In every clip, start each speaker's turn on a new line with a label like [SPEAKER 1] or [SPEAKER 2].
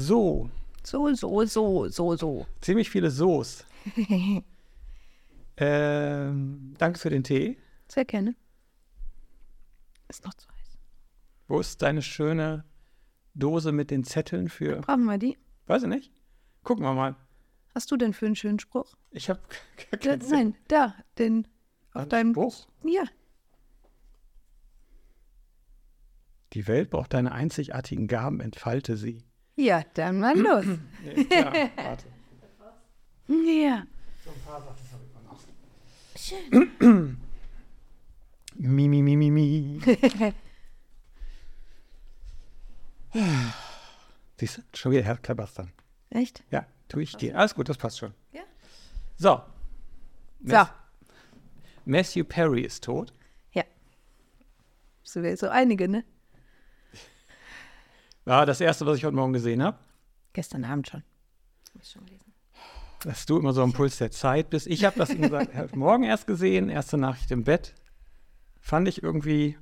[SPEAKER 1] So,
[SPEAKER 2] So, so, so, so, so.
[SPEAKER 1] ziemlich viele So's. ähm, danke für den Tee.
[SPEAKER 2] Sehr gerne. Ist noch zu heiß.
[SPEAKER 1] Wo ist deine schöne Dose mit den Zetteln für,
[SPEAKER 2] Brauchen wir die?
[SPEAKER 1] weiß ich nicht. Gucken wir mal.
[SPEAKER 2] Hast du denn für einen schönen Spruch?
[SPEAKER 1] Ich habe gar
[SPEAKER 2] Da, nein, da, den auf
[SPEAKER 1] Ein
[SPEAKER 2] deinem.
[SPEAKER 1] Spruch.
[SPEAKER 2] Ja.
[SPEAKER 1] Die Welt braucht deine einzigartigen Gaben, entfalte sie.
[SPEAKER 2] Ja, dann mal los.
[SPEAKER 1] Nee, ja, warte.
[SPEAKER 2] ja.
[SPEAKER 1] Mi, mi, mi, mi, mi. Siehst du, schon wieder Herzklapperstern.
[SPEAKER 2] Echt?
[SPEAKER 1] Ja, tue ich dir. Alles gut, das passt schon.
[SPEAKER 2] Ja.
[SPEAKER 1] So.
[SPEAKER 2] So.
[SPEAKER 1] Mas- Matthew Perry ist tot.
[SPEAKER 2] Ja. So, so einige, ne?
[SPEAKER 1] War das erste, was ich heute Morgen gesehen habe.
[SPEAKER 2] Gestern Abend schon. Hab ich schon gelesen.
[SPEAKER 1] Dass du immer so am Puls der Zeit bist. Ich habe das wie gesagt, heute Morgen erst gesehen, erste Nachricht im Bett. Fand ich irgendwie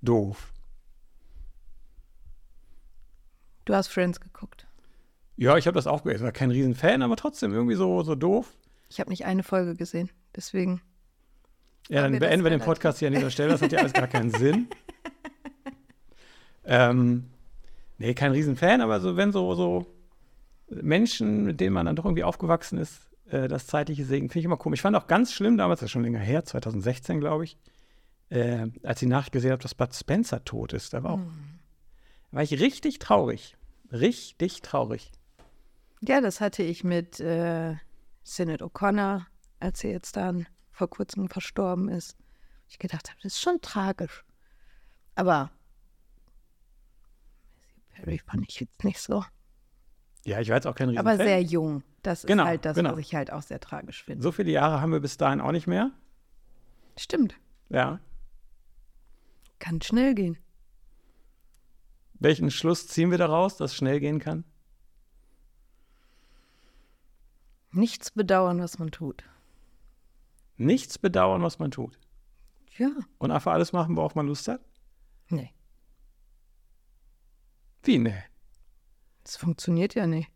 [SPEAKER 1] doof.
[SPEAKER 2] Du hast Friends geguckt.
[SPEAKER 1] Ja, ich habe das auch gelesen. War kein Riesenfan, aber trotzdem irgendwie so, so doof.
[SPEAKER 2] Ich habe nicht eine Folge gesehen. Deswegen.
[SPEAKER 1] Ja, dann
[SPEAKER 2] wir
[SPEAKER 1] beenden wir den Podcast hier an dieser Stelle. Das hat ja alles gar keinen Sinn. Ähm, nee, kein Riesenfan, aber so, wenn so, so Menschen, mit denen man dann doch irgendwie aufgewachsen ist, äh, das zeitliche Segen, finde ich immer komisch. Ich fand auch ganz schlimm damals, das ist schon länger her, 2016, glaube ich, äh, als ich Nachricht gesehen habe, dass Bud Spencer tot ist. Da war auch, war ich richtig traurig. Richtig traurig.
[SPEAKER 2] Ja, das hatte ich mit äh, Sinead O'Connor, als sie jetzt dann vor kurzem verstorben ist. Ich gedacht habe, das ist schon tragisch. Aber Matthew Perry fand ich jetzt nicht so.
[SPEAKER 1] Ja, ich war jetzt auch kein Riesenfan.
[SPEAKER 2] Aber sehr jung. Das
[SPEAKER 1] Genau,
[SPEAKER 2] ist halt das,
[SPEAKER 1] genau.
[SPEAKER 2] was ich halt auch sehr tragisch finde.
[SPEAKER 1] so viele Jahre haben wir bis dahin auch nicht mehr.
[SPEAKER 2] Stimmt.
[SPEAKER 1] Ja.
[SPEAKER 2] Kann schnell gehen.
[SPEAKER 1] Welchen Schluss ziehen wir daraus, dass es schnell gehen kann?
[SPEAKER 2] Nichts bedauern, was man tut.
[SPEAKER 1] Nichts bedauern, was man tut.
[SPEAKER 2] Ja.
[SPEAKER 1] Und einfach alles machen, worauf man Lust hat?
[SPEAKER 2] Nee.
[SPEAKER 1] Wie, ne?
[SPEAKER 2] Das funktioniert ja nicht.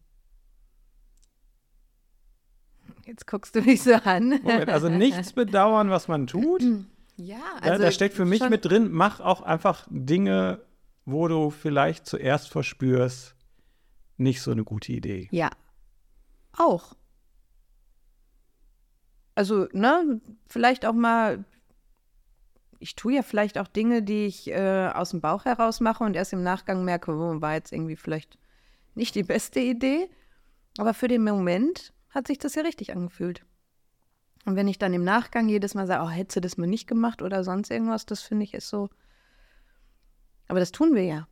[SPEAKER 2] Jetzt guckst du mich so an.
[SPEAKER 1] Moment, also nichts bedauern, was man tut.
[SPEAKER 2] Ja,
[SPEAKER 1] da, da steckt für mich mit drin, mach auch einfach Dinge, wo du vielleicht zuerst verspürst, nicht so eine gute Idee.
[SPEAKER 2] Ja. Auch. Also, ne, vielleicht auch mal. Ich tue ja vielleicht auch Dinge, die ich äh, aus dem Bauch heraus mache und erst im Nachgang merke, oh, war jetzt irgendwie vielleicht nicht die beste Idee. Aber für den Moment hat sich das ja richtig angefühlt. Und wenn ich dann im Nachgang jedes Mal sage, oh, hättest du das mal nicht gemacht oder sonst irgendwas, das finde ich ist so. Aber das tun wir ja.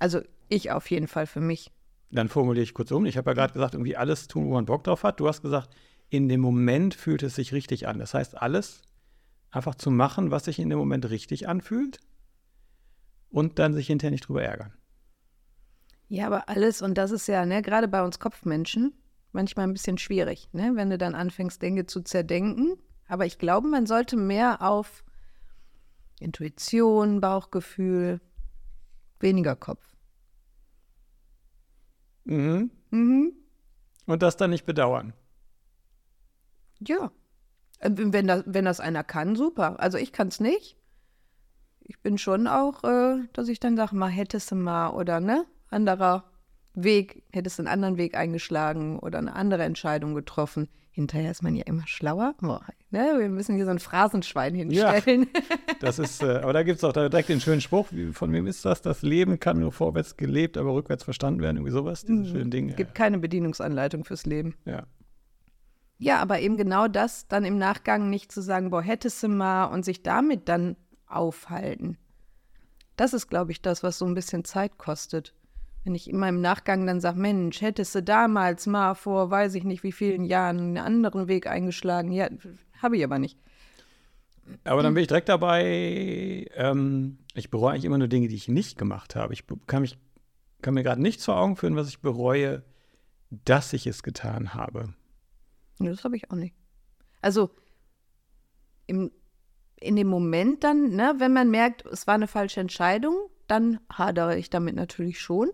[SPEAKER 2] Also ich auf jeden Fall für mich.
[SPEAKER 1] Dann formuliere ich kurz um. Ich habe ja gerade gesagt, irgendwie alles tun, wo man Bock drauf hat. Du hast gesagt, in dem Moment fühlt es sich richtig an. Das heißt, alles einfach zu machen, was sich in dem Moment richtig anfühlt und dann sich hinterher nicht drüber ärgern.
[SPEAKER 2] Ja, aber alles, und das ist ja, ne, gerade bei uns Kopfmenschen, manchmal ein bisschen schwierig, ne, wenn du dann anfängst, Dinge zu zerdenken. Aber ich glaube, man sollte mehr auf Intuition, Bauchgefühl, weniger Kopf.
[SPEAKER 1] Mhm.
[SPEAKER 2] Mhm.
[SPEAKER 1] Und das dann nicht bedauern.
[SPEAKER 2] Ja. Äh, Wenn das, wenn das einer kann, super. Also ich kann es nicht. Ich bin schon auch, äh, dass ich dann sage, mal hättest du mal oder ne, anderer Weg, hättest du einen anderen Weg eingeschlagen oder eine andere Entscheidung getroffen. Hinterher ist man ja immer schlauer. Boah, ne, wir müssen hier so ein Phrasenschwein hinstellen.
[SPEAKER 1] Das ist, äh, aber da gibt es auch direkt den schönen Spruch, von wem ist das? Das Leben kann nur vorwärts gelebt, aber rückwärts verstanden werden, irgendwie sowas. Diese schönen Dinge.
[SPEAKER 2] Es gibt keine Bedienungsanleitung fürs Leben.
[SPEAKER 1] Ja.
[SPEAKER 2] Ja, aber eben genau das, dann im Nachgang nicht zu sagen, boah, hättest du mal und sich damit dann aufhalten. Das ist, glaube ich, das, was so ein bisschen Zeit kostet. Wenn ich immer im Nachgang dann sage, Mensch, hättest du damals mal vor, weiß ich nicht wie vielen Jahren einen anderen Weg eingeschlagen. Ja, habe ich aber nicht.
[SPEAKER 1] Aber dann bin ich direkt dabei, ähm, ich bereue eigentlich immer nur Dinge, die ich nicht gemacht habe. Ich kann, mich, kann mir gerade nicht vor Augen führen, was ich bereue, dass ich es getan habe.
[SPEAKER 2] Nee, Das habe ich auch nicht. Also im, in dem Moment dann, ne, wenn man merkt, es war eine falsche Entscheidung, dann hadere ich damit natürlich schon.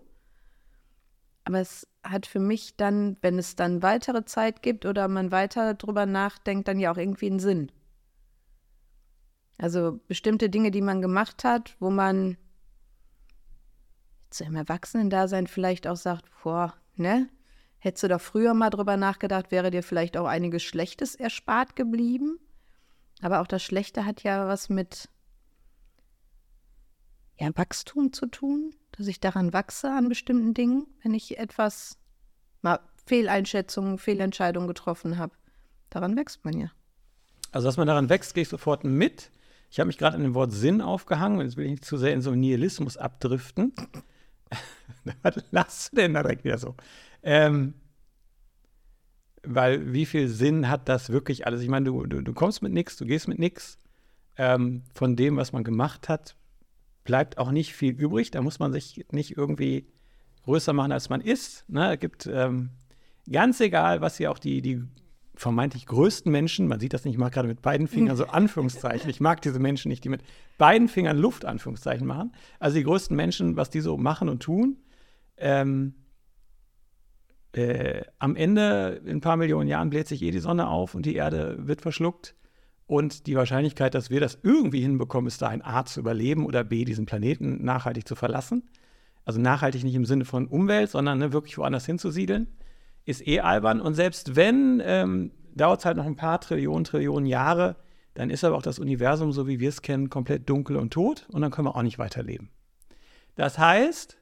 [SPEAKER 2] aber es hat für mich dann, wenn es dann weitere Zeit gibt oder man weiter drüber nachdenkt, dann ja auch irgendwie einen Sinn. Also bestimmte Dinge, die man gemacht hat, wo man zu einem Erwachsenen-Dasein vielleicht auch sagt, boah, ne? Hättest du da früher mal drüber nachgedacht, wäre dir vielleicht auch einiges Schlechtes erspart geblieben. Aber auch das Schlechte hat ja was mit ja, Wachstum zu tun, dass ich daran wachse an bestimmten Dingen, wenn ich etwas mal Fehleinschätzungen, Fehlentscheidungen getroffen habe. Daran wächst man ja.
[SPEAKER 1] Also, dass man daran wächst, gehe ich sofort mit. Ich habe mich gerade an dem Wort Sinn aufgehangen und jetzt will ich nicht zu sehr in so einen Nihilismus abdriften. Was lachst du denn da direkt wieder so? Ähm, weil wie viel Sinn hat das wirklich alles? Ich meine, du, du, du kommst mit nichts, du gehst mit nichts. Ähm, von dem, was man gemacht hat, bleibt auch nicht viel übrig. Da muss man sich nicht irgendwie größer machen, als man ist. Ne? Es gibt ähm, ganz egal, was hier auch die, die vermeintlich größten Menschen, man sieht das nicht, ich mache gerade mit beiden Fingern so Anführungszeichen. Ich mag diese Menschen nicht, die mit beiden Fingern Luft Anführungszeichen machen. Also die größten Menschen, was die so machen und tun. Ähm, äh, am Ende, in ein paar Millionen Jahren, bläht sich eh die Sonne auf und die Erde wird verschluckt. Und die Wahrscheinlichkeit, dass wir das irgendwie hinbekommen, ist da ein A zu überleben oder B, diesen Planeten nachhaltig zu verlassen. Also nachhaltig nicht im Sinne von Umwelt, sondern ne, wirklich woanders hinzusiedeln ist eh albern. Und selbst wenn, ähm, dauert es halt noch ein paar Trillionen, Trillionen Jahre, dann ist aber auch das Universum, so wie wir es kennen, komplett dunkel und tot und dann können wir auch nicht weiterleben. Das heißt,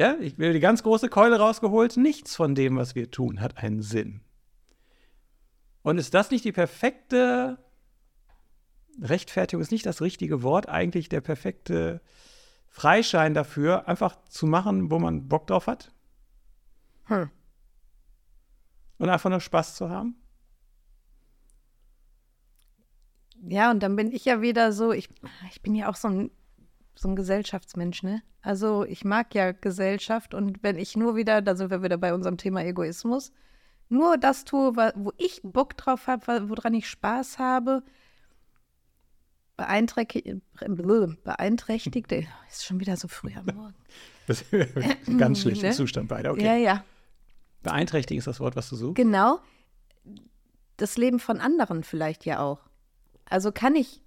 [SPEAKER 1] ja, ich will die ganz große Keule rausgeholt, nichts von dem, was wir tun, hat einen Sinn. Und ist das nicht die perfekte Rechtfertigung, ist nicht das richtige Wort, eigentlich der perfekte Freischein dafür, einfach zu machen, wo man Bock drauf hat? Hm und einfach nur Spaß zu haben?
[SPEAKER 2] Ja, und dann bin ich ja wieder so, ich, ich bin ja auch so ein, so ein Gesellschaftsmensch, ne? Also ich mag ja Gesellschaft und wenn ich nur wieder, da sind wir wieder bei unserem Thema Egoismus, nur das tue, wo ich Bock drauf habe, woran ich Spaß habe, beeinträchtigt, beeinträchtigte, ist schon wieder so früh am Morgen.
[SPEAKER 1] Das ist ganz schlechter ne? Zustand beide, okay.
[SPEAKER 2] Ja, ja.
[SPEAKER 1] Beeinträchtigen ist das Wort, was du suchst.
[SPEAKER 2] Genau. Das Leben von anderen vielleicht ja auch. Also kann ich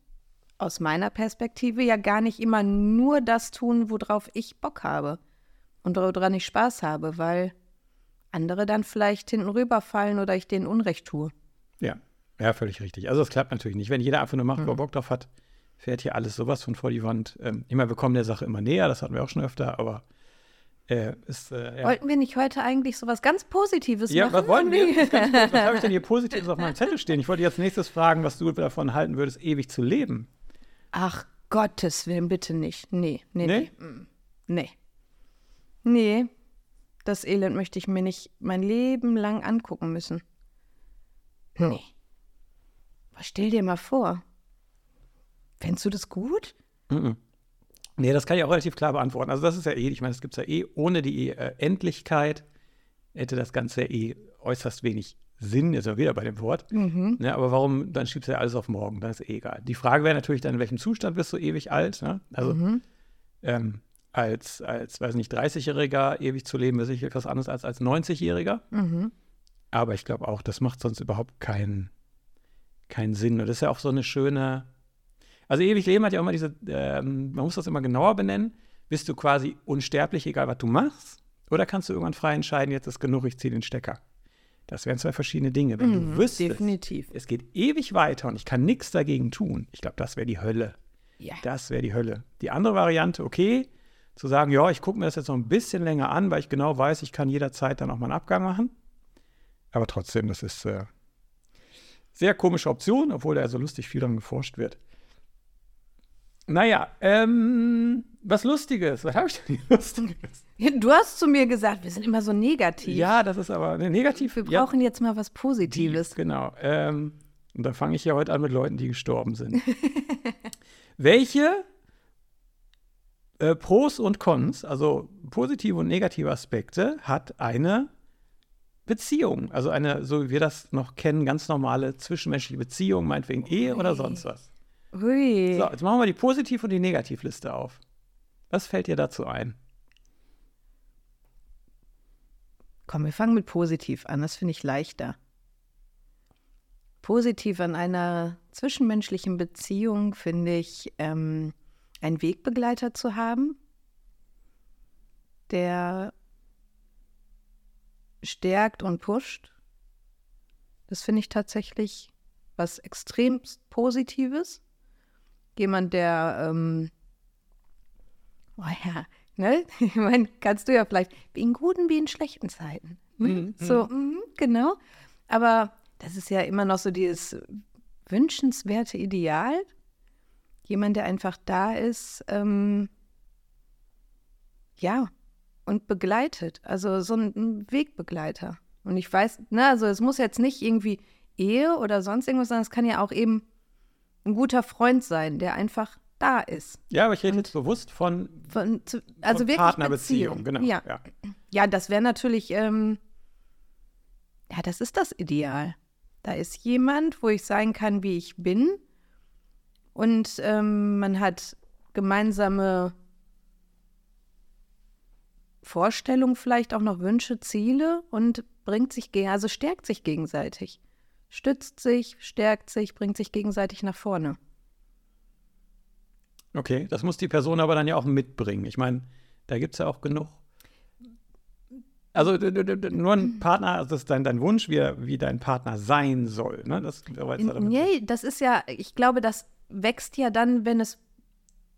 [SPEAKER 2] aus meiner Perspektive ja gar nicht immer nur das tun, worauf ich Bock habe und woran ich Spaß habe, weil andere dann vielleicht hinten rüberfallen oder ich denen Unrecht tue.
[SPEAKER 1] Ja, ja, völlig richtig. Also das klappt natürlich nicht. Wenn jeder einfach nur macht, mhm. wo er Bock drauf hat, fährt hier alles sowas von vor die Wand. Ähm, meine, wir kommen der Sache immer näher, das hatten wir auch schon öfter, aber
[SPEAKER 2] äh, ist, äh, ja. Wollten wir nicht heute eigentlich so was ganz Positives
[SPEAKER 1] ja,
[SPEAKER 2] machen?
[SPEAKER 1] Ja, was wollten wir? was habe ich denn hier Positives auf meinem Zettel stehen? Ich wollte jetzt nächstes fragen, was du davon halten würdest, ewig zu leben.
[SPEAKER 2] Ach, Gottes Willen, bitte nicht. Nee, nee, nee. Nee. Mm, nee. Das Elend möchte ich mir nicht mein Leben lang angucken müssen. Nee. Was stell dir mal vor? Fändest du das gut?
[SPEAKER 1] Mhm. Nee, das kann ich auch relativ klar beantworten. Also das ist ja eh, ich meine, es gibt ja eh, ohne die äh, Endlichkeit hätte das Ganze eh äußerst wenig Sinn, ist ja wieder bei dem Wort. Mhm. Ne, aber warum, dann schiebst du ja alles auf morgen, dann ist eh egal. Die Frage wäre natürlich dann, in welchem Zustand bist du ewig alt? Ne? Also mhm. ähm, als, als, weiß nicht, 30-Jähriger ewig zu leben, ist sicher etwas anderes als als 90-Jähriger. Mhm. Aber ich glaube auch, das macht sonst überhaupt keinen keinen Sinn. Und das ist ja auch so eine schöne, also ewig Leben hat ja immer diese, ähm, man muss das immer genauer benennen. Bist du quasi unsterblich, egal was du machst? Oder kannst du irgendwann frei entscheiden, jetzt ist genug, ich ziehe den Stecker? Das wären zwei verschiedene Dinge. Wenn mm, du wüsstest,
[SPEAKER 2] definitiv.
[SPEAKER 1] es geht ewig weiter und ich kann nichts dagegen tun, ich glaube, das wäre die Hölle. Ja. Das wäre die Hölle. Die andere Variante, okay, zu sagen, ja, ich gucke mir das jetzt noch ein bisschen länger an, weil ich genau weiß, ich kann jederzeit dann auch mal einen Abgang machen. Aber trotzdem, das ist äh, sehr komische Option, obwohl da so lustig viel dran geforscht wird. Naja, ähm, was Lustiges. Was habe ich denn hier Lustiges?
[SPEAKER 2] Du hast zu mir gesagt, wir sind immer so negativ.
[SPEAKER 1] Ja, das ist aber ne, negativ.
[SPEAKER 2] Wir brauchen ja, jetzt mal was Positives.
[SPEAKER 1] Die, genau. Ähm, und da fange ich ja heute an mit Leuten, die gestorben sind. Welche äh, Pros und Cons, also positive und negative Aspekte, hat eine Beziehung? Also eine, so wie wir das noch kennen, ganz normale zwischenmenschliche Beziehung, meinetwegen Ehe oder sonst was.
[SPEAKER 2] Hui.
[SPEAKER 1] So, jetzt machen wir die Positiv- und die Negativliste auf. Was fällt dir dazu ein?
[SPEAKER 2] Komm, wir fangen mit positiv an, das finde ich leichter. Positiv an einer zwischenmenschlichen Beziehung finde ich, ähm, einen Wegbegleiter zu haben, der stärkt und pusht. Das finde ich tatsächlich was extrem Positives. Jemand, der, ähm, oh ja, ne? Ich meine, kannst du ja vielleicht wie in guten wie in schlechten Zeiten. Ne? Mhm. So, mh, genau. Aber das ist ja immer noch so dieses wünschenswerte Ideal. Jemand, der einfach da ist, ähm, ja, und begleitet. Also so ein Wegbegleiter. Und ich weiß, ne, also es muss jetzt nicht irgendwie Ehe oder sonst irgendwas sein, es kann ja auch eben ein guter Freund sein, der einfach da ist.
[SPEAKER 1] Ja, aber ich rede und jetzt bewusst von,
[SPEAKER 2] von zu, also von wirklich
[SPEAKER 1] Partnerbeziehung, genau.
[SPEAKER 2] Ja, ja. ja das wäre natürlich, ähm, ja, das ist das Ideal. Da ist jemand, wo ich sein kann, wie ich bin. Und ähm, man hat gemeinsame Vorstellungen, vielleicht auch noch Wünsche, Ziele und bringt sich, also stärkt sich gegenseitig. Stützt sich, stärkt sich, bringt sich gegenseitig nach vorne.
[SPEAKER 1] Okay, das muss die Person aber dann ja auch mitbringen. Ich meine, da gibt es ja auch genug. Also nur ein Partner, also das ist dein, dein Wunsch, wie, wie dein Partner sein soll. Ne? Das,
[SPEAKER 2] nee, das ist ja, ich glaube, das wächst ja dann, wenn es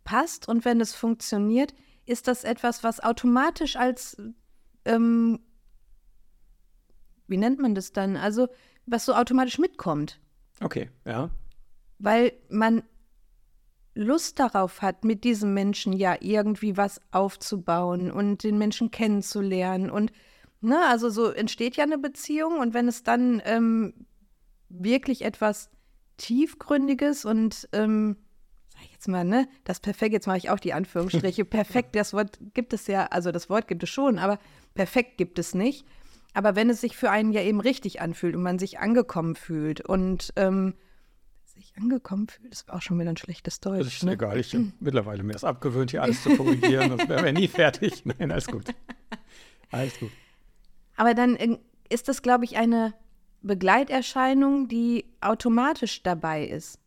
[SPEAKER 2] passt und wenn es funktioniert, ist das etwas, was automatisch als, ähm, wie nennt man das dann? Also, was so automatisch mitkommt.
[SPEAKER 1] Okay, ja.
[SPEAKER 2] Weil man Lust darauf hat, mit diesem Menschen ja irgendwie was aufzubauen und den Menschen kennenzulernen. Und ne, also so entsteht ja eine Beziehung und wenn es dann ähm, wirklich etwas Tiefgründiges und ähm, jetzt mal, ne, das perfekt, jetzt mache ich auch die Anführungsstriche, perfekt, das Wort gibt es ja, also das Wort gibt es schon, aber perfekt gibt es nicht. Aber wenn es sich für einen ja eben richtig anfühlt und man sich angekommen fühlt und ähm, sich angekommen fühlt, das war auch schon wieder ein schlechtes Deutsch.
[SPEAKER 1] Das ist ne? egal, ich habe mittlerweile mir das abgewöhnt, hier alles zu korrigieren, sonst wären wir nie fertig. Nein, alles gut. Alles gut.
[SPEAKER 2] Aber dann äh, ist das, glaube ich, eine Begleiterscheinung, die automatisch dabei ist.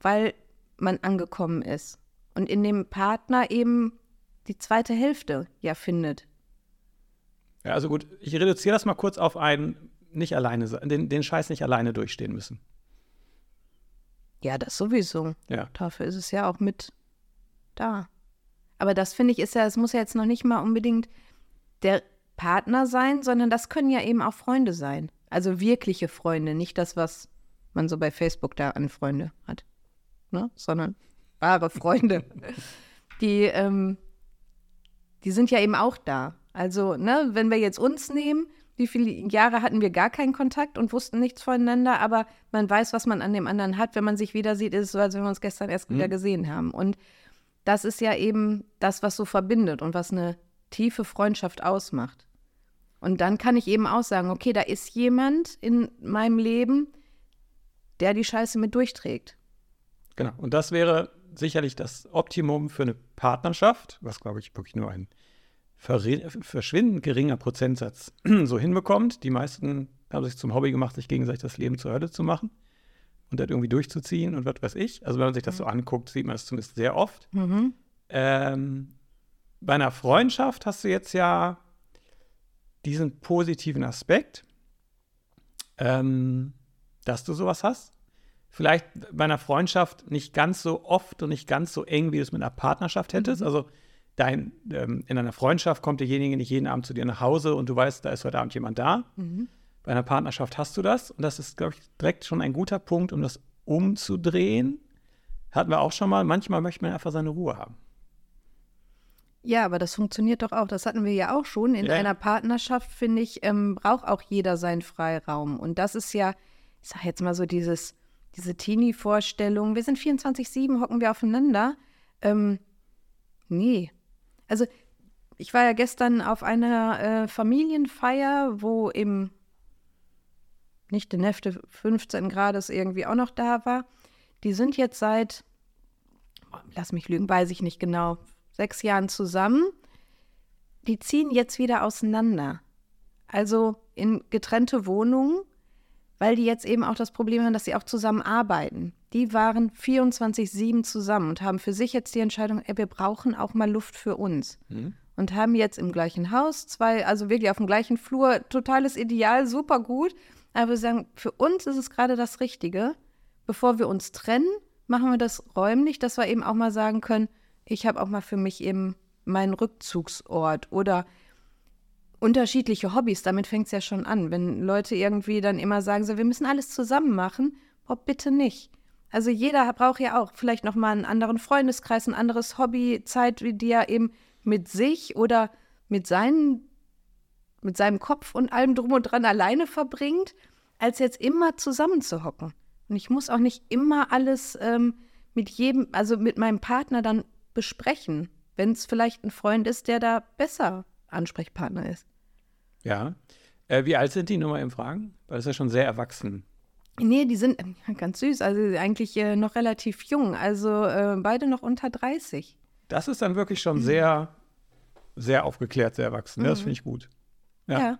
[SPEAKER 2] Weil man angekommen ist und in dem Partner eben die zweite Hälfte ja findet.
[SPEAKER 1] Ja, also gut, ich reduziere das mal kurz auf einen nicht alleine, den, den Scheiß nicht alleine durchstehen müssen.
[SPEAKER 2] Ja, das sowieso.
[SPEAKER 1] Ja.
[SPEAKER 2] Dafür ist es ja auch mit da. Aber das finde ich ist ja, es muss ja jetzt noch nicht mal unbedingt der Partner sein, sondern das können ja eben auch Freunde sein. Also wirkliche Freunde, nicht das, was man so bei Facebook da an Freunde hat ne? sondern wahre Freunde. die, ähm, die sind ja eben auch da. Also, ne, wenn wir jetzt uns nehmen, wie viele Jahre hatten wir gar keinen Kontakt und wussten nichts voneinander, aber man weiß, was man an dem anderen hat. Wenn man sich wieder sieht, ist es so, als wenn wir uns gestern erst mhm. wieder gesehen haben. Und das ist ja eben das, was so verbindet und was eine tiefe Freundschaft ausmacht. Und dann kann ich eben auch sagen, okay, da ist jemand in meinem Leben, der die Scheiße mit durchträgt.
[SPEAKER 1] Genau. Und das wäre sicherlich das Optimum für eine Partnerschaft, was, glaube ich, wirklich nur ein verschwindend geringer Prozentsatz so hinbekommt. Die meisten haben sich zum Hobby gemacht, sich gegenseitig das Leben zur Hölle zu machen und das irgendwie durchzuziehen und was weiß ich. Also wenn man sich das so mhm. anguckt, sieht man es zumindest sehr oft. Mhm. Ähm, bei einer Freundschaft hast du jetzt ja diesen positiven Aspekt, ähm, dass du sowas hast vielleicht bei einer Freundschaft nicht ganz so oft und nicht ganz so eng, wie du es mit einer Partnerschaft hättest. Mhm. Also dein, ähm, in einer Freundschaft kommt derjenige nicht jeden Abend zu dir nach Hause und du weißt, da ist heute Abend jemand da. Mhm. Bei einer Partnerschaft hast du das und das ist, glaube ich, direkt schon ein guter Punkt, um das umzudrehen. Hatten wir auch schon mal. Manchmal möchte man einfach seine Ruhe haben.
[SPEAKER 2] Ja, aber das funktioniert doch auch. Das hatten wir ja auch schon. In ja. einer Partnerschaft, finde ich, ähm, braucht auch jeder seinen Freiraum. Und das ist ja, ich sage jetzt mal so dieses diese Teenie-Vorstellung, wir sind 24-7, hocken wir aufeinander. Ähm, nee. Also, ich war ja gestern auf einer äh, Familienfeier, wo eben nicht der Nefte 15 Grad irgendwie auch noch da war. Die sind jetzt seit, lass mich lügen, weiß ich nicht genau, sechs Jahren zusammen. Die ziehen jetzt wieder auseinander. Also in getrennte Wohnungen, weil die jetzt eben auch das Problem haben, dass sie auch zusammen arbeiten. Die waren 24-7 zusammen und haben für sich jetzt die Entscheidung, ey, wir brauchen auch mal Luft für uns. Mhm. Und haben jetzt im gleichen Haus zwei, also wirklich auf dem gleichen Flur, totales Ideal, super gut. Aber wir sagen, für uns ist es gerade das Richtige. Bevor wir uns trennen, machen wir das räumlich, dass wir eben auch mal sagen können, ich habe auch mal für mich eben meinen Rückzugsort oder unterschiedliche Hobbys. Damit fängt es ja schon an. Wenn Leute irgendwie dann immer sagen, so, wir müssen alles zusammen machen, oh, bitte nicht. Also jeder braucht ja auch vielleicht noch mal einen anderen Freundeskreis, ein anderes Hobby, Zeit, die er eben mit sich oder mit seinen mit seinem Kopf und allem drum und dran alleine verbringt, als jetzt immer zusammenzuhocken. Und ich muss auch nicht immer alles ähm, mit jedem, also mit meinem Partner dann besprechen, wenn es vielleicht ein Freund ist, der da besser Ansprechpartner ist.
[SPEAKER 1] Ja. Äh, wie alt sind die nur mal im Fragen? Weil das ist ja schon sehr erwachsen.
[SPEAKER 2] Nee, die sind äh, ganz süß, also eigentlich äh, noch relativ jung, also äh, beide noch unter 30.
[SPEAKER 1] Das ist dann wirklich schon mhm. sehr, sehr aufgeklärt, sehr erwachsen. Mhm. Ja, das finde ich gut. Ja. ja.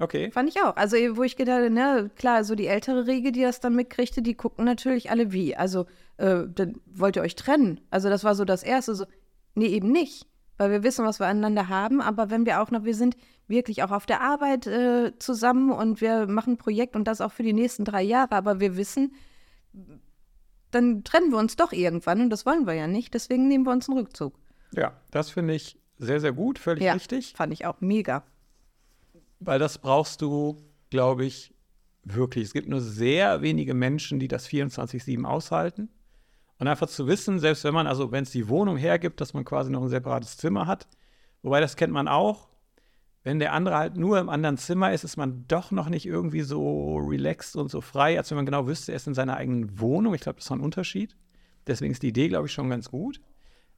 [SPEAKER 1] Okay.
[SPEAKER 2] Fand ich auch. Also, wo ich gedacht habe, ne, klar, so die ältere Riege, die das dann mitkriegte, die gucken natürlich alle wie. Also, äh, dann wollt ihr euch trennen. Also, das war so das Erste. So, nee, eben nicht. Weil wir wissen, was wir aneinander haben. Aber wenn wir auch noch, wir sind wirklich auch auf der Arbeit äh, zusammen und wir machen ein Projekt und das auch für die nächsten drei Jahre. Aber wir wissen, dann trennen wir uns doch irgendwann und das wollen wir ja nicht. Deswegen nehmen wir uns einen Rückzug.
[SPEAKER 1] Ja, das finde ich sehr, sehr gut, völlig ja, richtig.
[SPEAKER 2] Fand ich auch mega.
[SPEAKER 1] Weil das brauchst du, glaube ich, wirklich. Es gibt nur sehr wenige Menschen, die das 24-7 aushalten. Und einfach zu wissen, selbst wenn man, also wenn es die Wohnung hergibt, dass man quasi noch ein separates Zimmer hat, wobei das kennt man auch, wenn der andere halt nur im anderen Zimmer ist, ist man doch noch nicht irgendwie so relaxed und so frei, als wenn man genau wüsste, er ist in seiner eigenen Wohnung. Ich glaube, das ist ein Unterschied. Deswegen ist die Idee, glaube ich, schon ganz gut.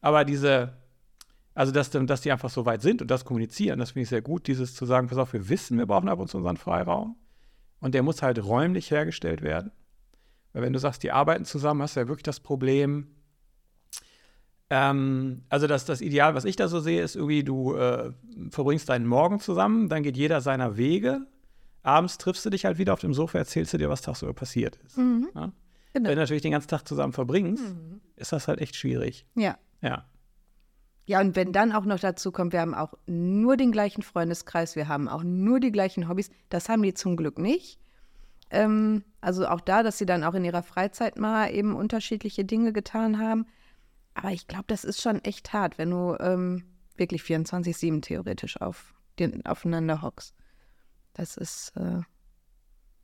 [SPEAKER 1] Aber diese also, dass, dass die einfach so weit sind und das kommunizieren, das finde ich sehr gut, dieses zu sagen, pass auf, wir wissen, wir brauchen ab und zu unseren Freiraum. Und der muss halt räumlich hergestellt werden. Weil wenn du sagst, die arbeiten zusammen, hast du ja wirklich das Problem, ähm, also das, das Ideal, was ich da so sehe, ist irgendwie, du äh, verbringst deinen Morgen zusammen, dann geht jeder seiner Wege. Abends triffst du dich halt wieder auf dem Sofa, erzählst du dir, was tagsüber passiert ist. Mhm. Ja? Genau. Wenn du natürlich den ganzen Tag zusammen verbringst, mhm. ist das halt echt schwierig.
[SPEAKER 2] Ja.
[SPEAKER 1] Ja.
[SPEAKER 2] Ja, und wenn dann auch noch dazu kommt, wir haben auch nur den gleichen Freundeskreis, wir haben auch nur die gleichen Hobbys, das haben die zum Glück nicht. Ähm, also auch da, dass sie dann auch in ihrer Freizeit mal eben unterschiedliche Dinge getan haben. Aber ich glaube, das ist schon echt hart, wenn du ähm, wirklich 24-7 theoretisch auf, den, aufeinander hockst. Das ist. Äh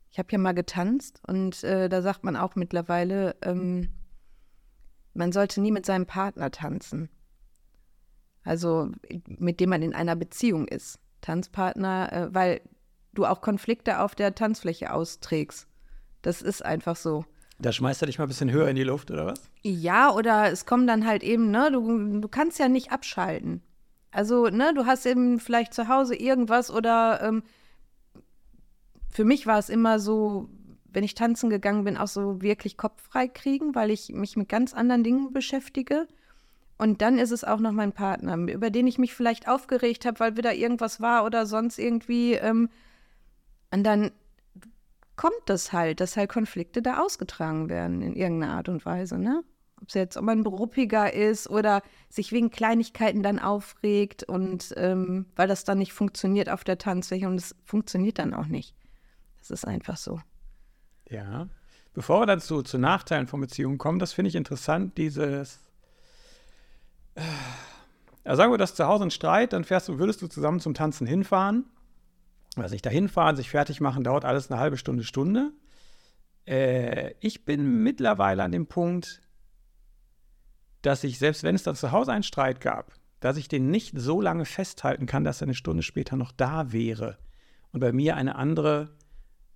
[SPEAKER 2] ich habe ja mal getanzt und äh, da sagt man auch mittlerweile, ähm, man sollte nie mit seinem Partner tanzen also mit dem man in einer Beziehung ist. Tanzpartner, äh, weil du auch Konflikte auf der Tanzfläche austrägst. Das ist einfach so.
[SPEAKER 1] Da schmeißt er dich mal ein bisschen höher in die Luft, oder was?
[SPEAKER 2] Ja, oder es kommen dann halt eben, ne, du, du kannst ja nicht abschalten. Also, ne, du hast eben vielleicht zu Hause irgendwas oder ähm, für mich war es immer so, wenn ich tanzen gegangen bin, auch so wirklich kopffrei kriegen, weil ich mich mit ganz anderen Dingen beschäftige. Und dann ist es auch noch mein Partner, über den ich mich vielleicht aufgeregt habe, weil wieder irgendwas war oder sonst irgendwie. Ähm, und dann kommt das halt, dass halt Konflikte da ausgetragen werden in irgendeiner Art und Weise, ne? Ob es jetzt, ob man ruppiger ist oder sich wegen Kleinigkeiten dann aufregt und ähm, weil das dann nicht funktioniert auf der Tanzfläche und es funktioniert dann auch nicht. Das ist einfach so.
[SPEAKER 1] Ja. Bevor wir dann zu, Nachteilen von Beziehungen kommen, das finde ich interessant, dieses ja, sagen wir, das zu Hause ein Streit, dann fährst du, würdest du zusammen zum Tanzen hinfahren. Also nicht dahin fahren, sich fertig machen, dauert alles eine halbe Stunde, Stunde. Äh, ich bin mittlerweile an dem Punkt, dass ich, selbst wenn es dann zu Hause einen Streit gab, dass ich den nicht so lange festhalten kann, dass er eine Stunde später noch da wäre und bei mir eine andere,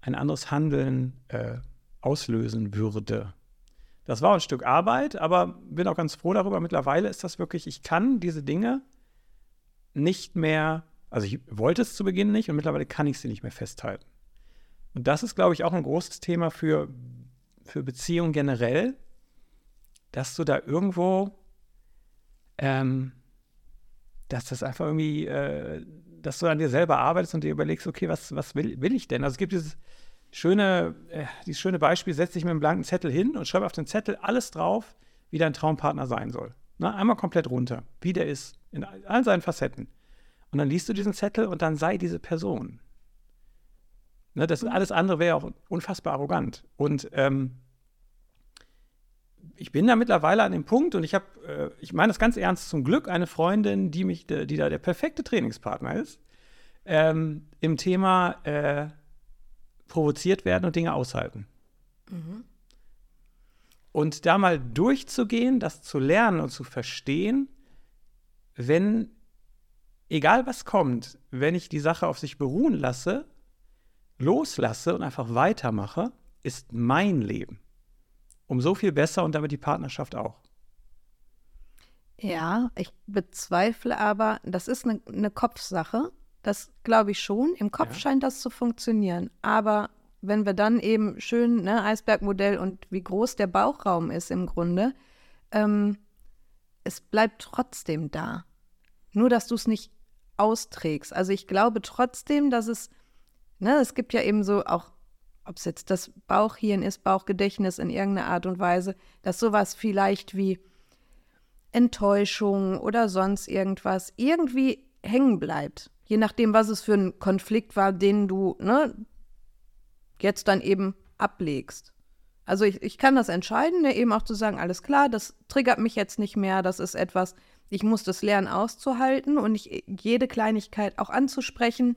[SPEAKER 1] ein anderes Handeln äh, auslösen würde. Das war ein Stück Arbeit, aber bin auch ganz froh darüber. Mittlerweile ist das wirklich, ich kann diese Dinge nicht mehr, also ich wollte es zu Beginn nicht und mittlerweile kann ich sie nicht mehr festhalten. Und das ist, glaube ich, auch ein großes Thema für, für Beziehungen generell, dass du da irgendwo, ähm, dass das einfach irgendwie, äh, dass du an dir selber arbeitest und dir überlegst, okay, was, was will, will ich denn? Also es gibt dieses schöne, äh, dieses schöne Beispiel, setz dich mit einem blanken Zettel hin und schreib auf den Zettel alles drauf, wie dein Traumpartner sein soll. Na, einmal komplett runter, wie der ist, in all seinen Facetten. Und dann liest du diesen Zettel und dann sei diese Person. Ne, das alles andere wäre auch unfassbar arrogant. Und ähm, ich bin da mittlerweile an dem Punkt und ich habe, äh, ich meine das ganz ernst, zum Glück eine Freundin, die mich, die da der perfekte Trainingspartner ist, ähm, im Thema äh, provoziert werden und Dinge aushalten. Mhm. Und da mal durchzugehen, das zu lernen und zu verstehen, wenn, egal was kommt, wenn ich die Sache auf sich beruhen lasse, loslasse und einfach weitermache, ist mein Leben. Um so viel besser und damit die Partnerschaft auch.
[SPEAKER 2] Ja, ich bezweifle aber, das ist eine, eine Kopfsache. Das glaube ich schon. Im Kopf ja. scheint das zu funktionieren. Aber wenn wir dann eben schön, ne, Eisbergmodell und wie groß der Bauchraum ist im Grunde, ähm, es bleibt trotzdem da. Nur, dass du es nicht austrägst. Also ich glaube trotzdem, dass es, ne, es gibt ja eben so auch, ob es jetzt das Bauchhirn ist, Bauchgedächtnis in irgendeiner Art und Weise, dass sowas vielleicht wie Enttäuschung oder sonst irgendwas irgendwie hängen bleibt. Je nachdem, was es für ein Konflikt war, den du ne, jetzt dann eben ablegst. Also ich, ich kann das entscheiden, ne, eben auch zu sagen, alles klar, das triggert mich jetzt nicht mehr, das ist etwas, ich muss das lernen auszuhalten und nicht jede Kleinigkeit auch anzusprechen.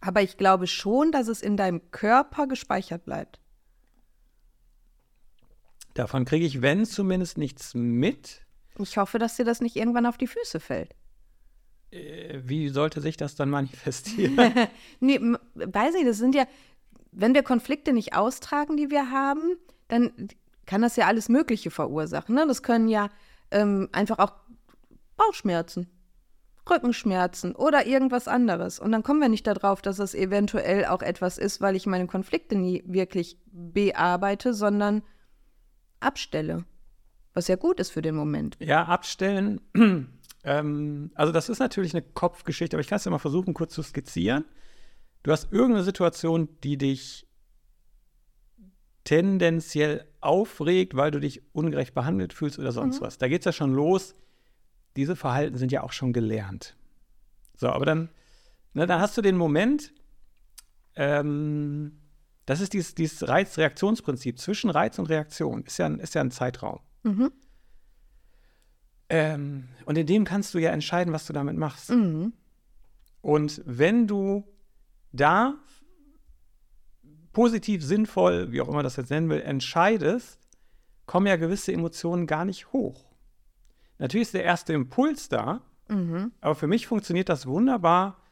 [SPEAKER 2] Aber ich glaube schon, dass es in deinem Körper gespeichert bleibt.
[SPEAKER 1] Davon kriege ich, wenn zumindest, nichts mit.
[SPEAKER 2] Ich hoffe, dass dir das nicht irgendwann auf die Füße fällt.
[SPEAKER 1] Äh, wie sollte sich das dann manifestieren?
[SPEAKER 2] nee, weiß ich, das sind ja, wenn wir Konflikte nicht austragen, die wir haben, dann kann das ja alles Mögliche verursachen. Ne? Das können ja ähm, einfach auch Bauchschmerzen, Rückenschmerzen oder irgendwas anderes. Und dann kommen wir nicht darauf, dass es eventuell auch etwas ist, weil ich meine Konflikte nie wirklich bearbeite, sondern abstelle. Was ja gut ist für den Moment.
[SPEAKER 1] Ja, abstellen. ähm, also, das ist natürlich eine Kopfgeschichte, aber ich kann es ja mal versuchen, kurz zu skizzieren. Du hast irgendeine Situation, die dich tendenziell aufregt, weil du dich ungerecht behandelt fühlst oder sonst mhm. was. Da geht es ja schon los. Diese Verhalten sind ja auch schon gelernt. So, aber dann, ne, dann hast du den Moment, ähm, das ist dieses, dieses Reiz-Reaktionsprinzip. Zwischen Reiz und Reaktion ist ja ein, ist ja ein Zeitraum. Mhm. Ähm, und in dem kannst du ja entscheiden, was du damit machst. Mhm. Und wenn du da positiv, sinnvoll, wie auch immer das jetzt nennen will, entscheidest, kommen ja gewisse Emotionen gar nicht hoch. Natürlich ist der erste Impuls da, mhm. aber für mich funktioniert das wunderbar,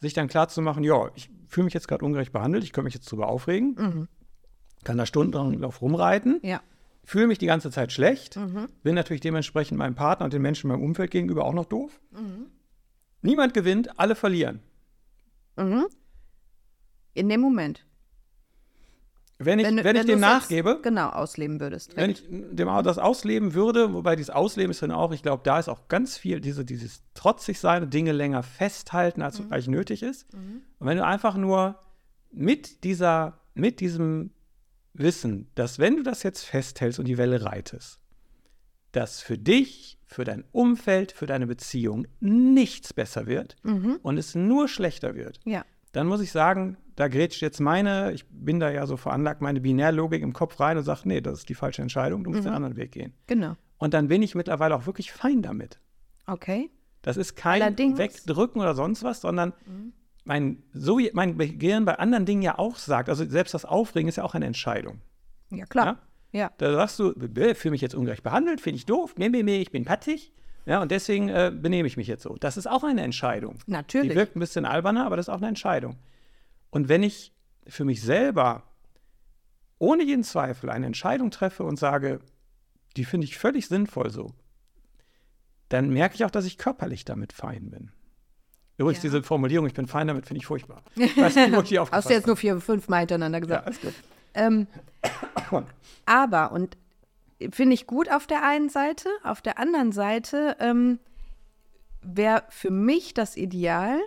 [SPEAKER 1] sich dann klar zu machen, ja, ich fühle mich jetzt gerade ungerecht behandelt, ich könnte mich jetzt darüber aufregen, mhm. kann da stundenlang drauf rumreiten, ja. fühle mich die ganze Zeit schlecht, mhm. bin natürlich dementsprechend meinem Partner und den Menschen in meinem Umfeld gegenüber auch noch doof. Mhm. Niemand gewinnt, alle verlieren.
[SPEAKER 2] Mhm. In dem Moment.
[SPEAKER 1] Wenn ich, wenn, wenn, wenn ich dem nachgebe.
[SPEAKER 2] Genau, ausleben würdest.
[SPEAKER 1] Wenn ich dem das ausleben würde, wobei dieses Ausleben ist dann auch, ich glaube, da ist auch ganz viel diese, dieses trotzig sein und Dinge länger festhalten, als mhm. eigentlich nötig ist. Mhm. Und wenn du einfach nur mit dieser, mit diesem Wissen, dass wenn du das jetzt festhältst und die Welle reitest, dass für dich, für dein Umfeld, für deine Beziehung nichts besser wird mhm. und es nur schlechter wird.
[SPEAKER 2] Ja
[SPEAKER 1] dann muss ich sagen, da grätscht jetzt meine, ich bin da ja so veranlagt, meine Binärlogik im Kopf rein und sage, nee, das ist die falsche Entscheidung, du musst mhm. den anderen Weg gehen.
[SPEAKER 2] Genau.
[SPEAKER 1] Und dann bin ich mittlerweile auch wirklich fein damit.
[SPEAKER 2] Okay.
[SPEAKER 1] Das ist kein Allerdings. Wegdrücken oder sonst was, sondern mhm. mein, so wie mein Gehirn bei anderen Dingen ja auch sagt, also selbst das Aufregen ist ja auch eine Entscheidung.
[SPEAKER 2] Ja, klar. Ja?
[SPEAKER 1] ja. Da sagst du, fühle mich jetzt ungerecht behandelt, finde ich doof, nee, nee, nee, ich bin patzig. Ja, und deswegen äh, benehme ich mich jetzt so. Das ist auch eine Entscheidung.
[SPEAKER 2] Natürlich.
[SPEAKER 1] Die wirkt ein bisschen alberner, aber das ist auch eine Entscheidung. Und wenn ich für mich selber ohne jeden Zweifel eine Entscheidung treffe und sage, die finde ich völlig sinnvoll so, dann merke ich auch, dass ich körperlich damit fein bin. Übrigens, ja. diese Formulierung, ich bin fein damit, finde ich furchtbar.
[SPEAKER 2] Weißt du, Hast du jetzt nur vier, fünf Mal hintereinander gesagt? Ja, alles gut. Ähm, aber, und finde ich gut auf der einen Seite. Auf der anderen Seite ähm, wäre für mich das Ideal,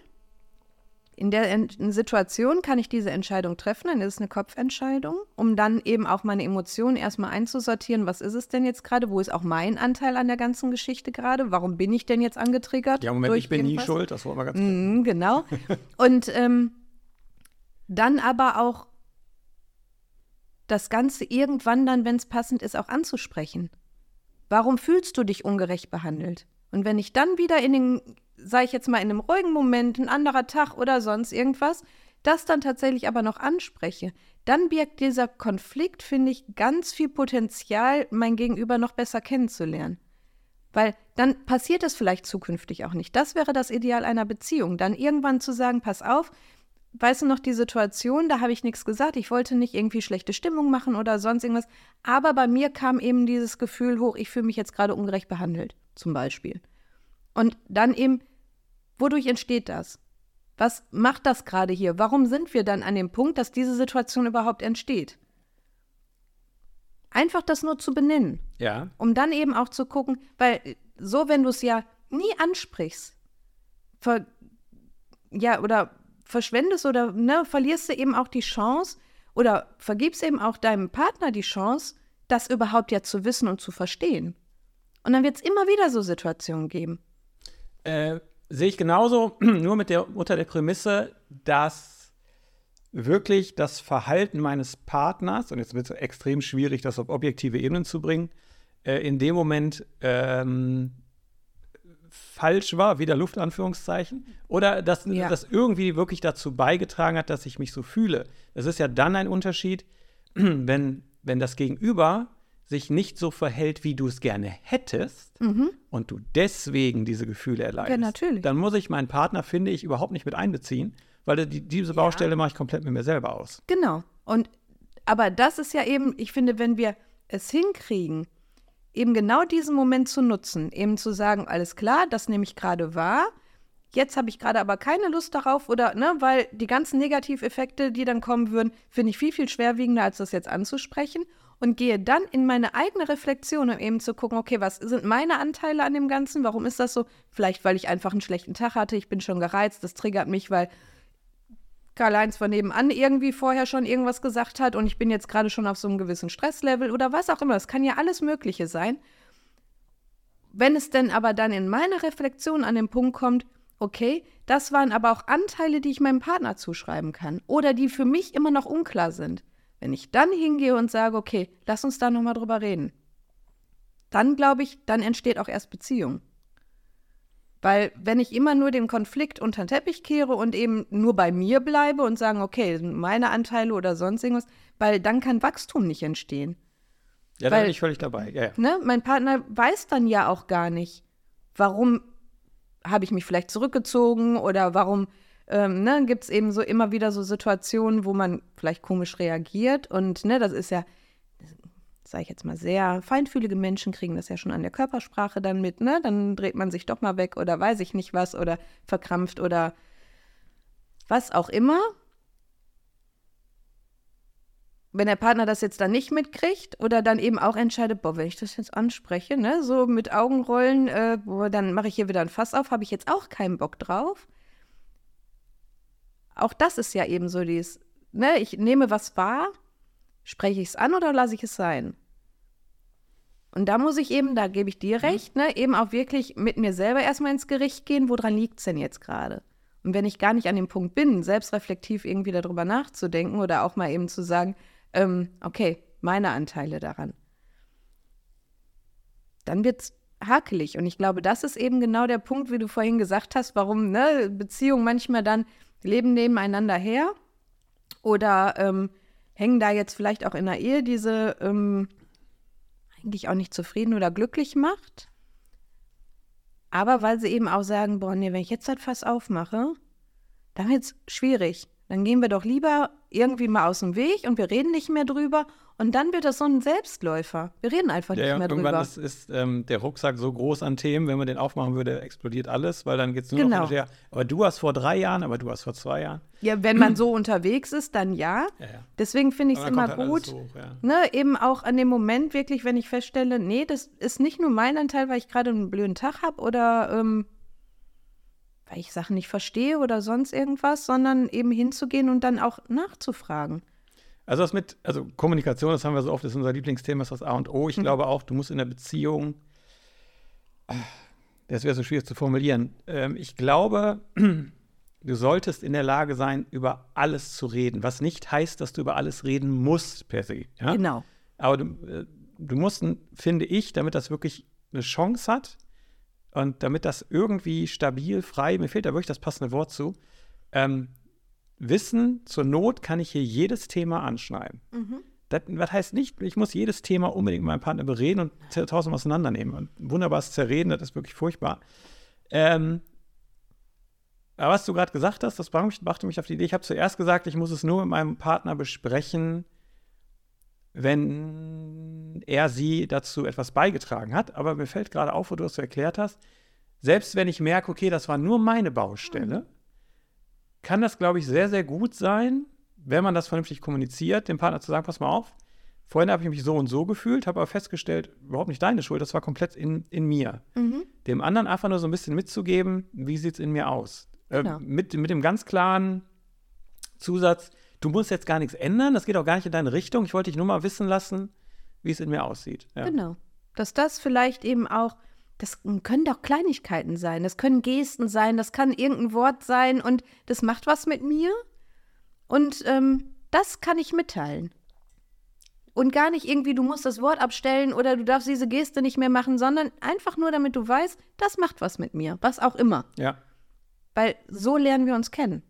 [SPEAKER 2] In der en Situation kann ich diese Entscheidung treffen, dann ist es eine Kopfentscheidung, um dann eben auch meine Emotionen erstmal einzusortieren. Was ist es denn jetzt gerade? Wo ist auch mein Anteil an der ganzen Geschichte gerade? Warum bin ich denn jetzt angetriggert?
[SPEAKER 1] Ja, Moment, ich bin nie schuld, das wollen wir ganz
[SPEAKER 2] mm, Genau. Und ähm, dann aber auch das Ganze irgendwann dann, wenn es passend ist, auch anzusprechen. Warum fühlst du dich ungerecht behandelt? Und wenn ich dann wieder in den sage ich jetzt mal in einem ruhigen Moment, ein anderer Tag oder sonst irgendwas, das dann tatsächlich aber noch anspreche, dann birgt dieser Konflikt, finde ich, ganz viel Potenzial, mein Gegenüber noch besser kennenzulernen. Weil dann passiert es vielleicht zukünftig auch nicht. Das wäre das Ideal einer Beziehung. Dann irgendwann zu sagen, pass auf, weißt du noch die Situation, da habe ich nichts gesagt, ich wollte nicht irgendwie schlechte Stimmung machen oder sonst irgendwas, aber bei mir kam eben dieses Gefühl hoch, ich fühle mich jetzt gerade ungerecht behandelt, zum Beispiel. Und dann eben, wodurch entsteht das? Was macht das gerade hier? Warum sind wir dann an dem Punkt, dass diese Situation überhaupt entsteht? Einfach das nur zu benennen.
[SPEAKER 1] Ja.
[SPEAKER 2] Um dann eben auch zu gucken, weil so, wenn du es ja nie ansprichst, ver, ja, oder verschwendest oder ne, verlierst du eben auch die Chance oder vergibst eben auch deinem Partner die Chance, das überhaupt ja zu wissen und zu verstehen. Und dann wird es immer wieder so Situationen geben.
[SPEAKER 1] Äh, sehe ich genauso, nur mit der, unter der Prämisse, dass wirklich das Verhalten meines Partners, und jetzt wird es extrem schwierig, das auf objektive Ebenen zu bringen, äh, in dem Moment ähm, falsch war, wieder Luftanführungszeichen, oder dass ja. das irgendwie wirklich dazu beigetragen hat, dass ich mich so fühle. Es ist ja dann ein Unterschied, wenn, wenn das Gegenüber sich nicht so verhält, wie du es gerne hättest mhm. und du deswegen diese Gefühle erleidest, ja,
[SPEAKER 2] natürlich.
[SPEAKER 1] dann muss ich meinen Partner, finde ich, überhaupt nicht mit einbeziehen, weil die, diese Baustelle ja. mache ich komplett mit mir selber aus.
[SPEAKER 2] Genau. Und aber das ist ja eben, ich finde, wenn wir es hinkriegen, eben genau diesen Moment zu nutzen, eben zu sagen, alles klar, das nehme ich gerade wahr. Jetzt habe ich gerade aber keine Lust darauf oder, ne, weil die ganzen Negativeffekte, die dann kommen würden, finde ich viel, viel schwerwiegender, als das jetzt anzusprechen und gehe dann in meine eigene Reflexion, um eben zu gucken, okay, was sind meine Anteile an dem Ganzen? Warum ist das so? Vielleicht, weil ich einfach einen schlechten Tag hatte, ich bin schon gereizt, das triggert mich, weil Karl-Heinz von nebenan irgendwie vorher schon irgendwas gesagt hat und ich bin jetzt gerade schon auf so einem gewissen Stresslevel oder was auch immer. Das kann ja alles Mögliche sein. Wenn es denn aber dann in meiner Reflexion an den Punkt kommt, okay, das waren aber auch Anteile, die ich meinem Partner zuschreiben kann oder die für mich immer noch unklar sind wenn ich dann hingehe und sage, okay, lass uns da nochmal drüber reden, dann glaube ich, dann entsteht auch erst Beziehung. Weil wenn ich immer nur den Konflikt unter den Teppich kehre und eben nur bei mir bleibe und sagen, okay, meine Anteile oder sonst irgendwas, weil dann kann Wachstum nicht entstehen.
[SPEAKER 1] Ja, da bin ich völlig dabei. Ja, ja.
[SPEAKER 2] Ne, mein Partner weiß dann ja auch gar nicht, warum habe ich mich vielleicht zurückgezogen oder warum ähm, ne, gibt es eben so immer wieder so Situationen, wo man vielleicht komisch reagiert. Und ne, das ist ja, sage ich jetzt mal, sehr feinfühlige Menschen kriegen das ja schon an der Körpersprache dann mit, ne? Dann dreht man sich doch mal weg oder weiß ich nicht was oder verkrampft oder was auch immer. Wenn der Partner das jetzt dann nicht mitkriegt oder dann eben auch entscheidet, boah, wenn ich das jetzt anspreche, ne, so mit Augenrollen, äh, boah, dann mache ich hier wieder ein Fass auf, habe ich jetzt auch keinen Bock drauf auch das ist ja eben so dies, ne, ich nehme was wahr, spreche ich es an oder lasse ich es sein? Und da muss ich eben, da gebe ich dir mhm. recht, ne, eben auch wirklich mit mir selber erstmal ins Gericht gehen, woran liegt es denn jetzt gerade? Und wenn ich gar nicht an dem Punkt bin, selbstreflektiv irgendwie darüber nachzudenken oder auch mal eben zu sagen, ähm, okay, meine Anteile daran, dann wird es hakelig. Und ich glaube, das ist eben genau der Punkt, wie du vorhin gesagt hast, warum ne, Beziehungen manchmal dann leben nebeneinander her oder ähm, hängen da jetzt vielleicht auch in der Ehe diese ähm, eigentlich auch nicht zufrieden oder glücklich macht. Aber weil sie eben auch sagen, boah, nee, wenn ich jetzt das Fass aufmache, dann wird es schwierig. Dann gehen wir doch lieber irgendwie mal aus dem Weg und wir reden nicht mehr drüber und dann wird das so ein Selbstläufer. Wir reden einfach ja, nicht mehr
[SPEAKER 1] irgendwann
[SPEAKER 2] drüber.
[SPEAKER 1] Irgendwann ist, ist ähm, der Rucksack so groß an Themen, wenn man den aufmachen würde, explodiert alles, weil dann geht es nur
[SPEAKER 2] genau.
[SPEAKER 1] noch hinterher. Aber du hast vor drei Jahren, aber du hast vor zwei Jahren.
[SPEAKER 2] Ja, wenn man so unterwegs ist, dann ja. ja, ja. Deswegen finde ich es immer halt gut, hoch, ne, eben auch an dem Moment wirklich, wenn ich feststelle, nee, das ist nicht nur mein Anteil, weil ich gerade einen blöden Tag habe oder ähm, weil ich Sachen nicht verstehe oder sonst irgendwas, sondern eben hinzugehen und dann auch nachzufragen.
[SPEAKER 1] Also das mit, also Kommunikation, das haben wir so oft, das ist unser Lieblingsthema, ist das A und O. Ich mhm. glaube auch, du musst in der Beziehung, das wäre so schwierig zu formulieren. Ähm, ich glaube, du solltest in der Lage sein, über alles zu reden, was nicht heißt, dass du über alles reden musst per se. Ja?
[SPEAKER 2] Genau.
[SPEAKER 1] Aber du, äh, du musst, finde ich, damit das wirklich eine Chance hat und damit das irgendwie stabil, frei, mir fehlt da wirklich das passende Wort zu, ähm, wissen, zur Not kann ich hier jedes Thema anschneiden. Mhm. Das, das, heißt nicht, ich muss jedes Thema unbedingt mit meinem Partner bereden und tausend auseinandernehmen. Und wunderbares Zerreden, das ist wirklich furchtbar. Ähm, aber was du gerade gesagt hast, das brachte mich auf die Idee. Ich habe zuerst gesagt, ich muss es nur mit meinem Partner besprechen, wenn er sie dazu etwas beigetragen hat. Aber mir fällt gerade auf, wo du es so erklärt hast, selbst wenn ich merke, okay, das war nur meine Baustelle, mhm kann das, glaube ich, sehr, sehr gut sein, wenn man das vernünftig kommuniziert, dem Partner zu sagen, pass mal auf, vorhin habe ich mich so und so gefühlt, habe aber festgestellt, überhaupt nicht deine Schuld, das war komplett in, in mir. Mhm. Dem anderen einfach nur so ein bisschen mitzugeben, wie sieht es in mir aus. Äh, genau. mit, mit dem ganz klaren Zusatz, du musst jetzt gar nichts ändern, das geht auch gar nicht in deine Richtung, ich wollte dich nur mal wissen lassen, wie es in mir aussieht.
[SPEAKER 2] Ja. Genau. Dass das vielleicht eben auch das können doch Kleinigkeiten sein, das können Gesten sein, das kann irgendein Wort sein und das macht was mit mir. Und ähm, das kann ich mitteilen. Und gar nicht irgendwie, du musst das Wort abstellen oder du darfst diese Geste nicht mehr machen, sondern einfach nur, damit du weißt, das macht was mit mir, was auch immer.
[SPEAKER 1] Ja.
[SPEAKER 2] Weil so lernen wir uns kennen.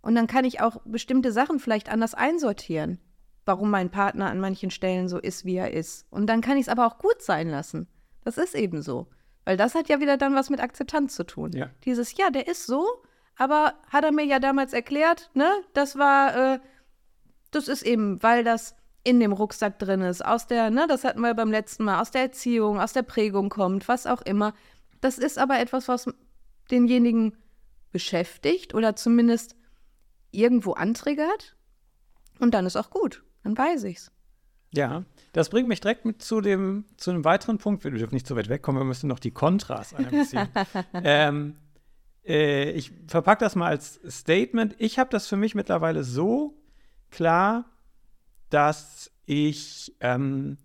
[SPEAKER 2] Und dann kann ich auch bestimmte Sachen vielleicht anders einsortieren, warum mein Partner an manchen Stellen so ist, wie er ist. Und dann kann ich es aber auch gut sein lassen. Das ist eben so. Weil das hat ja wieder dann was mit Akzeptanz zu tun.
[SPEAKER 1] Ja.
[SPEAKER 2] Dieses, ja, der ist so, aber hat er mir ja damals erklärt, ne? Das war, äh, das ist eben, weil das in dem Rucksack drin ist, aus der, ne, das hatten wir beim letzten Mal, aus der Erziehung, aus der Prägung kommt, was auch immer. Das ist aber etwas, was denjenigen beschäftigt oder zumindest irgendwo antriggert. Und dann ist auch gut. Dann weiß ich's.
[SPEAKER 1] Ja, das bringt mich direkt mit zu dem, zu einem weiteren Punkt. Wir dürfen nicht so weit wegkommen, wir müssen noch die Kontras einbeziehen. ähm, äh, ich verpacke das mal als Statement. Ich habe das für mich mittlerweile so klar, dass ich ähm,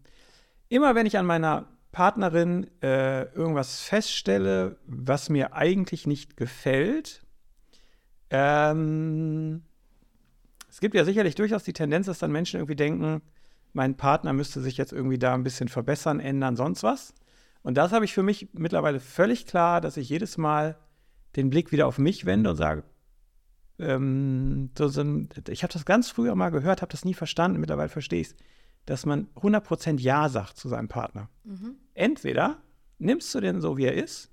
[SPEAKER 1] immer, wenn ich an meiner Partnerin äh, irgendwas feststelle, was mir eigentlich nicht gefällt, ähm, es gibt ja sicherlich durchaus die Tendenz, dass dann Menschen irgendwie denken, mein Partner müsste sich jetzt irgendwie da ein bisschen verbessern, ändern, sonst was. Und das habe ich für mich mittlerweile völlig klar, dass ich jedes Mal den Blick wieder auf mich wende und sage, ähm, so, so, ich habe das ganz früher mal gehört, habe das nie verstanden, mittlerweile verstehe ich es, dass man 100% Ja sagt zu seinem Partner. Mhm. Entweder nimmst du den so, wie er ist,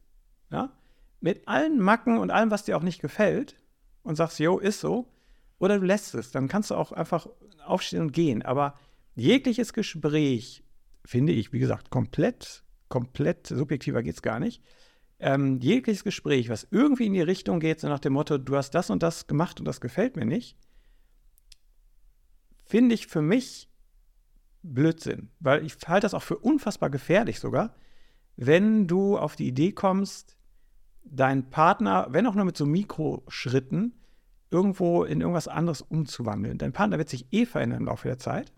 [SPEAKER 1] ja, mit allen Macken und allem, was dir auch nicht gefällt und sagst, jo, ist so, oder du lässt es, dann kannst du auch einfach aufstehen und gehen, aber jegliches Gespräch, finde ich, wie gesagt, komplett, komplett subjektiver geht es gar nicht. Ähm, jegliches Gespräch, was irgendwie in die Richtung geht, so nach dem Motto, du hast das und das gemacht und das gefällt mir nicht, finde ich für mich Blödsinn. Weil ich halte das auch für unfassbar gefährlich sogar, wenn du auf die Idee kommst, deinen Partner, wenn auch nur mit so Mikroschritten, irgendwo in irgendwas anderes umzuwandeln. Dein Partner wird sich eh verändern im Laufe der Zeit.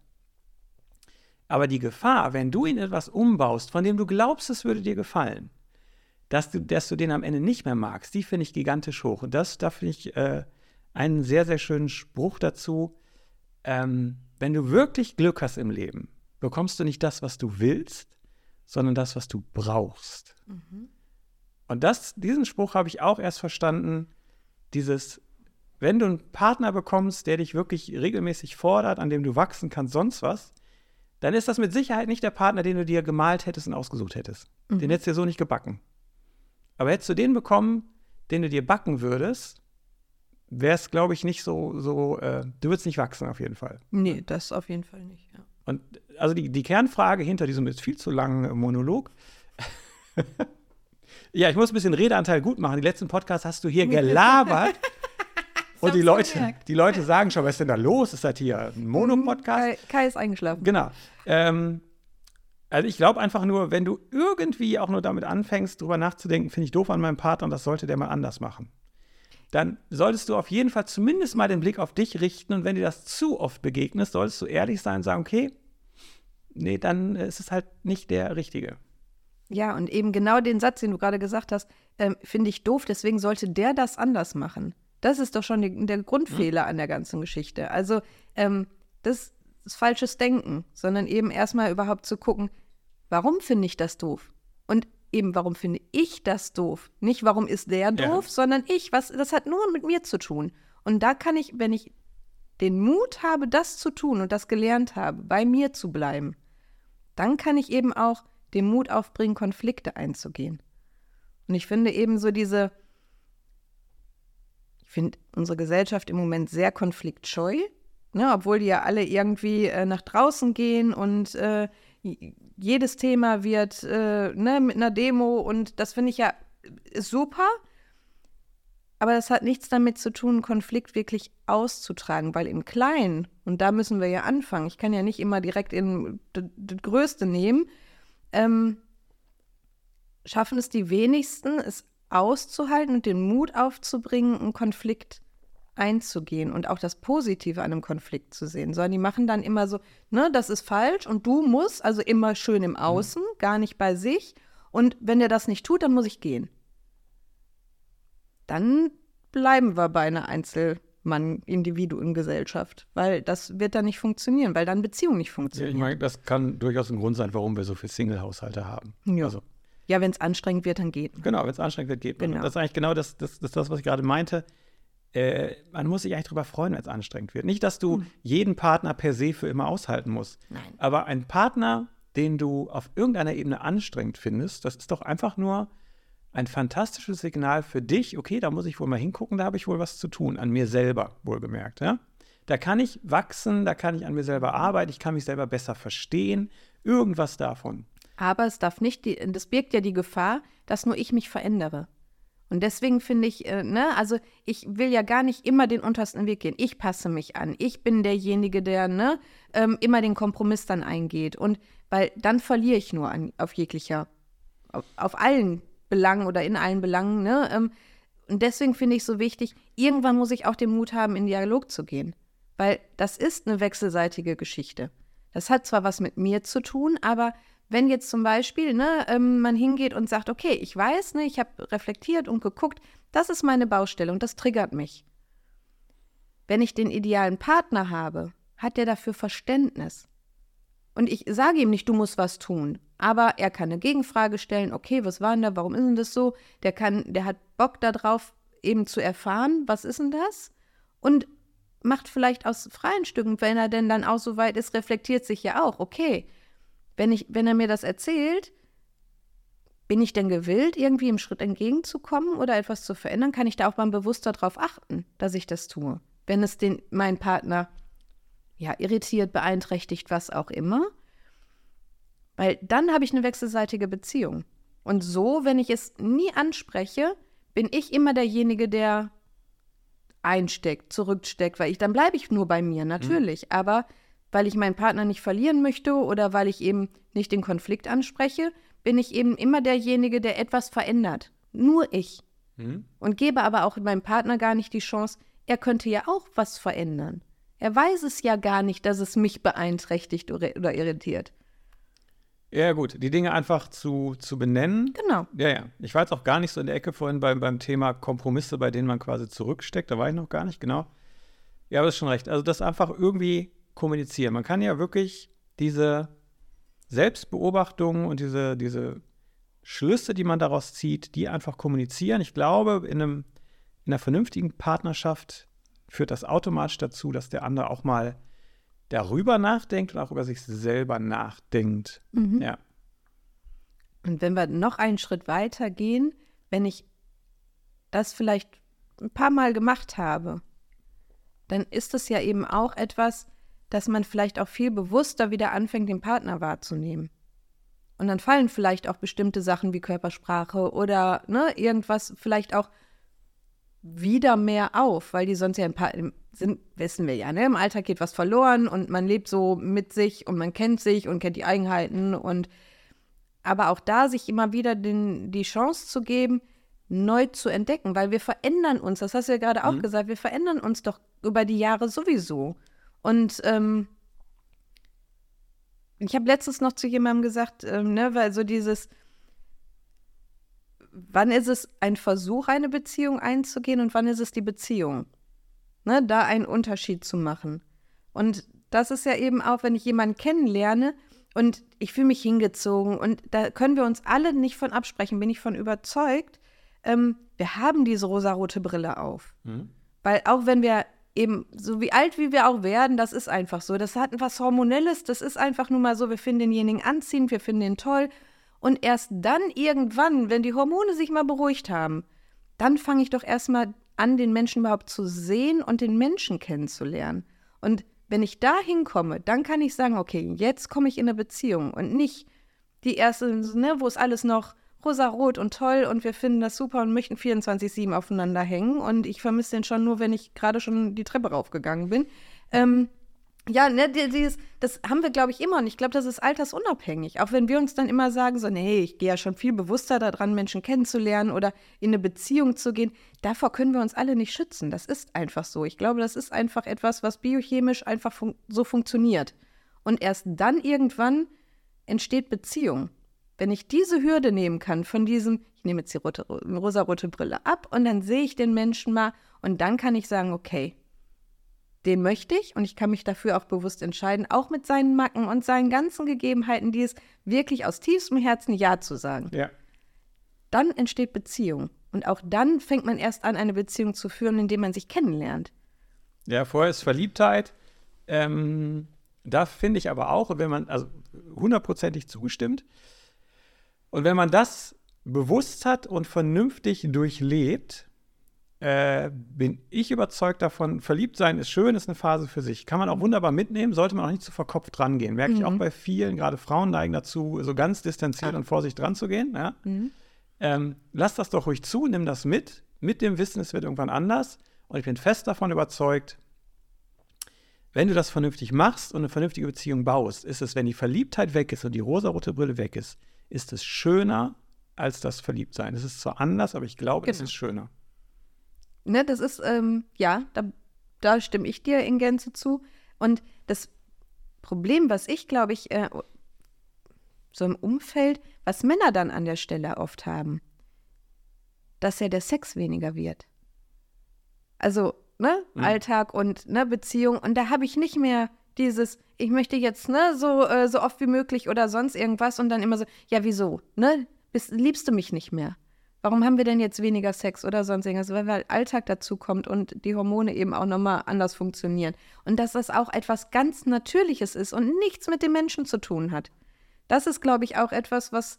[SPEAKER 1] Aber die Gefahr, wenn du ihn etwas umbaust, von dem du glaubst, es würde dir gefallen, dass du, dass du den am Ende nicht mehr magst, die finde ich gigantisch hoch. Und das, da finde ich äh, einen sehr, sehr schönen Spruch dazu. Ähm, wenn du wirklich Glück hast im Leben, bekommst du nicht das, was du willst, sondern das, was du brauchst. Mhm. Und das, diesen Spruch habe ich auch erst verstanden, dieses, wenn du einen Partner bekommst, der dich wirklich regelmäßig fordert, an dem du wachsen kannst, sonst was, dann ist das mit Sicherheit nicht der Partner, den du dir gemalt hättest und ausgesucht hättest. Mhm. Den hättest du dir so nicht gebacken. Aber hättest du den bekommen, den du dir backen würdest, wäre es, glaube ich, nicht so, so äh, du würdest nicht wachsen auf jeden Fall.
[SPEAKER 2] Nee, das auf jeden Fall nicht, ja.
[SPEAKER 1] Und also die, die Kernfrage hinter diesem jetzt viel zu langen Monolog. ja, ich muss ein bisschen Redeanteil gut machen. Die letzten Podcasts hast du hier gelabert. Und die Leute, die Leute sagen schon, was ist denn da los? Ist das hier ein Monopodcast?
[SPEAKER 2] Kai, Kai ist eingeschlafen.
[SPEAKER 1] Genau. Ähm, Also ich glaube einfach nur, wenn du irgendwie auch nur damit anfängst, drüber nachzudenken, finde ich doof an meinem Partner und das sollte der mal anders machen. Dann solltest du auf jeden Fall zumindest mal den Blick auf dich richten und wenn dir das zu oft begegnest, solltest du ehrlich sein und sagen, okay, nee, dann ist es halt nicht der Richtige.
[SPEAKER 2] Ja, und eben genau den Satz, den du gerade gesagt hast, ähm, finde ich doof, deswegen sollte der das anders machen. Das ist doch schon die, der Grundfehler an der ganzen Geschichte. Also, ähm, das ist falsches Denken, sondern eben erstmal überhaupt zu gucken, warum finde ich das doof? Und eben, warum finde ich das doof? Nicht, warum ist der doof, ja. sondern ich. Was, das hat nur mit mir zu tun. Und da kann ich, wenn ich den Mut habe, das zu tun und das gelernt habe, bei mir zu bleiben, dann kann ich eben auch den Mut aufbringen, Konflikte einzugehen. Und ich finde eben so diese, finde unsere Gesellschaft im Moment sehr konfliktscheu, ne, obwohl die ja alle irgendwie äh, nach draußen gehen und äh, jedes Thema wird äh, ne, mit einer Demo und das finde ich ja super. Aber das hat nichts damit zu tun, Konflikt wirklich auszutragen, weil im Kleinen, und da müssen wir ja anfangen, ich kann ja nicht immer direkt in das Größte nehmen, ähm, schaffen es die wenigsten, es auszuhalten und den Mut aufzubringen, einen Konflikt einzugehen und auch das Positive an einem Konflikt zu sehen, sondern die machen dann immer so, ne, das ist falsch und du musst, also immer schön im Außen, mhm. gar nicht bei sich. Und wenn der das nicht tut, dann muss ich gehen. Dann bleiben wir bei einer Einzelmann-Individuum-Gesellschaft, weil das wird dann nicht funktionieren, weil dann Beziehung nicht funktioniert.
[SPEAKER 1] Ja, ich meine, das kann durchaus ein Grund sein, warum wir so viele Single-Haushalte haben.
[SPEAKER 2] Ja. Also, ja, wenn es anstrengend wird, dann geht.
[SPEAKER 1] Genau, wenn es anstrengend wird, geht. Genau. Das ist eigentlich genau das, das, das, das was ich gerade meinte äh, man muss sich eigentlich darüber freuen, wenn es anstrengend wird. Nicht, dass du hm. jeden Partner per se für immer aushalten musst.
[SPEAKER 2] Nein.
[SPEAKER 1] Aber ein Partner, den du auf irgendeiner Ebene anstrengend findest, das ist doch einfach nur ein fantastisches Signal für dich. Okay, da muss ich wohl mal hingucken, da habe ich wohl was zu tun, an mir selber, wohlgemerkt. Ja? Da kann ich wachsen, da kann ich an mir selber arbeiten, ich kann mich selber besser verstehen. Irgendwas davon.
[SPEAKER 2] Aber es darf nicht, die, das birgt ja die Gefahr, dass nur ich mich verändere. Und deswegen finde ich, äh, ne, also ich will ja gar nicht immer den untersten Weg gehen. Ich passe mich an. Ich bin derjenige, der ne, ähm, immer den Kompromiss dann eingeht. Und weil dann verliere ich nur an, auf jeglicher, auf, auf allen Belangen oder in allen Belangen. Ne? Ähm, und deswegen finde ich so wichtig, irgendwann muss ich auch den Mut haben, in Dialog zu gehen. Weil das ist eine wechselseitige Geschichte. Das hat zwar was mit mir zu tun, aber wenn jetzt zum Beispiel ne, ähm, man hingeht und sagt, okay, ich weiß, ne, ich habe reflektiert und geguckt, das ist meine Baustelle und das triggert mich. Wenn ich den idealen Partner habe, hat der dafür Verständnis. Und ich sage ihm nicht, du musst was tun, aber er kann eine Gegenfrage stellen, okay, was war denn da, warum ist denn das so? Der kann, der hat Bock darauf, eben zu erfahren, was ist denn das? Und macht vielleicht aus freien Stücken, wenn er denn dann auch so weit ist, reflektiert sich ja auch, okay, wenn, ich, wenn er mir das erzählt, bin ich denn gewillt, irgendwie im Schritt entgegenzukommen oder etwas zu verändern? Kann ich da auch mal bewusster darauf achten, dass ich das tue? Wenn es den, meinen Partner ja, irritiert, beeinträchtigt, was auch immer. Weil dann habe ich eine wechselseitige Beziehung. Und so, wenn ich es nie anspreche, bin ich immer derjenige, der einsteckt, zurücksteckt, weil ich dann bleibe ich nur bei mir, natürlich. Mhm. Aber weil ich meinen Partner nicht verlieren möchte oder weil ich eben nicht den Konflikt anspreche, bin ich eben immer derjenige, der etwas verändert. Nur ich. Mhm. Und gebe aber auch meinem Partner gar nicht die Chance, er könnte ja auch was verändern. Er weiß es ja gar nicht, dass es mich beeinträchtigt oder, oder irritiert.
[SPEAKER 1] Ja, gut, die Dinge einfach zu, zu benennen.
[SPEAKER 2] Genau.
[SPEAKER 1] Ja, ja. Ich war jetzt auch gar nicht so in der Ecke vorhin beim, beim Thema Kompromisse, bei denen man quasi zurücksteckt. Da war ich noch gar nicht, genau. Ja, aber das ist schon recht. Also, das einfach irgendwie kommunizieren. Man kann ja wirklich diese Selbstbeobachtung und diese, diese Schlüsse, die man daraus zieht, die einfach kommunizieren. Ich glaube, in, einem, in einer vernünftigen Partnerschaft führt das automatisch dazu, dass der andere auch mal darüber nachdenkt und auch über sich selber nachdenkt. Mhm. Ja.
[SPEAKER 2] Und wenn wir noch einen Schritt weiter gehen, wenn ich das vielleicht ein paar Mal gemacht habe, dann ist es ja eben auch etwas, dass man vielleicht auch viel bewusster wieder anfängt, den Partner wahrzunehmen. Und dann fallen vielleicht auch bestimmte Sachen wie Körpersprache oder ne, irgendwas vielleicht auch wieder mehr auf, weil die sonst ja ein paar sind, wissen wir ja, ne? Im Alltag geht was verloren und man lebt so mit sich und man kennt sich und kennt die Eigenheiten und aber auch da sich immer wieder den, die Chance zu geben, neu zu entdecken, weil wir verändern uns, das hast du ja gerade auch mhm. gesagt, wir verändern uns doch über die Jahre sowieso. Und ähm, ich habe letztens noch zu jemandem gesagt, ähm, ne, weil so dieses, wann ist es ein Versuch, eine Beziehung einzugehen und wann ist es die Beziehung? Ne, da einen Unterschied zu machen. Und das ist ja eben auch, wenn ich jemanden kennenlerne und ich fühle mich hingezogen und da können wir uns alle nicht von absprechen, bin ich von überzeugt, ähm, wir haben diese rosarote Brille auf. Mhm. Weil auch wenn wir eben, so wie alt wie wir auch werden, das ist einfach so. Das hat was Hormonelles, das ist einfach nur mal so, wir finden denjenigen anziehend, wir finden ihn toll. Und erst dann irgendwann, wenn die Hormone sich mal beruhigt haben, dann fange ich doch erstmal an, den Menschen überhaupt zu sehen und den Menschen kennenzulernen. Und wenn ich da hinkomme, dann kann ich sagen, okay, jetzt komme ich in eine Beziehung und nicht die erste, ne, wo es alles noch rosarot und toll und wir finden das super und möchten 24-7 aufeinander hängen. Und ich vermisse den schon nur, wenn ich gerade schon die Treppe raufgegangen bin. Ähm, ja, ne, dieses, das haben wir, glaube ich, immer. Und ich glaube, das ist altersunabhängig. Auch wenn wir uns dann immer sagen, so, nee, ich gehe ja schon viel bewusster daran, Menschen kennenzulernen oder in eine Beziehung zu gehen. Davor können wir uns alle nicht schützen. Das ist einfach so. Ich glaube, das ist einfach etwas, was biochemisch einfach fun so funktioniert. Und erst dann irgendwann entsteht Beziehung. Wenn ich diese Hürde nehmen kann von diesem, ich nehme jetzt die rote, rosarote Brille ab und dann sehe ich den Menschen mal und dann kann ich sagen, okay, den möchte ich und ich kann mich dafür auch bewusst entscheiden, auch mit seinen Macken und seinen ganzen Gegebenheiten, die es wirklich aus tiefstem Herzen Ja zu sagen.
[SPEAKER 1] Ja.
[SPEAKER 2] Dann entsteht Beziehung. Und auch dann fängt man erst an, eine Beziehung zu führen, indem man sich kennenlernt.
[SPEAKER 1] Ja, vorher ist Verliebtheit. Ähm, da finde ich aber auch, wenn man, also hundertprozentig zugestimmt, und wenn man das bewusst hat und vernünftig durchlebt, äh, bin ich überzeugt davon, verliebt sein ist schön, ist eine Phase für sich. Kann man auch wunderbar mitnehmen, sollte man auch nicht zu verkopft rangehen. Merke mhm. ich auch mhm. bei vielen, gerade Frauen neigen dazu, so ganz distanziert ah. und vorsichtig dran zu gehen. Ja? Mhm. Ähm, lass das doch ruhig zu, nimm das mit, mit dem Wissen, es wird irgendwann anders. Und ich bin fest davon überzeugt, wenn du das vernünftig machst und eine vernünftige Beziehung baust, ist es, wenn die Verliebtheit weg ist und die rosarote Brille weg ist, ist es schöner als das Verliebtsein. Es ist zwar anders, aber ich glaube, genau. es ist schöner.
[SPEAKER 2] Ne, das ist, ähm, ja, da, da stimme ich dir in Gänze zu. Und das Problem, was ich, glaube ich, äh, so im Umfeld, was Männer dann an der Stelle oft haben, dass ja der Sex weniger wird. Also, ne, mhm. Alltag und ne, Beziehung. Und da habe ich nicht mehr dieses, ich möchte jetzt, ne, so, äh, so oft wie möglich oder sonst irgendwas und dann immer so, ja, wieso? Ne? Bist, liebst du mich nicht mehr? Warum haben wir denn jetzt weniger Sex oder sonst irgendwas? Weil, weil Alltag dazu kommt und die Hormone eben auch nochmal anders funktionieren. Und dass das auch etwas ganz Natürliches ist und nichts mit dem Menschen zu tun hat. Das ist, glaube ich, auch etwas, was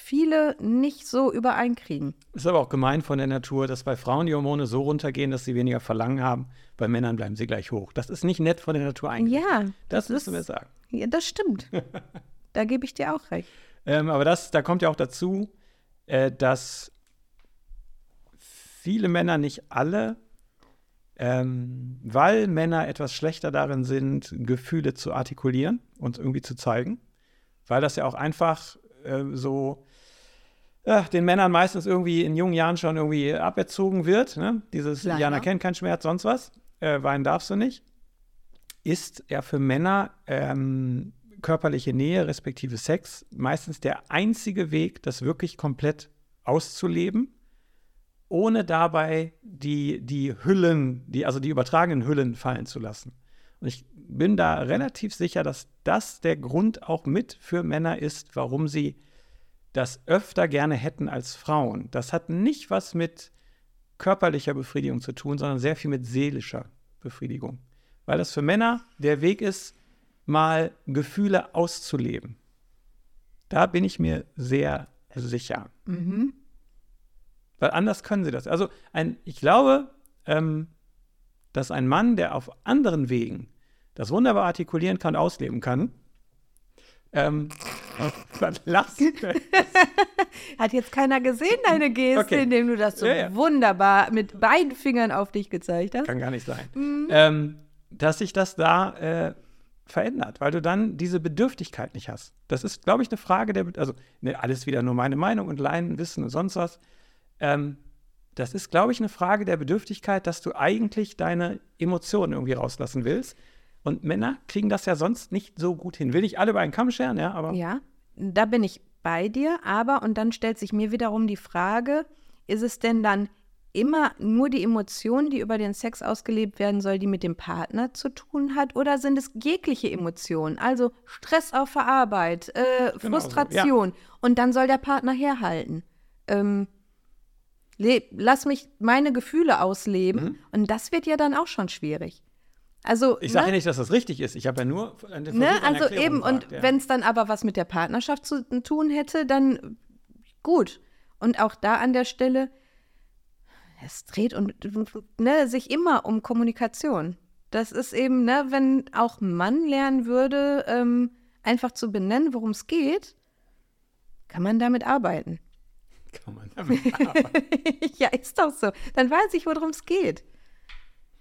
[SPEAKER 2] viele nicht so übereinkriegen.
[SPEAKER 1] Ist aber auch gemein von der Natur, dass bei Frauen die Hormone so runtergehen, dass sie weniger Verlangen haben. Bei Männern bleiben sie gleich hoch. Das ist nicht nett von der Natur eigentlich.
[SPEAKER 2] Ja,
[SPEAKER 1] das, das müssen wir sagen.
[SPEAKER 2] Ja, das stimmt. da gebe ich dir auch recht.
[SPEAKER 1] Ähm, aber das, da kommt ja auch dazu, äh, dass viele Männer, nicht alle, ähm, weil Männer etwas schlechter darin sind, Gefühle zu artikulieren und irgendwie zu zeigen, weil das ja auch einfach äh, so ja, den Männern meistens irgendwie in jungen Jahren schon irgendwie aberzogen wird. Ne? Dieses Leider. Jana kennt keinen Schmerz, sonst was. Äh, weinen darfst du nicht. Ist ja für Männer ähm, körperliche Nähe respektive Sex meistens der einzige Weg, das wirklich komplett auszuleben, ohne dabei die, die Hüllen, die, also die übertragenen Hüllen fallen zu lassen. Und ich bin da relativ sicher, dass das der Grund auch mit für Männer ist, warum sie das öfter gerne hätten als Frauen. Das hat nicht was mit körperlicher Befriedigung zu tun, sondern sehr viel mit seelischer Befriedigung. Weil das für Männer der Weg ist, mal Gefühle auszuleben. Da bin ich mir sehr sicher. Mhm. Weil anders können sie das. Also ein, ich glaube, ähm, dass ein Mann, der auf anderen Wegen das wunderbar artikulieren kann, ausleben kann, ähm, Lachst du denn?
[SPEAKER 2] Hat jetzt keiner gesehen, deine Geste,
[SPEAKER 1] Okay.
[SPEAKER 2] indem du das so
[SPEAKER 1] Ja, ja.
[SPEAKER 2] wunderbar mit beiden Fingern auf dich gezeigt hast?
[SPEAKER 1] Kann gar nicht sein.
[SPEAKER 2] Mhm.
[SPEAKER 1] Ähm, dass sich das da äh, verändert, weil du dann diese Bedürftigkeit nicht hast. Das ist, glaube ich, eine Frage der, also ne, alles wieder nur meine Meinung und Laienwissen und sonst was. Ähm, das ist, glaube ich, eine Frage der Bedürftigkeit, dass du eigentlich deine Emotionen irgendwie rauslassen willst. Und Männer kriegen das ja sonst nicht so gut hin. Will ich alle über einen Kamm scheren, ja, aber
[SPEAKER 2] Ja, da bin ich bei dir, aber und dann stellt sich mir wiederum die Frage, ist es denn dann immer nur die Emotion, die über den Sex ausgelebt werden soll, die mit dem Partner zu tun hat, oder sind es jegliche Emotionen, also Stress auf der Arbeit, äh,
[SPEAKER 1] Genau so,
[SPEAKER 2] Frustration. Und dann soll der Partner herhalten. Ähm, lass mich meine Gefühle ausleben. Und das wird ja dann auch schon schwierig. Also
[SPEAKER 1] ich sage
[SPEAKER 2] ne?
[SPEAKER 1] ja nicht, dass das richtig ist. Ich habe ja nur einen Versuch
[SPEAKER 2] Ne? Also
[SPEAKER 1] Erklärung
[SPEAKER 2] eben, und
[SPEAKER 1] gefragt, ja.
[SPEAKER 2] wenn es dann aber was mit der Partnerschaft zu tun hätte, dann gut. Und auch da an der Stelle, es dreht und ne, sich immer um Kommunikation. Das ist eben, ne, wenn auch Mann lernen würde, ähm, einfach zu benennen, worum es geht, kann man damit arbeiten.
[SPEAKER 1] Kann man damit arbeiten.
[SPEAKER 2] ja, ist doch so. Dann weiß ich, worum es geht.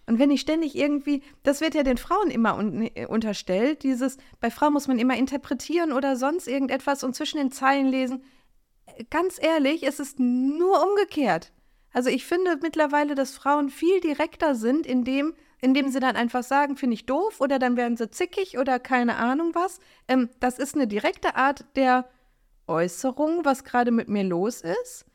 [SPEAKER 2] Und wenn ich ständig irgendwie, das wird ja den Frauen immer un äh, unterstellt, dieses, bei Frauen muss man immer interpretieren oder sonst irgendetwas und zwischen den Zeilen lesen. Äh, Ganz ehrlich, es ist nur umgekehrt. Also ich finde mittlerweile, dass Frauen viel direkter sind, indem, indem sie dann einfach sagen, finde ich doof oder dann werden sie zickig oder keine Ahnung was. Ähm, das ist eine direkte Art der Äußerung, was gerade mit mir los ist.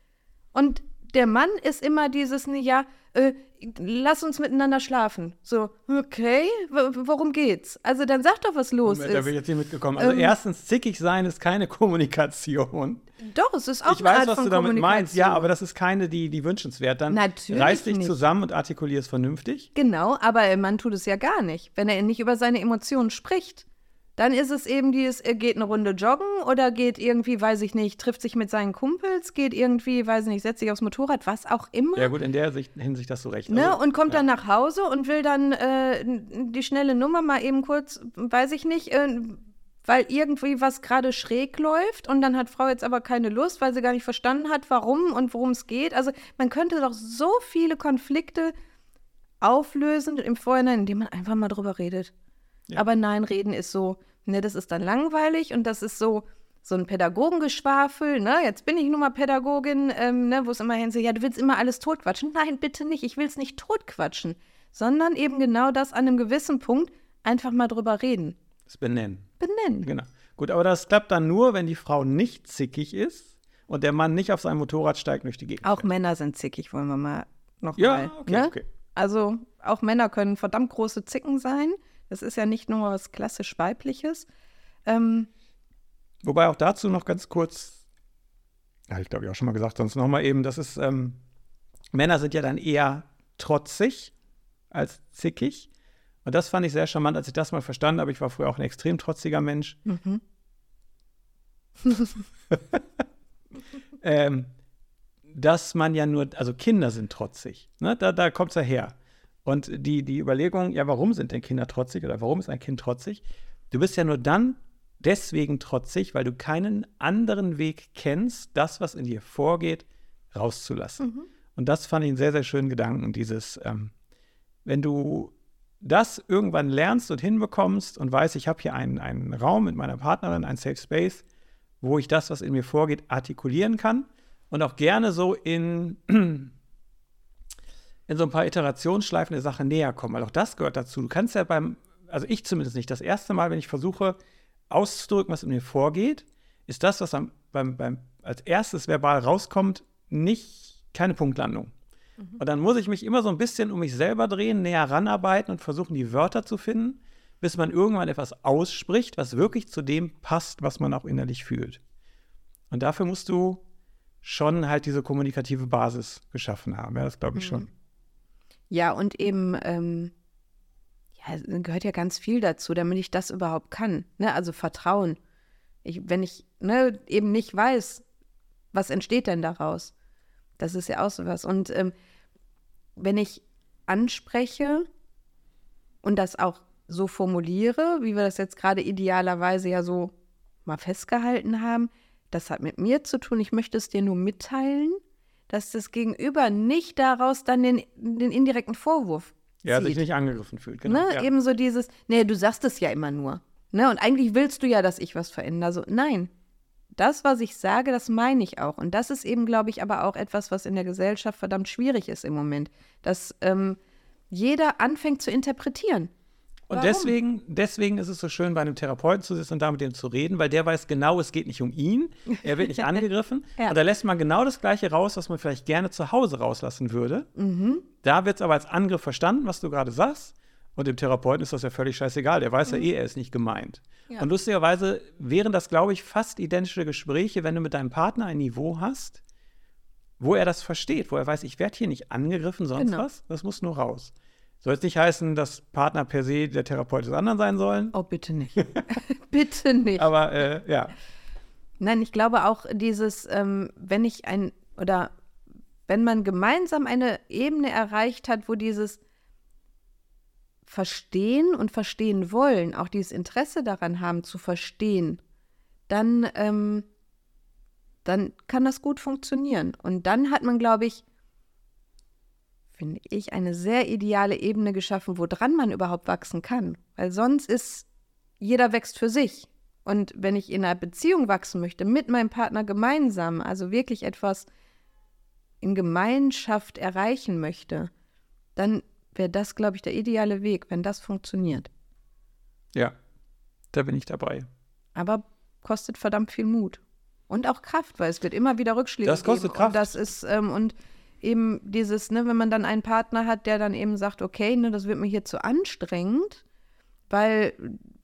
[SPEAKER 2] Und der Mann ist immer dieses, ja, äh, lass uns miteinander schlafen. So, okay, worum geht's? Also dann sag doch, was los
[SPEAKER 1] Moment, da bin ich
[SPEAKER 2] ist.
[SPEAKER 1] jetzt hier mitgekommen. Also
[SPEAKER 2] Ähm,
[SPEAKER 1] erstens, zickig sein ist keine Kommunikation.
[SPEAKER 2] Doch, es ist auch
[SPEAKER 1] ich
[SPEAKER 2] eine
[SPEAKER 1] weiß,
[SPEAKER 2] Art
[SPEAKER 1] was
[SPEAKER 2] von
[SPEAKER 1] du damit meinst. Ja, aber das ist keine, die, die wünschenswert. Dann
[SPEAKER 2] Natürlich
[SPEAKER 1] reiß dich
[SPEAKER 2] nicht.
[SPEAKER 1] zusammen und artikulier es vernünftig.
[SPEAKER 2] Genau, aber ein Mann tut es ja gar nicht. Wenn er nicht über seine Emotionen spricht, dann ist es eben dieses, er geht eine Runde joggen oder geht irgendwie, weiß ich nicht, trifft sich mit seinen Kumpels, geht irgendwie, weiß ich nicht, setzt sich aufs Motorrad, was auch immer.
[SPEAKER 1] Ja, gut, in der Sicht, Hinsicht hast du recht.
[SPEAKER 2] Ne?
[SPEAKER 1] Also,
[SPEAKER 2] Und kommt
[SPEAKER 1] ja.
[SPEAKER 2] dann nach Hause und will dann äh, die schnelle Nummer mal eben kurz, weiß ich nicht, äh, weil irgendwie was gerade schräg läuft und dann hat Frau jetzt aber keine Lust, weil sie gar nicht verstanden hat, warum und worum es geht. Also man könnte doch so viele Konflikte auflösen im Vorhinein, indem man einfach mal drüber redet.
[SPEAKER 1] Ja.
[SPEAKER 2] Aber nein, reden ist so, ne, das ist dann langweilig und das ist so so ein Pädagogengeschwafel, ne? Jetzt bin ich nun mal Pädagogin, ähm, ne, wo es immer hin so, ja, du willst immer alles totquatschen. Nein, bitte nicht, ich will es nicht totquatschen, sondern eben genau das an einem gewissen Punkt einfach mal drüber reden.
[SPEAKER 1] Das Benennen.
[SPEAKER 2] Benennen.
[SPEAKER 1] Genau. Gut, aber das klappt dann nur, wenn die Frau nicht zickig ist und der Mann nicht auf sein Motorrad steigt durch die Gegend.
[SPEAKER 2] Auch Männer sind zickig, wollen wir mal noch
[SPEAKER 1] Ja,
[SPEAKER 2] mal.
[SPEAKER 1] okay,
[SPEAKER 2] ne?
[SPEAKER 1] okay.
[SPEAKER 2] Also auch Männer können verdammt große Zicken sein. Das ist ja nicht nur was klassisch weibliches. Ähm,
[SPEAKER 1] Wobei auch dazu noch ganz kurz, ja, ich glaube, ich auch schon mal gesagt, sonst noch mal eben, das ist, ähm, Männer sind ja dann eher trotzig als zickig. Und das fand ich sehr charmant, als ich das mal verstanden habe. Ich war früher auch ein extrem trotziger Mensch.
[SPEAKER 2] mhm.
[SPEAKER 1] ähm, dass man ja nur, also Kinder sind trotzig. Ne? Da, da kommt es ja her. Und die, die Überlegung, ja, warum sind denn Kinder trotzig oder warum ist ein Kind trotzig? Du bist ja nur dann deswegen trotzig, weil du keinen anderen Weg kennst, das, was in dir vorgeht, rauszulassen. Und das fand ich einen sehr, sehr schönen Gedanken, dieses, ähm, wenn du das irgendwann lernst und hinbekommst und weißt, ich habe hier einen, einen Raum mit meiner Partnerin, einen Safe Space, wo ich das, was in mir vorgeht, artikulieren kann und auch gerne so in, in so ein paar Iterationsschleifen der Sache näher kommen, weil auch das gehört dazu. Du kannst ja beim, also ich zumindest nicht, das erste Mal, wenn ich versuche auszudrücken, was in mir vorgeht, ist das, was am, beim, beim, als erstes verbal rauskommt, nicht keine Punktlandung. Und dann muss ich mich immer so ein bisschen um mich selber drehen, näher ranarbeiten und versuchen, die Wörter zu finden, bis man irgendwann etwas ausspricht, was wirklich zu dem passt, was man auch innerlich fühlt. Und dafür musst du schon halt diese kommunikative Basis geschaffen haben. Ja, das glaube ich schon.
[SPEAKER 2] Ja, und eben, ähm, ja, gehört ja ganz viel dazu, damit ich das überhaupt kann. Ne? Also Vertrauen. Ich, wenn ich ne, eben nicht weiß, was entsteht denn daraus? Das ist ja auch so was. Und ähm, wenn ich anspreche und das auch so formuliere, wie wir das jetzt gerade idealerweise ja so mal festgehalten haben, das hat mit mir zu tun, ich möchte es dir nur mitteilen, dass das Gegenüber nicht daraus dann den, den indirekten Vorwurf
[SPEAKER 1] Ja,
[SPEAKER 2] zieht.
[SPEAKER 1] sich nicht angegriffen fühlt. Genau.
[SPEAKER 2] Ne?
[SPEAKER 1] ja.
[SPEAKER 2] Ebenso dieses, nee, du sagst es ja immer nur. Ne? Und eigentlich willst du ja, dass ich was verändere. So, nein. Das, was ich sage, das meine ich auch. Und das ist eben, glaube ich, aber auch etwas, was in der Gesellschaft verdammt schwierig ist im Moment. Dass ähm, jeder anfängt zu interpretieren.
[SPEAKER 1] Und
[SPEAKER 2] Warum?
[SPEAKER 1] deswegen, deswegen ist es so schön, bei einem Therapeuten zu sitzen und da mit dem zu reden, weil der weiß genau, es geht nicht um ihn, er wird nicht angegriffen.
[SPEAKER 2] Ja.
[SPEAKER 1] Und da lässt man genau das Gleiche raus, was man vielleicht gerne zu Hause rauslassen würde.
[SPEAKER 2] Mhm.
[SPEAKER 1] Da wird es aber als Angriff verstanden, was du gerade sagst. Und dem Therapeuten ist das ja völlig scheißegal. Der weiß ja eh, er ist nicht gemeint.
[SPEAKER 2] Mhm. Ja.
[SPEAKER 1] Und lustigerweise wären das, glaube ich, fast identische Gespräche, wenn du mit deinem Partner ein Niveau hast, wo er das versteht, wo er weiß, ich werde hier nicht angegriffen, sonst
[SPEAKER 2] Genau.
[SPEAKER 1] was. Das muss nur raus. Soll jetzt nicht heißen, dass Partner per se der Therapeut des anderen sein sollen.
[SPEAKER 2] Oh, bitte nicht. bitte nicht.
[SPEAKER 1] Aber äh, ja,
[SPEAKER 2] Nein, ich glaube auch dieses, ähm, wenn ich ein oder wenn man gemeinsam eine Ebene erreicht hat, wo dieses Verstehen und Verstehen wollen, auch dieses Interesse daran haben zu verstehen, dann, ähm, dann kann das gut funktionieren. Und dann hat man, glaube ich, finde ich, eine sehr ideale Ebene geschaffen, woran man überhaupt wachsen kann. Weil sonst ist, jeder wächst für sich. Und wenn ich in einer Beziehung wachsen möchte, mit meinem Partner gemeinsam, also wirklich etwas in Gemeinschaft erreichen möchte, dann wäre das, glaube ich, der ideale Weg, wenn das funktioniert.
[SPEAKER 1] ja, da bin ich dabei.
[SPEAKER 2] Aber kostet verdammt viel Mut. Und auch Kraft, weil es wird immer wieder Rückschläge
[SPEAKER 1] Das kostet
[SPEAKER 2] geben.
[SPEAKER 1] Kraft.
[SPEAKER 2] Und das ist, ähm, und eben dieses, ne, wenn man dann einen Partner hat, der dann eben sagt, okay, ne, das wird mir hier zu anstrengend, weil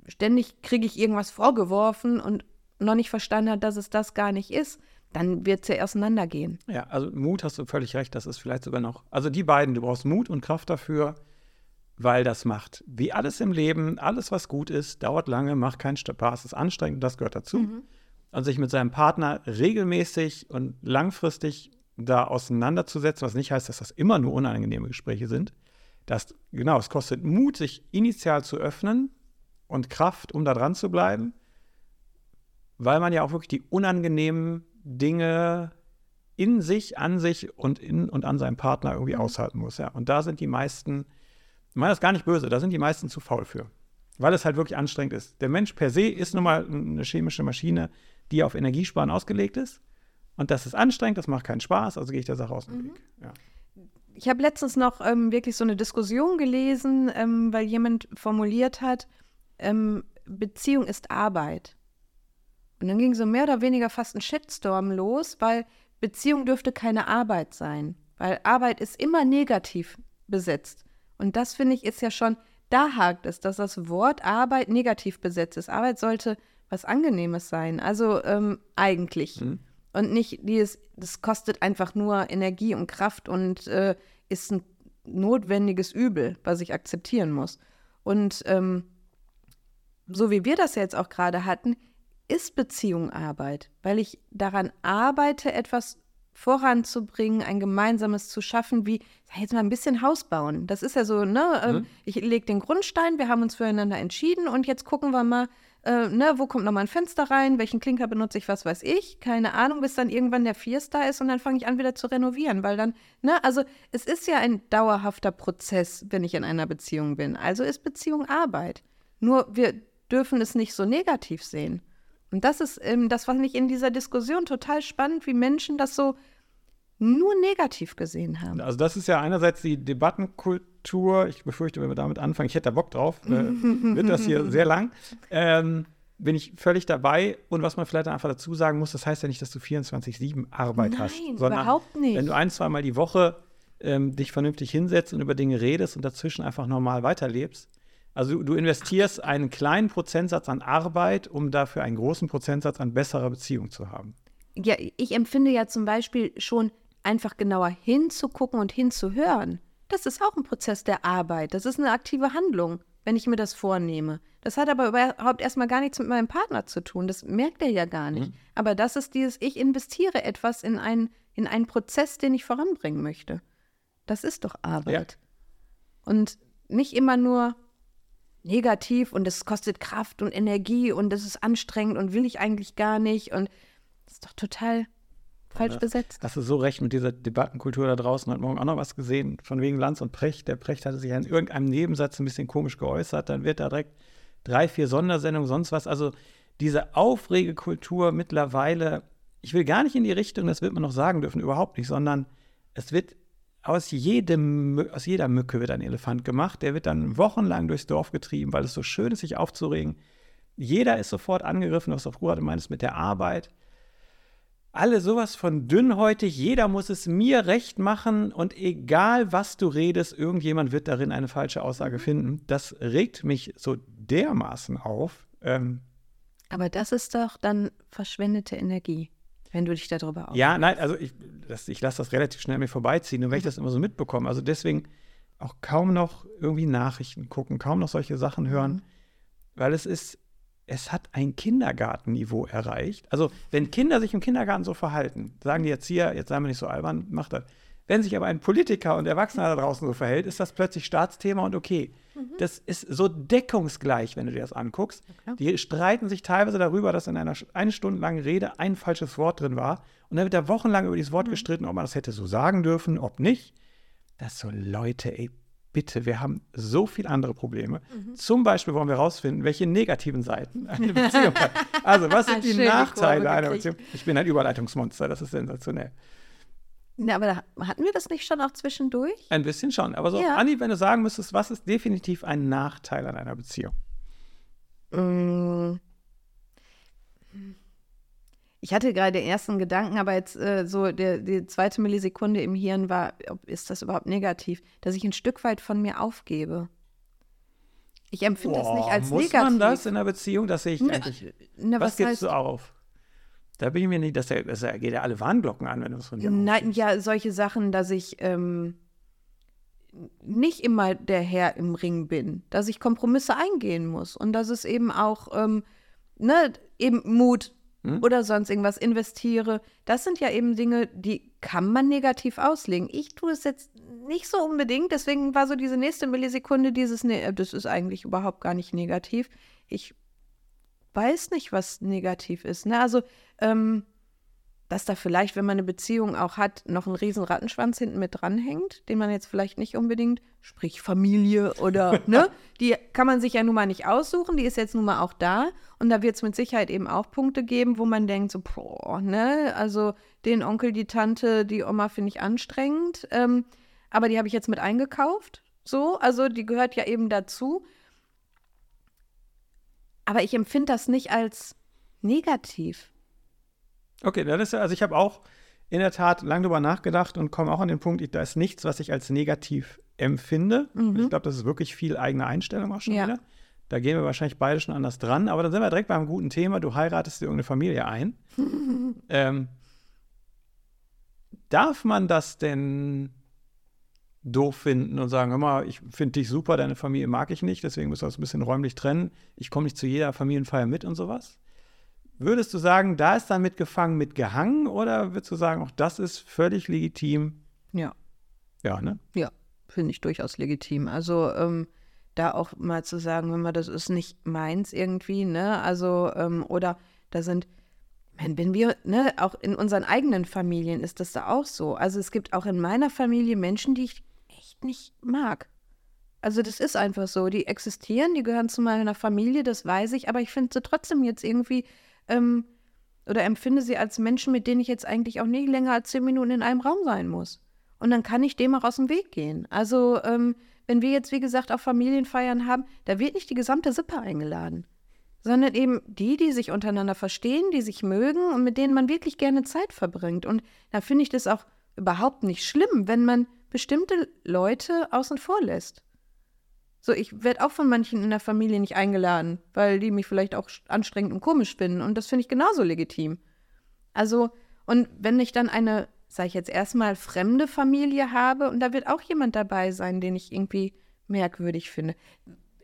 [SPEAKER 2] ständig kriege ich irgendwas vorgeworfen und noch nicht verstanden hat, dass es das gar nicht ist, dann wird es ja auseinandergehen.
[SPEAKER 1] Ja, also Mut hast du völlig recht, das ist vielleicht sogar noch. Also die beiden, du brauchst Mut und Kraft dafür, weil das macht, wie alles im Leben, alles, was gut ist, dauert lange, macht keinen Spaß, ist anstrengend, das gehört dazu. Und sich mit seinem Partner regelmäßig und langfristig da auseinanderzusetzen, was nicht heißt, dass das immer nur unangenehme Gespräche sind. Das, genau, es kostet Mut, sich initial zu öffnen und Kraft, um da dran zu bleiben, weil man ja auch wirklich die unangenehmen Dinge in sich, an sich und in und an seinem Partner irgendwie aushalten muss. Ja. Und da sind die meisten, ich meine das gar nicht böse, da sind die meisten zu faul für. Weil es halt wirklich anstrengend ist. Der Mensch per se ist nun mal eine chemische Maschine, die auf Energiesparen ausgelegt ist. Und das ist anstrengend, das macht keinen Spaß, also gehe ich der Sache aus dem Weg. Ja.
[SPEAKER 2] Ich habe letztens noch ähm, wirklich so eine Diskussion gelesen, ähm, weil jemand formuliert hat, ähm, Beziehung ist Arbeit. Und dann ging so mehr oder weniger fast ein Shitstorm los, weil Beziehung dürfte keine Arbeit sein. Weil Arbeit ist immer negativ besetzt. Und das finde ich ist ja schon, da hakt es, dass das Wort Arbeit negativ besetzt ist. Arbeit sollte was Angenehmes sein. Also ähm, eigentlich.
[SPEAKER 1] Mhm.
[SPEAKER 2] Und nicht dieses, das kostet einfach nur Energie und Kraft und äh, ist ein notwendiges Übel, was ich akzeptieren muss. Und ähm, so wie wir das jetzt auch gerade hatten, ist Beziehung Arbeit, weil ich daran arbeite, etwas voranzubringen, ein gemeinsames zu schaffen, wie, jetzt mal, ein bisschen Haus bauen. Das ist ja so, ne? ähm, Ich lege den Grundstein, wir haben uns füreinander entschieden und jetzt gucken wir mal, äh, ne, wo kommt nochmal ein Fenster rein, welchen Klinker benutze ich, was weiß ich, keine Ahnung, bis dann irgendwann der Vierstar ist und dann fange ich an, wieder zu renovieren, weil dann, ne, also es ist ja ein dauerhafter Prozess, wenn ich in einer Beziehung bin. Also ist Beziehung Arbeit. Nur wir dürfen es nicht so negativ sehen. Und das ist, ähm, das fand ich in dieser Diskussion total spannend, wie Menschen das so nur negativ gesehen haben.
[SPEAKER 1] Also das ist ja einerseits die Debattenkultur. Ich befürchte, wenn wir damit anfangen, ich hätte da Bock drauf, äh, wird das hier sehr lang. Ähm, bin ich völlig dabei. Und was man vielleicht einfach dazu sagen muss, das heißt ja nicht, dass du 24-7 Arbeit hast.
[SPEAKER 2] Nein,
[SPEAKER 1] Sondern
[SPEAKER 2] überhaupt nicht.
[SPEAKER 1] Wenn du ein, zweimal die Woche ähm, dich vernünftig hinsetzt und über Dinge redest und dazwischen einfach normal weiterlebst. Also du, du investierst einen kleinen Prozentsatz an Arbeit, um dafür einen großen Prozentsatz an besserer Beziehung zu haben.
[SPEAKER 2] Ja, ich empfinde ja zum Beispiel schon einfach genauer hinzugucken und hinzuhören. Das ist auch ein Prozess der Arbeit. Das ist eine aktive Handlung, wenn ich mir das vornehme. Das hat aber überhaupt erstmal gar nichts mit meinem Partner zu tun. Das merkt er ja gar nicht. Aber das ist dieses, ich investiere etwas in einen, in einen Prozess, den ich voranbringen möchte. Das ist doch Arbeit. Und nicht immer nur negativ und es kostet Kraft und Energie und es ist anstrengend und will ich eigentlich gar nicht und das ist doch total falsch
[SPEAKER 1] Ja.
[SPEAKER 2] besetzt.
[SPEAKER 1] Hast du so recht mit dieser Debattenkultur da draußen? Heute Morgen auch noch was gesehen von wegen Lanz und Precht. Der Precht hatte sich in irgendeinem Nebensatz ein bisschen komisch geäußert. Dann wird da direkt drei, vier Sondersendungen, sonst was. Also diese Aufregekultur mittlerweile, ich will gar nicht in die Richtung, das wird man noch sagen dürfen, überhaupt nicht, sondern es wird aus, jedem, aus jeder Mücke wird ein Elefant gemacht. Der wird dann wochenlang durchs Dorf getrieben, weil es so schön ist, sich aufzuregen. Jeder ist sofort angegriffen, was auch gerade meinst mit der Arbeit alle sowas von dünnhäutig, jeder muss es mir recht machen und egal was du redest, irgendjemand wird darin eine falsche Aussage finden. Das regt mich so dermaßen auf. Ähm,
[SPEAKER 2] Aber das ist doch dann verschwendete Energie, wenn du dich darüber aufregst.
[SPEAKER 1] ja, nein, also ich, das, ich lasse das relativ schnell mir vorbeiziehen, nur wenn ich das immer so mitbekomme. Also deswegen auch kaum noch irgendwie Nachrichten gucken, kaum noch solche Sachen hören, weil es ist, es hat ein Kindergartenniveau erreicht. Also wenn Kinder sich im Kindergarten so verhalten, sagen die Erzieher, jetzt seien wir nicht so albern, macht das. Wenn sich aber ein Politiker und Erwachsener da draußen so verhält, ist das plötzlich Staatsthema und okay. Das ist so deckungsgleich, wenn du dir das anguckst.
[SPEAKER 2] klar.
[SPEAKER 1] Die streiten sich teilweise darüber, dass in einer eine Stunde langen Rede ein falsches Wort drin war. Und dann wird da wochenlang über dieses Wort gestritten, ob man das hätte so sagen dürfen, ob nicht. Das so, Leute, ey, bitte, wir haben so viele andere Probleme. Zum Beispiel wollen wir herausfinden, welche negativen Seiten eine Beziehung hat. Also, was sind die
[SPEAKER 2] Schön die
[SPEAKER 1] Nachteile
[SPEAKER 2] Kurve
[SPEAKER 1] einer
[SPEAKER 2] gekriegt.
[SPEAKER 1] Beziehung? Ich bin ein Überleitungsmonster, das ist sensationell.
[SPEAKER 2] Na, aber da, hatten wir das nicht schon auch zwischendurch?
[SPEAKER 1] Ein bisschen schon. Aber so,
[SPEAKER 2] Ja.
[SPEAKER 1] Anni, wenn du sagen müsstest, was ist definitiv ein Nachteil an einer Beziehung?
[SPEAKER 2] Mm. Ich hatte gerade den ersten Gedanken, aber jetzt äh, so der, die zweite Millisekunde im Hirn war, ob, ist das überhaupt negativ, dass ich ein Stück weit von mir aufgebe. Ich empfinde das nicht
[SPEAKER 1] Boah,
[SPEAKER 2] als
[SPEAKER 1] muss
[SPEAKER 2] negativ.
[SPEAKER 1] man das in einer Beziehung? Das sehe ich
[SPEAKER 2] Na,
[SPEAKER 1] eigentlich.
[SPEAKER 2] Na,
[SPEAKER 1] was
[SPEAKER 2] was
[SPEAKER 1] gibst du auf? Da bin ich mir nicht, das, das geht ja alle Warnglocken an, wenn du es von dir
[SPEAKER 2] Nein, ja, solche Sachen, dass ich ähm, nicht immer der Herr im Ring bin, dass ich Kompromisse eingehen muss und dass es eben auch, ähm, ne, eben Mut
[SPEAKER 1] Hm?
[SPEAKER 2] oder sonst irgendwas investiere. Das sind ja eben Dinge, die kann man negativ auslegen. Ich tue es jetzt nicht so unbedingt, deswegen war so diese nächste Millisekunde dieses, ne, äh, das ist eigentlich überhaupt gar nicht negativ. Ich weiß nicht, was negativ ist. Ne? Also, ähm, dass da vielleicht, wenn man eine Beziehung auch hat, noch ein riesen Rattenschwanz hinten mit dranhängt, den man jetzt vielleicht nicht unbedingt, sprich Familie oder, ne, die kann man sich ja nun mal nicht aussuchen, die ist jetzt nun mal auch da und da wird es mit Sicherheit eben auch Punkte geben, wo man denkt so, boah, ne, also den Onkel, die Tante, die Oma finde ich anstrengend, ähm, aber die habe ich jetzt mit eingekauft, so, also die gehört ja eben dazu. Aber ich empfinde das nicht als negativ.
[SPEAKER 1] Okay, das ist ja, also ich habe auch in der Tat lange drüber nachgedacht und komme auch an den Punkt, da ist nichts, was ich als negativ empfinde. Ich glaube, das ist wirklich viel eigene Einstellung auch schon
[SPEAKER 2] Ja.
[SPEAKER 1] wieder. Da gehen wir wahrscheinlich beide schon anders dran, aber dann sind wir direkt beim guten Thema. Du heiratest dir irgendeine Familie ein. ähm, darf man das denn doof finden und sagen, hör mal, ich finde dich super, deine Familie mag ich nicht, deswegen müssen wir das ein bisschen räumlich trennen. Ich komme nicht zu jeder Familienfeier mit und sowas? Würdest du sagen, da ist dann mitgefangen, mitgehangen oder würdest du sagen, auch das ist völlig legitim?
[SPEAKER 2] Ja.
[SPEAKER 1] Ja, ne?
[SPEAKER 2] Ja, finde ich durchaus legitim. Also ähm, da auch mal zu sagen, wenn man das ist nicht meins irgendwie, ne? Also ähm, oder da sind, wenn, wenn wir, ne, auch in unseren eigenen Familien ist das da auch so. Also es gibt auch in meiner Familie Menschen, die ich echt nicht mag. Also das ist einfach so. Die existieren, die gehören zu meiner Familie, das weiß ich, aber ich finde sie trotzdem jetzt irgendwie ähm, oder empfinde sie als Menschen, mit denen ich jetzt eigentlich auch nicht länger als zehn Minuten in einem Raum sein muss. Und dann kann ich dem auch aus dem Weg gehen. Also, ähm, wenn wir jetzt, wie gesagt, auch Familienfeiern haben, da wird nicht die gesamte Sippe eingeladen, sondern eben die, die sich untereinander verstehen, die sich mögen und mit denen man wirklich gerne Zeit verbringt. Und da finde ich das auch überhaupt nicht schlimm, wenn man bestimmte Leute außen vor lässt. So, ich werde auch von manchen in der Familie nicht eingeladen, weil die mich vielleicht auch anstrengend und komisch finden. Und das finde ich genauso legitim. Also, und wenn ich dann eine, sage ich jetzt erstmal, fremde Familie habe und da wird auch jemand dabei sein, den ich irgendwie merkwürdig finde.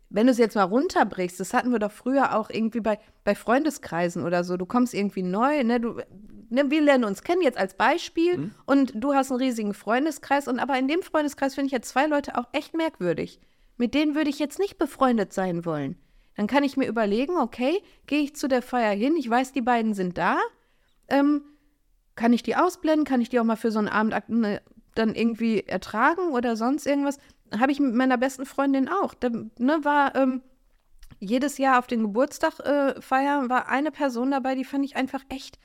[SPEAKER 2] Wenn du es jetzt mal runterbrichst, das hatten wir doch früher auch irgendwie bei, bei Freundeskreisen oder so. Du kommst irgendwie neu, ne, du, ne, wir lernen uns kennen jetzt als Beispiel und du hast einen riesigen Freundeskreis und aber in dem Freundeskreis finde ich jetzt zwei Leute auch echt merkwürdig. Mit denen würde ich jetzt nicht befreundet sein wollen. Dann kann ich mir überlegen, okay, gehe ich zu der Feier hin, ich weiß, die beiden sind da, ähm, kann ich die ausblenden, kann ich die auch mal für so einen Abend ne, dann irgendwie ertragen oder sonst irgendwas? Habe ich mit meiner besten Freundin auch. Da ne, war ähm, jedes Jahr auf den Geburtstag äh, war eine Person dabei, die fand ich einfach echt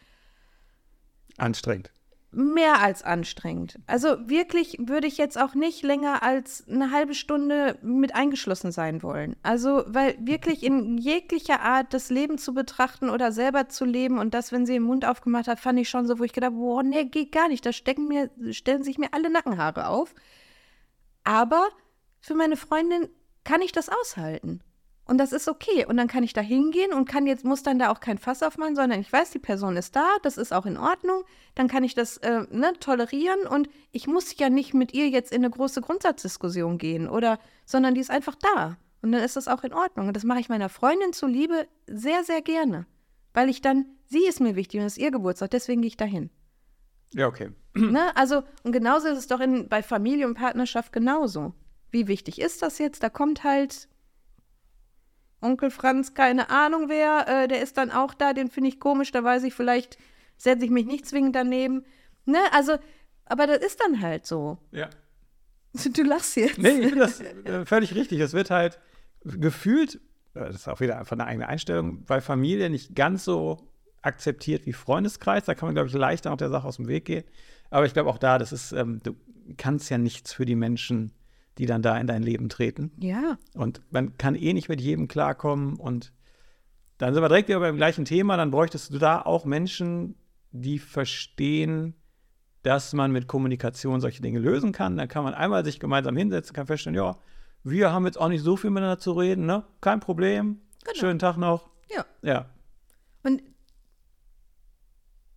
[SPEAKER 1] anstrengend
[SPEAKER 2] mehr als anstrengend. Also wirklich würde ich jetzt auch nicht länger als eine halbe Stunde mit eingeschlossen sein wollen. Also, weil wirklich in jeglicher Art das Leben zu betrachten oder selber zu leben und das, wenn sie den Mund aufgemacht hat, fand ich schon so, wo ich gedacht, boah, nee, geht gar nicht. Da stecken mir, stellen sich mir alle Nackenhaare auf. Aber für meine Freundin kann ich das aushalten. Und das ist okay. Und dann kann ich da hingehen und kann jetzt, muss dann da auch kein Fass aufmachen, sondern ich weiß, die Person ist da, das ist auch in Ordnung. Dann kann ich das äh, ne, tolerieren und ich muss ja nicht mit ihr jetzt in eine große Grundsatzdiskussion gehen oder, sondern die ist einfach da. Und dann ist das auch in Ordnung. Und das mache ich meiner Freundin zuliebe sehr, sehr gerne. Weil ich dann, sie ist mir wichtig und es ist ihr Geburtstag, deswegen gehe ich dahin.
[SPEAKER 1] Ja, okay.
[SPEAKER 2] Ne? Also, und genauso ist es doch in, bei Familie und Partnerschaft genauso. Wie wichtig ist das jetzt? Da kommt halt Onkel Franz, keine Ahnung wer, äh, der ist dann auch da, den finde ich komisch, da weiß ich vielleicht, setze ich mich nicht zwingend daneben. Ne, also, aber das ist dann halt so.
[SPEAKER 1] Ja.
[SPEAKER 2] Du lachst jetzt.
[SPEAKER 1] Nee, ich finde das äh, völlig richtig. Es wird halt gefühlt, äh, das ist auch wieder einfach eine eigene Einstellung, bei Familie nicht ganz so akzeptiert wie Freundeskreis. Da kann man, glaube ich, leichter noch der Sache aus dem Weg gehen. Aber ich glaube auch da, das ist, ähm, du kannst ja nichts für die Menschen die dann da in dein Leben treten.
[SPEAKER 2] Ja.
[SPEAKER 1] Und man kann eh nicht mit jedem klarkommen. Und dann sind wir direkt wieder beim gleichen Thema. Dann bräuchtest du da auch Menschen, die verstehen, dass man mit Kommunikation solche Dinge lösen kann. Dann kann man einmal sich gemeinsam hinsetzen, kann feststellen, ja, wir haben jetzt auch nicht so viel miteinander zu reden, ne? Kein Problem. Genau. Schönen Tag noch.
[SPEAKER 2] Ja.
[SPEAKER 1] Ja.
[SPEAKER 2] Und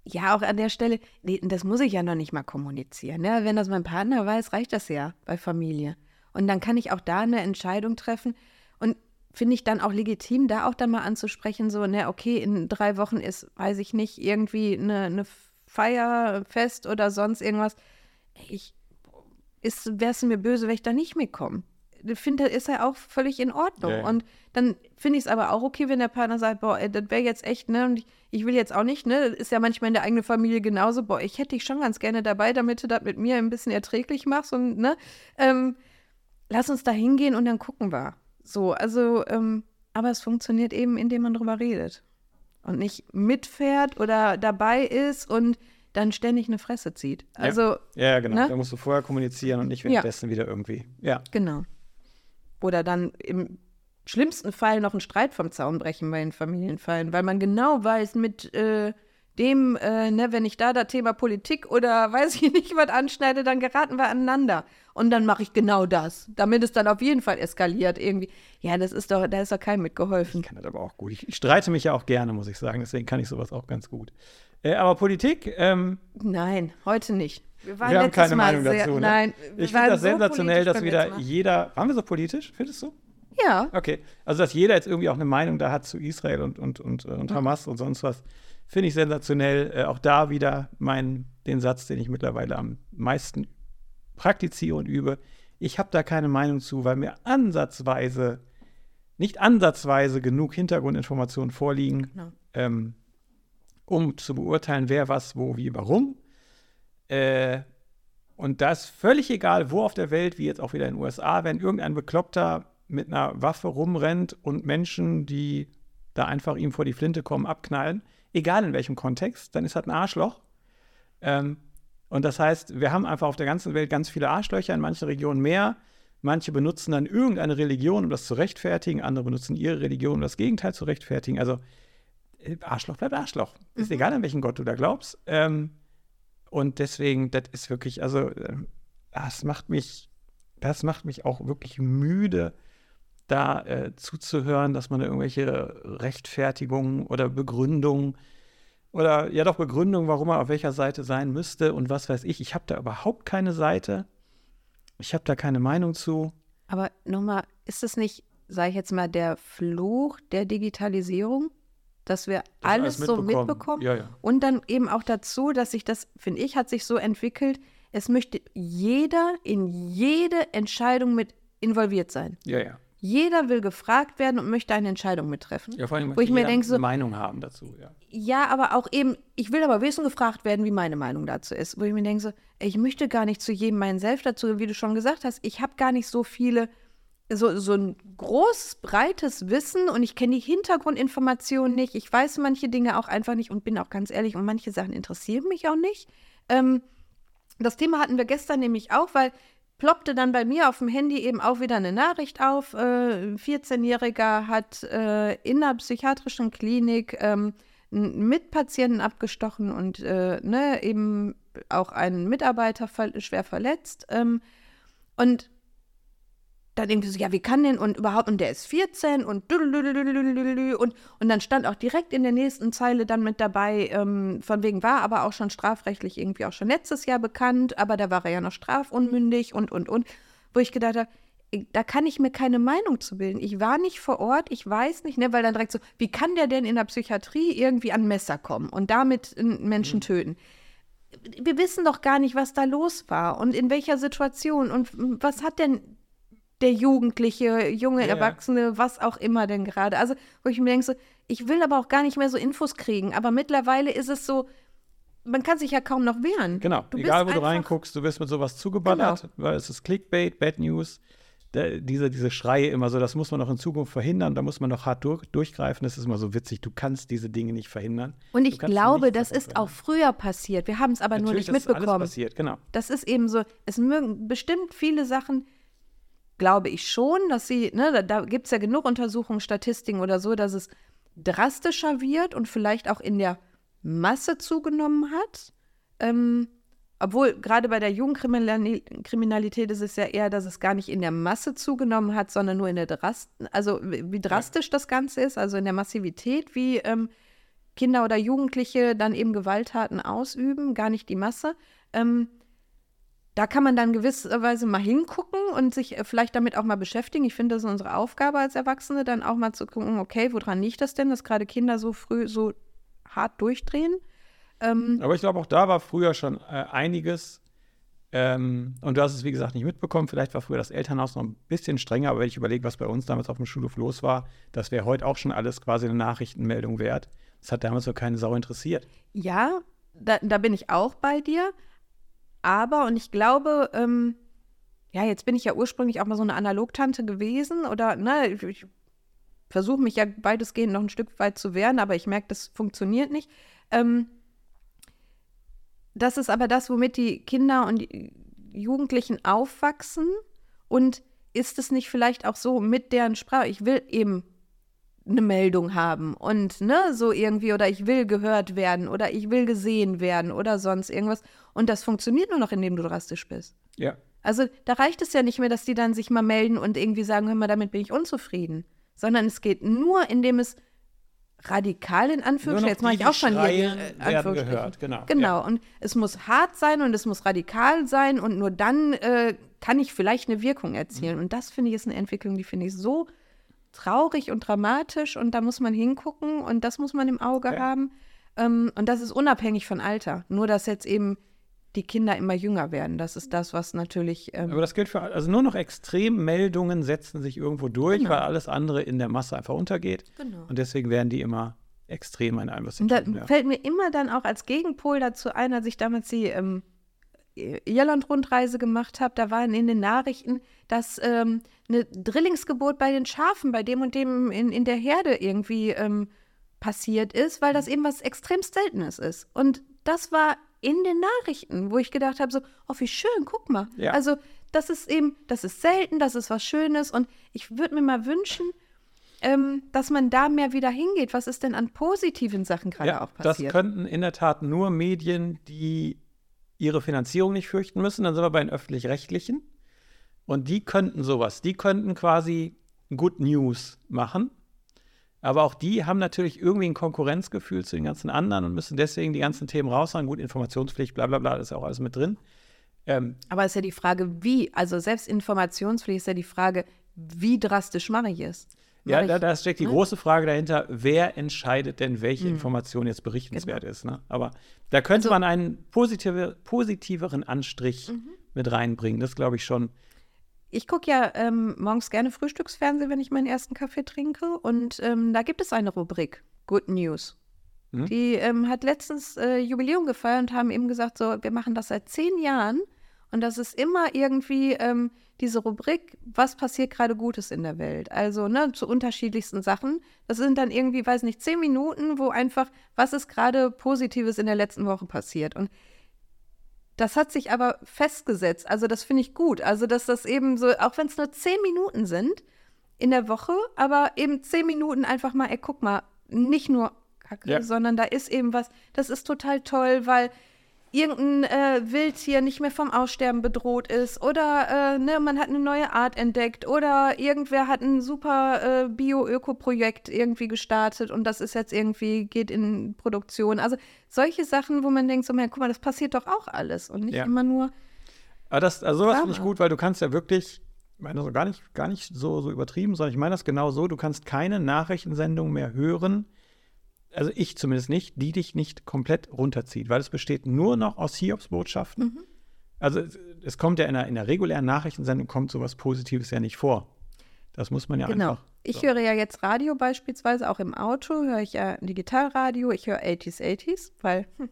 [SPEAKER 2] ja, auch an der Stelle, das muss ich ja noch nicht mal kommunizieren. Ne? Wenn das mein Partner weiß, reicht das ja bei Familie. Und dann kann ich auch da eine Entscheidung treffen. Und finde ich dann auch legitim, da auch dann mal anzusprechen, so, ne, okay, in drei Wochen ist, weiß ich nicht, irgendwie eine, eine Feier, Fest oder sonst irgendwas. Ich, wäre es mir böse, wenn ich da nicht mitkomme finde, ist ja auch völlig in Ordnung. Ja. Und dann finde ich es aber auch okay, wenn der Partner sagt, boah, ey, das wäre jetzt echt, ne, und ich, ich, will jetzt auch nicht, ne, das ist ja manchmal in der eigenen Familie genauso, boah, ich hätte dich schon ganz gerne dabei, damit du das mit mir ein bisschen erträglich machst und, ne, ähm, lass uns da hingehen und dann gucken wir. So, also, ähm, aber es funktioniert eben, indem man drüber redet und nicht mitfährt oder dabei ist und dann ständig eine Fresse zieht. Also,
[SPEAKER 1] ja, ja genau. Ne? Da musst du vorher kommunizieren und nicht währenddessen ja. wieder irgendwie. Ja.
[SPEAKER 2] Genau. Oder dann im schlimmsten Fall noch einen Streit vom Zaun brechen bei den Familienfallen, weil man genau weiß, mit äh, dem, äh, ne, wenn ich da das Thema Politik oder weiß ich nicht was anschneide, dann geraten wir aneinander. Und dann mache ich genau das, damit es dann auf jeden Fall eskaliert irgendwie. Ja, das ist doch, da ist doch keinem mitgeholfen.
[SPEAKER 1] Ich kann das aber auch gut. Ich, ich streite mich ja auch gerne, muss ich sagen. Deswegen kann ich sowas auch ganz gut. Äh, aber Politik? Ähm,
[SPEAKER 2] Nein, heute nicht.
[SPEAKER 1] Wir, wir haben keine Mal Meinung sehr, dazu. Ne? Nein, ich finde das so sensationell, dass wieder jeder. Waren wir so politisch, findest du?
[SPEAKER 2] Ja.
[SPEAKER 1] Okay. Also, dass jeder jetzt irgendwie auch eine Meinung da hat zu Israel und, und, und, und Hamas und sonst was, finde ich sensationell. Äh, auch da wieder mein, den Satz, den ich mittlerweile am meisten praktiziere und übe. Ich habe da keine Meinung zu, weil mir ansatzweise, nicht ansatzweise genug Hintergrundinformationen vorliegen, genau. ähm, um zu beurteilen, wer was, wo, wie, warum. Äh, und das völlig egal, wo auf der Welt, wie jetzt auch wieder in den USA, wenn irgendein Bekloppter mit einer Waffe rumrennt und Menschen, die da einfach ihm vor die Flinte kommen, abknallen, egal in welchem Kontext, dann ist das ein Arschloch. Ähm, und das heißt, wir haben einfach auf der ganzen Welt ganz viele Arschlöcher, in manchen Regionen mehr. Manche benutzen dann irgendeine Religion, um das zu rechtfertigen, andere benutzen ihre Religion, um das Gegenteil zu rechtfertigen. Also äh, Arschloch bleibt Arschloch. Ist mhm. egal, an welchen Gott du da glaubst. Ähm, und deswegen, das ist wirklich, also, äh, das macht mich, das macht mich auch wirklich müde, da äh, zuzuhören, dass man da irgendwelche Rechtfertigungen oder Begründungen oder ja doch Begründungen, warum man auf welcher Seite sein müsste und was weiß ich. Ich habe da überhaupt keine Seite. Ich habe da keine Meinung zu.
[SPEAKER 2] Aber nochmal, ist es nicht, sage ich jetzt mal, der Fluch der Digitalisierung? dass wir das alles, so mitbekommen.
[SPEAKER 1] Ja, ja.
[SPEAKER 2] Und dann eben auch dazu, dass sich das, finde ich, hat sich so entwickelt, es möchte jeder in jede Entscheidung mit involviert sein.
[SPEAKER 1] Ja, ja.
[SPEAKER 2] Jeder will gefragt werden und möchte eine Entscheidung mittreffen.
[SPEAKER 1] Ja, vor allem
[SPEAKER 2] Wo ich mir denke so-
[SPEAKER 1] eine Meinung haben dazu, ja.
[SPEAKER 2] Ja, aber auch eben, ich will aber wissen, gefragt werden, wie meine Meinung dazu ist. Wo ich mir denke, so, ich möchte gar nicht zu jedem meinen Self dazu, wie du schon gesagt hast. Ich habe gar nicht so viele, so, so ein großes, breites Wissen und ich kenne die Hintergrundinformationen nicht. Ich weiß manche Dinge auch einfach nicht und bin auch ganz ehrlich und manche Sachen interessieren mich auch nicht. Ähm, das Thema hatten wir gestern nämlich auch, weil ploppte dann bei mir auf dem Handy eben auch wieder eine Nachricht auf. Äh, ein 14-Jähriger hat äh, in einer psychiatrischen Klinik ähm, einen Mitpatienten abgestochen und äh, ne, eben auch einen Mitarbeiter schwer verletzt. Ähm, und dann irgendwie so, ja, wie kann denn und überhaupt, und der ist 14 und und, und dann stand auch direkt in der nächsten Zeile dann mit dabei, ähm, von wegen war aber auch schon strafrechtlich irgendwie auch schon letztes Jahr bekannt, aber da war er ja noch strafunmündig und, und, und, wo ich gedacht habe, da kann ich mir keine Meinung zu bilden. Ich war nicht vor Ort, ich weiß nicht, ne, weil dann direkt so, wie kann der denn in der Psychiatrie irgendwie an Messer kommen und damit Menschen töten? Wir wissen doch gar nicht, was da los war und in welcher Situation und was hat denn der Jugendliche, junge
[SPEAKER 1] ja.
[SPEAKER 2] Erwachsene, was auch immer denn gerade. Also, wo ich mir denke, so, ich will aber auch gar nicht mehr so Infos kriegen. Aber mittlerweile ist es so, man kann sich ja kaum noch wehren.
[SPEAKER 1] Genau,
[SPEAKER 2] Du
[SPEAKER 1] egal wo du reinguckst, du wirst mit sowas zugeballert, weil es ist Clickbait, Bad News. Da, diese, diese Schreie immer so, das muss man noch in Zukunft verhindern, da muss man noch hart durch, durchgreifen. Das ist immer so witzig, du kannst diese Dinge nicht verhindern.
[SPEAKER 2] Und ich glaube, das ist auch früher passiert. Wir haben es aber nur
[SPEAKER 1] Natürlich,
[SPEAKER 2] nicht
[SPEAKER 1] das ist alles
[SPEAKER 2] mitbekommen.
[SPEAKER 1] passiert, genau.
[SPEAKER 2] Das ist eben so, es mögen bestimmt viele Sachen, glaube ich schon, dass sie, ne, da, da gibt es ja genug Untersuchungen, Statistiken oder so, dass es drastischer wird und vielleicht auch in der Masse zugenommen hat. Ähm, obwohl gerade bei der Jugendkriminalität ist es ja eher, dass es gar nicht in der Masse zugenommen hat, sondern nur in der Drast also wie drastisch das Ganze ist, also in der Massivität, wie ähm, Kinder oder Jugendliche dann eben Gewalttaten ausüben, gar nicht die Masse. Ähm, da kann man dann gewisserweise mal hingucken und sich äh, vielleicht damit auch mal beschäftigen. Ich finde, das ist unsere Aufgabe als Erwachsene, dann auch mal zu gucken, okay, woran liegt das denn, dass gerade Kinder so früh so hart durchdrehen? Ähm,
[SPEAKER 1] Aber ich glaube, auch da war früher schon äh, einiges. Ähm, und du hast es, wie gesagt, nicht mitbekommen. Vielleicht war früher das Elternhaus noch ein bisschen strenger, aber wenn ich überlege, was bei uns damals auf dem Schulhof los war, das wäre heute auch schon alles quasi eine Nachrichtenmeldung wert. Das hat damals so keine Sau interessiert.
[SPEAKER 2] Ja, da, da bin ich auch bei dir. Aber, und ich glaube, ähm, ja, jetzt bin ich ja ursprünglich auch mal so eine Analogtante gewesen oder, ne, ich, ich versuche mich ja weitestgehend noch ein Stück weit zu wehren, aber ich merke, das funktioniert nicht. Ähm, das ist aber das, womit die Kinder und die Jugendlichen aufwachsen. Und ist es nicht vielleicht auch so mit deren Sprache? Ich will eben eine Meldung haben und ne, so irgendwie oder ich will gehört werden oder ich will gesehen werden oder sonst irgendwas. Und das funktioniert nur noch, indem du drastisch bist.
[SPEAKER 1] Ja.
[SPEAKER 2] Also da reicht es ja nicht mehr, dass die dann sich mal melden und irgendwie sagen, hör mal, damit bin ich unzufrieden. Sondern es geht nur, indem es radikal in Anführungsstrichen, jetzt mache ich auch schon hier äh, Anführungsstrichen.
[SPEAKER 1] gehört. Genau.
[SPEAKER 2] Genau, und es muss hart sein und es muss radikal sein und nur dann äh, kann ich vielleicht eine Wirkung erzielen. Und das finde ich ist eine Entwicklung, die finde ich so traurig und dramatisch und da muss man hingucken und das muss man im Auge
[SPEAKER 1] Ja.
[SPEAKER 2] haben. Ähm, und das ist unabhängig von Alter. Nur, dass jetzt eben die Kinder immer jünger werden. Das ist das, was natürlich. Ähm,
[SPEAKER 1] Aber das gilt für, also nur noch Extremmeldungen setzen sich irgendwo durch,
[SPEAKER 2] Genau.
[SPEAKER 1] weil alles andere in der Masse einfach untergeht.
[SPEAKER 2] Genau.
[SPEAKER 1] Und deswegen werden die immer extremer in allem, was sie
[SPEAKER 2] Und da
[SPEAKER 1] tun. Ja.
[SPEAKER 2] fällt mir immer dann auch als Gegenpol dazu ein, als ich damals die ähm, Irland-Rundreise gemacht habe, da waren in den Nachrichten, dass ähm, eine Drillingsgeburt bei den Schafen, bei dem und dem in, in der Herde irgendwie ähm, passiert ist, weil das eben was extremst Seltenes ist. Und das war in den Nachrichten, wo ich gedacht habe, so, oh, wie schön, guck mal.
[SPEAKER 1] Ja.
[SPEAKER 2] Also, das ist eben, das ist selten, das ist was Schönes und ich würde mir mal wünschen, ähm, dass man da mehr wieder hingeht. Was ist denn an positiven Sachen gerade
[SPEAKER 1] Ja,
[SPEAKER 2] auch
[SPEAKER 1] das
[SPEAKER 2] passiert?
[SPEAKER 1] könnten in der Tat nur Medien, die ihre Finanzierung nicht fürchten müssen. Dann sind wir bei den öffentlich-rechtlichen. Und die könnten sowas. Die könnten quasi Good News machen. Aber auch die haben natürlich irgendwie ein Konkurrenzgefühl zu den ganzen anderen und müssen deswegen die ganzen Themen raushauen. Gut, Informationspflicht, bla bla bla, das ist ja auch alles mit drin. Ähm,
[SPEAKER 2] Aber es ist ja die Frage, wie, also selbst Informationspflicht ist ja die Frage, wie drastisch mache ich es?
[SPEAKER 1] Ja, da, da steckt die
[SPEAKER 2] ne?
[SPEAKER 1] große Frage dahinter, wer entscheidet denn, welche
[SPEAKER 2] Hm.
[SPEAKER 1] Information jetzt
[SPEAKER 2] Genau.
[SPEAKER 1] berichtenswert ist. Ne? Aber da könnte
[SPEAKER 2] Also-
[SPEAKER 1] man einen positive, positiveren Anstrich
[SPEAKER 2] Mhm.
[SPEAKER 1] mit reinbringen. Das glaube ich schon.
[SPEAKER 2] ich gucke ja ähm, morgens gerne Frühstücksfernsehen, wenn ich meinen ersten Kaffee trinke. Und ähm, da gibt es eine Rubrik, Good News.
[SPEAKER 1] Mhm.
[SPEAKER 2] Die ähm, hat letztens äh, Jubiläum gefeiert und haben eben gesagt, so, wir machen das seit zehn Jahren. Und das ist immer irgendwie ähm, diese Rubrik, was passiert gerade Gutes in der Welt? Also, ne, zu unterschiedlichsten Sachen. Das sind dann irgendwie, weiß nicht, zehn Minuten, wo einfach, was ist gerade Positives in der letzten Woche passiert? Und das hat sich aber festgesetzt. Also, das finde ich gut. Also, dass das eben so, auch wenn es nur zehn Minuten sind in der Woche, aber eben zehn Minuten einfach mal, ey, guck mal, nicht nur Kacke,
[SPEAKER 1] Ja.
[SPEAKER 2] sondern da ist eben was, das ist total toll, weil irgendein äh, Wildtier nicht mehr vom Aussterben bedroht ist oder äh, ne, man hat eine neue Art entdeckt oder irgendwer hat ein super äh, Bio-Öko-Projekt irgendwie gestartet und das ist jetzt irgendwie, geht in Produktion. Also solche Sachen, wo man denkt, so, man, guck mal, das passiert doch auch alles und nicht
[SPEAKER 1] Ja.
[SPEAKER 2] immer nur,
[SPEAKER 1] Aber das, also sowas finde ich gut, weil du kannst ja wirklich, ich meine so gar nicht, gar nicht so, so übertrieben, sondern ich meine das genau so, du kannst keine Nachrichtensendung mehr hören, also ich zumindest nicht, die dich nicht komplett runterzieht, weil es besteht nur noch aus Hiobsbotschaften.
[SPEAKER 2] Mhm.
[SPEAKER 1] Also es, es kommt ja in der, in der regulären Nachrichtensendung kommt sowas Positives ja nicht vor. Das muss man ja
[SPEAKER 2] genau.
[SPEAKER 1] einfach.
[SPEAKER 2] Ich
[SPEAKER 1] so.
[SPEAKER 2] höre ja jetzt Radio beispielsweise, auch im Auto höre ich ja Digitalradio, ich höre 80s, 80s, weil hm,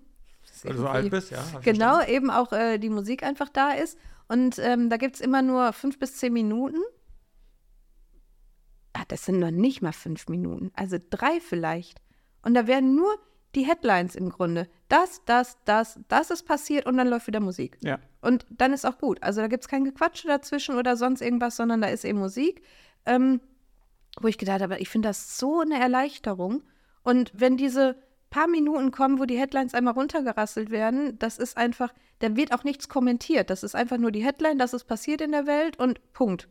[SPEAKER 1] Weil du so alt bist, ja. ich
[SPEAKER 2] Genau,
[SPEAKER 1] verstanden.
[SPEAKER 2] eben auch äh, die Musik einfach da ist. Und ähm, da gibt es immer nur fünf bis zehn Minuten. Ah, das sind noch nicht mal fünf Minuten, also drei vielleicht. Und da werden nur die Headlines im Grunde. Das, das, das, das ist passiert und dann läuft wieder Musik.
[SPEAKER 1] Ja.
[SPEAKER 2] Und dann ist auch gut. Also da gibt es kein Gequatsche dazwischen oder sonst irgendwas, sondern da ist eben Musik. Ähm, wo ich gedacht habe, ich finde das so eine Erleichterung. Und wenn diese paar Minuten kommen, wo die Headlines einmal runtergerasselt werden, das ist einfach, da wird auch nichts kommentiert. Das ist einfach nur die Headline, das ist passiert in der Welt und Punkt.